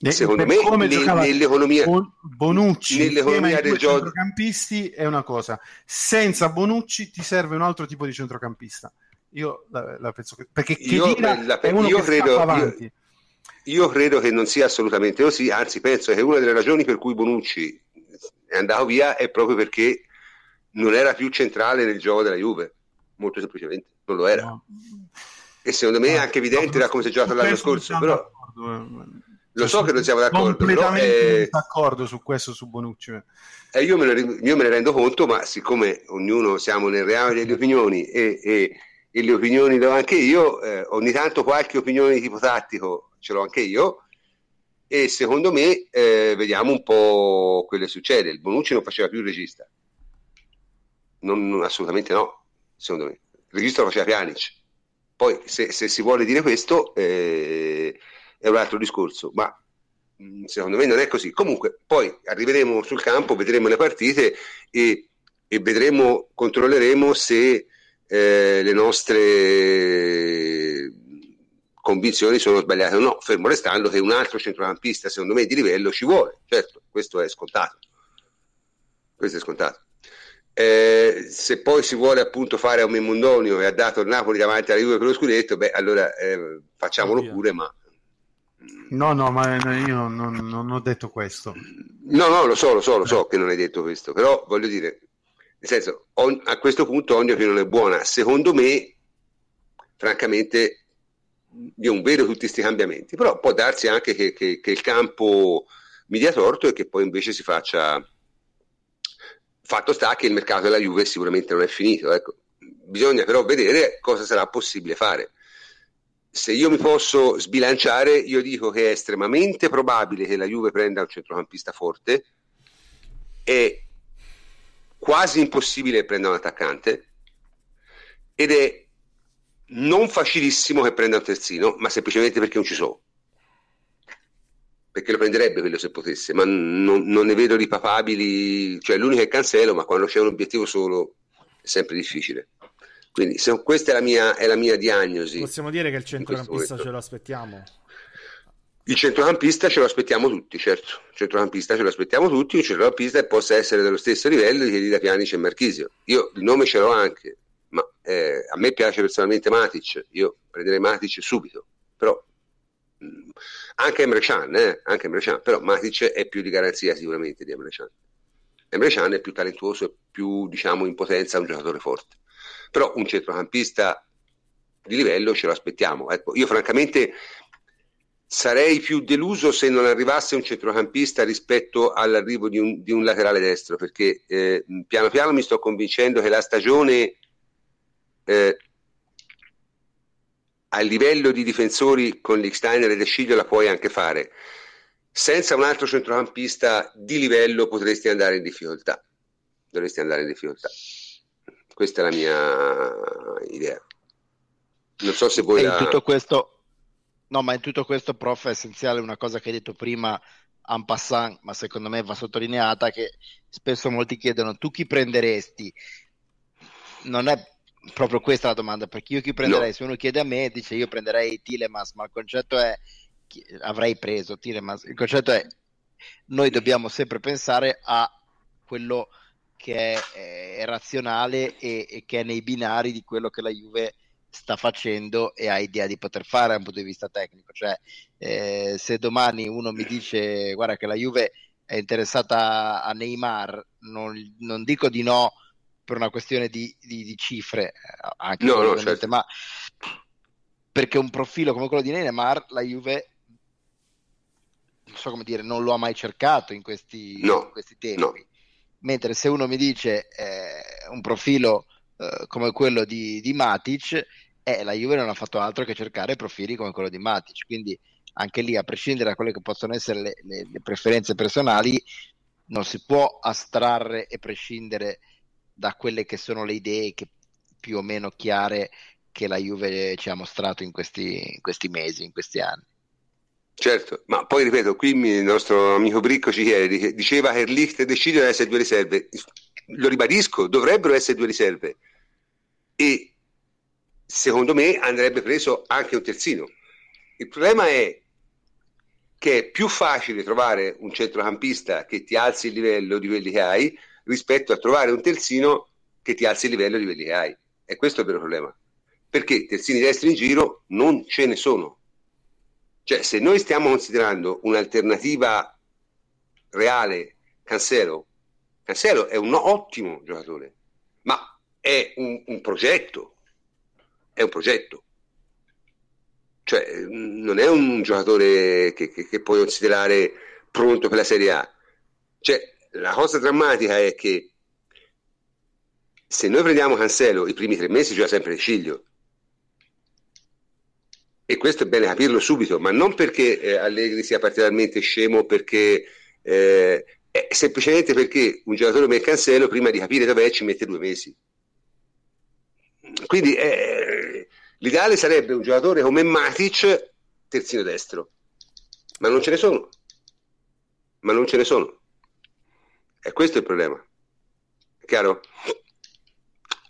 Ne, secondo me come ne, nell'economia Bonucci nell'economia del gioco centrocampisti è una cosa. Senza Bonucci ti serve un altro tipo di centrocampista io la, la penso che perché io, la, è uno io che credo, avanti io, io credo che non sia assolutamente così, anzi penso che una delle ragioni per cui Bonucci è andato via è proprio perché non era più centrale nel gioco della Juve, molto semplicemente, non lo era. No. E secondo me è anche evidente da come si è giocato l'anno scorso, però... Eh. Lo so che non siamo d'accordo. Completamente però, eh, d'accordo su questo, su Bonucci. Eh, io, me ne, io, me ne, rendo conto, ma siccome ognuno siamo nel reame delle opinioni e, e, e le opinioni do anche io, eh, ogni tanto qualche opinione di tipo tattico ce l'ho anche io e secondo me eh, vediamo un po' quello che succede. Il Bonucci non faceva più il regista, non, non, assolutamente no, secondo me. Il regista lo faceva Pjanic. Poi se, se si vuole dire questo eh, è un altro discorso, ma mm, secondo me non è così. Comunque poi arriveremo sul campo, vedremo le partite e, e vedremo, controlleremo se eh, le nostre convinzioni sono sbagliate o no, fermo restando che un altro centrocampista, secondo me, di livello ci vuole. Certo, questo è scontato. Questo è scontato. Eh, se poi si vuole appunto fare un Memondonio e ha dato il Napoli davanti alla Juve per lo scudetto, beh, allora eh, facciamolo oh, pure, ma... No, no, ma io non, non, ho detto questo. No, no, lo so, lo so, lo so che non hai detto questo, però voglio dire, nel senso, on, a questo punto ogni opinione è buona. Secondo me, francamente, io non vedo tutti questi cambiamenti, però può darsi anche che, che, che il campo mi dia torto e che poi invece si faccia... Fatto sta che il mercato della Juve sicuramente non è finito, ecco. bisogna però vedere cosa sarà possibile fare. Se io mi posso sbilanciare, io dico che è estremamente probabile che la Juve prenda un centrocampista forte, è quasi impossibile che prenda un attaccante ed è non facilissimo che prenda un terzino, ma semplicemente perché non ci sono. Perché lo prenderebbe quello se potesse, ma non, non ne vedo di papabili, cioè l'unico è Cancelo, ma quando c'è un obiettivo solo è sempre difficile. Quindi se, questa è la, mia, è la mia diagnosi. Possiamo dire che il centrocampista ce lo aspettiamo? Il centrocampista ce lo aspettiamo tutti, certo. Il centrocampista ce lo aspettiamo tutti, un centrocampista possa essere dello stesso livello di Chiedita Pianic e Marchisio. Io il nome ce l'ho anche, ma eh, a me piace personalmente Matic, io prenderei Matic subito, però mh, mm, anche Emre Can, eh, anche Emre Can, però Matic è più di garanzia sicuramente di Emre Can. Emre Can è più talentuoso e più diciamo in potenza un giocatore forte, però un centrocampista di livello ce lo aspettiamo. Ecco, io francamente sarei più deluso se non arrivasse un centrocampista rispetto all'arrivo di un, di un laterale destro, perché eh, piano piano mi sto convincendo che la stagione eh, a livello di difensori con Licksteiner e De Sciglio la puoi anche fare. Senza un altro centrocampista di livello potresti andare in difficoltà. Dovresti andare in difficoltà. Questa è la mia idea. Non so se voi... in tutto questo... No, ma in tutto questo, prof, è essenziale una cosa che hai detto prima, en passant, ma secondo me va sottolineata, che spesso molti chiedono, tu chi prenderesti? Non è proprio questa la domanda, perché io chi prenderei? No. Se uno chiede a me, dice io prenderei Tilemas, ma il concetto è avrei preso Tilemas. Il concetto è noi dobbiamo sempre pensare a quello che è, è razionale e, e, che è nei binari di quello che la Juve sta facendo e ha idea di poter fare da un punto di vista tecnico. Cioè, eh, se domani uno mi dice guarda che la Juve è interessata a Neymar, non, non dico di no per una questione di, di, di cifre, eh, anche no, no, certo. ma perché un profilo come quello di Neymar, la Juve non so come dire, non lo ha mai cercato in questi, no, in questi tempi. No. Mentre se uno mi dice eh, un profilo eh, come quello di, di Matic, eh, la Juve non ha fatto altro che cercare profili come quello di Matic. Quindi anche lì, a prescindere da quelle che possono essere le, le, le preferenze personali, non si può astrarre e prescindere da quelle che sono le idee che, più o meno chiare che la Juve ci ha mostrato in questi, in questi mesi, in questi anni. Certo, ma poi ripeto, qui il nostro amico Bricco ci chiede, diceva che Licht decide di essere due riserve. Lo ribadisco, dovrebbero essere due riserve. E secondo me andrebbe preso anche un terzino. Il problema è che è più facile trovare un centrocampista che ti alzi il livello di quelli che hai rispetto a trovare un terzino che ti alzi il livello di quelli che hai. E questo è il vero problema. Perché terzini destri in giro non ce ne sono. Cioè, se noi stiamo considerando un'alternativa reale Cancelo, Cancelo è un ottimo giocatore, ma è un, un progetto, è un progetto. Cioè, non è un giocatore che, che, che puoi considerare pronto per la Serie A. Cioè, la cosa drammatica è che se noi prendiamo Cancelo i primi tre mesi gioca sempre Ciglio e questo è bene capirlo subito ma non perché eh, Allegri sia particolarmente scemo perché eh, è semplicemente perché un giocatore come Cancelo prima di capire dov'è ci mette due mesi quindi eh, l'ideale sarebbe un giocatore come Matic terzino destro. Ma non ce ne sono. Ma non ce ne sono. E questo è il problema. Chiaro?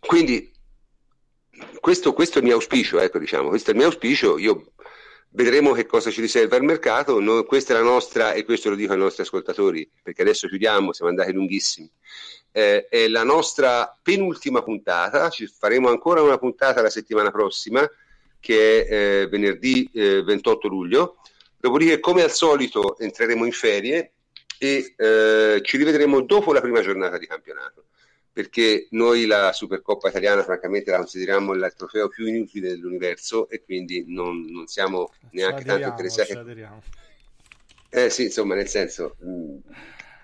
Quindi questo, questo, è il mio auspicio, ecco, diciamo, questo è il mio auspicio, io vedremo che cosa ci riserva il mercato, Noi, questa è la nostra, e questo lo dico ai nostri ascoltatori, perché adesso chiudiamo, siamo andati lunghissimi, eh, è la nostra penultima puntata, ci faremo ancora una puntata la settimana prossima, che è eh, venerdì eh, 28 luglio, dopodiché come al solito entreremo in ferie e eh, ci rivedremo dopo la prima giornata di campionato perché noi la Supercoppa italiana francamente la consideriamo il trofeo più inutile dell'universo e quindi non, non siamo neanche tanto interessati. Eh sì, insomma, nel senso, mh,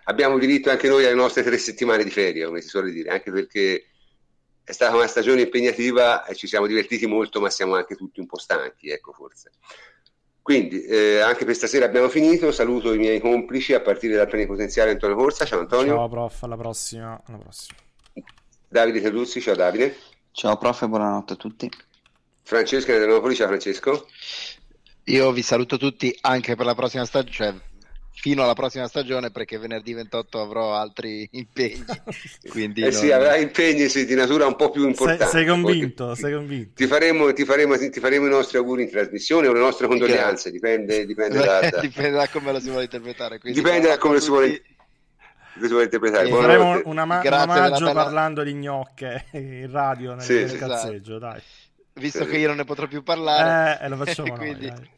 abbiamo diritto anche noi alle nostre tre settimane di ferie, come si suole dire, anche perché è stata una stagione impegnativa e ci siamo divertiti molto, ma siamo anche tutti un po' stanchi, ecco forse. Quindi eh, anche per stasera abbiamo finito, saluto i miei complici a partire dal plenipotenziario Antonio Corsa, ciao Antonio. Ciao prof, alla prossima. Alla prossima. Davide Terluzzi, ciao Davide. Ciao prof e buonanotte a tutti. Francesco Napoli, ciao Francesco. Io vi saluto tutti anche per la prossima stagione, cioè fino alla prossima stagione perché venerdì 28 avrò altri <laughs> impegni. Quindi eh non... sì, avrai impegni sì, di natura un po' più importanti. Sei, sei convinto, sei convinto. Ti faremo, ti, faremo, ti faremo, i nostri auguri in trasmissione o le nostre condoglianze, dipende, dipende, da, <laughs> da... dipende da come lo si vuole interpretare. Dipende da come lo si vuole vuole interpretare. faremo una ma- un omaggio parlando di gnocche <laughs> in radio nel, sì, nel sì, cazzeggio, esatto. dai. Visto sì. che io non ne potrò più parlare, eh, lo facciamo quindi... noi.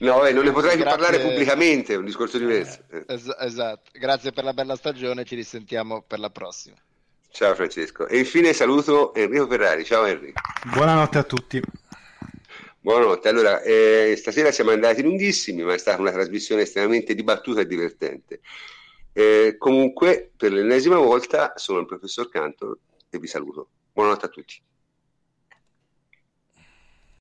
No, eh, non ne potrai più parlare pubblicamente, è un discorso diverso. Eh, es- esatto, grazie per la bella stagione, ci risentiamo per la prossima. Ciao Francesco. E infine saluto Enrico Ferrari, ciao Enrico. Buonanotte a tutti. Buonanotte, allora eh, stasera siamo andati lunghissimi, ma è stata una trasmissione estremamente dibattuta e divertente. Eh, comunque, per l'ennesima volta, sono il professor Cantor e vi saluto. Buonanotte a tutti.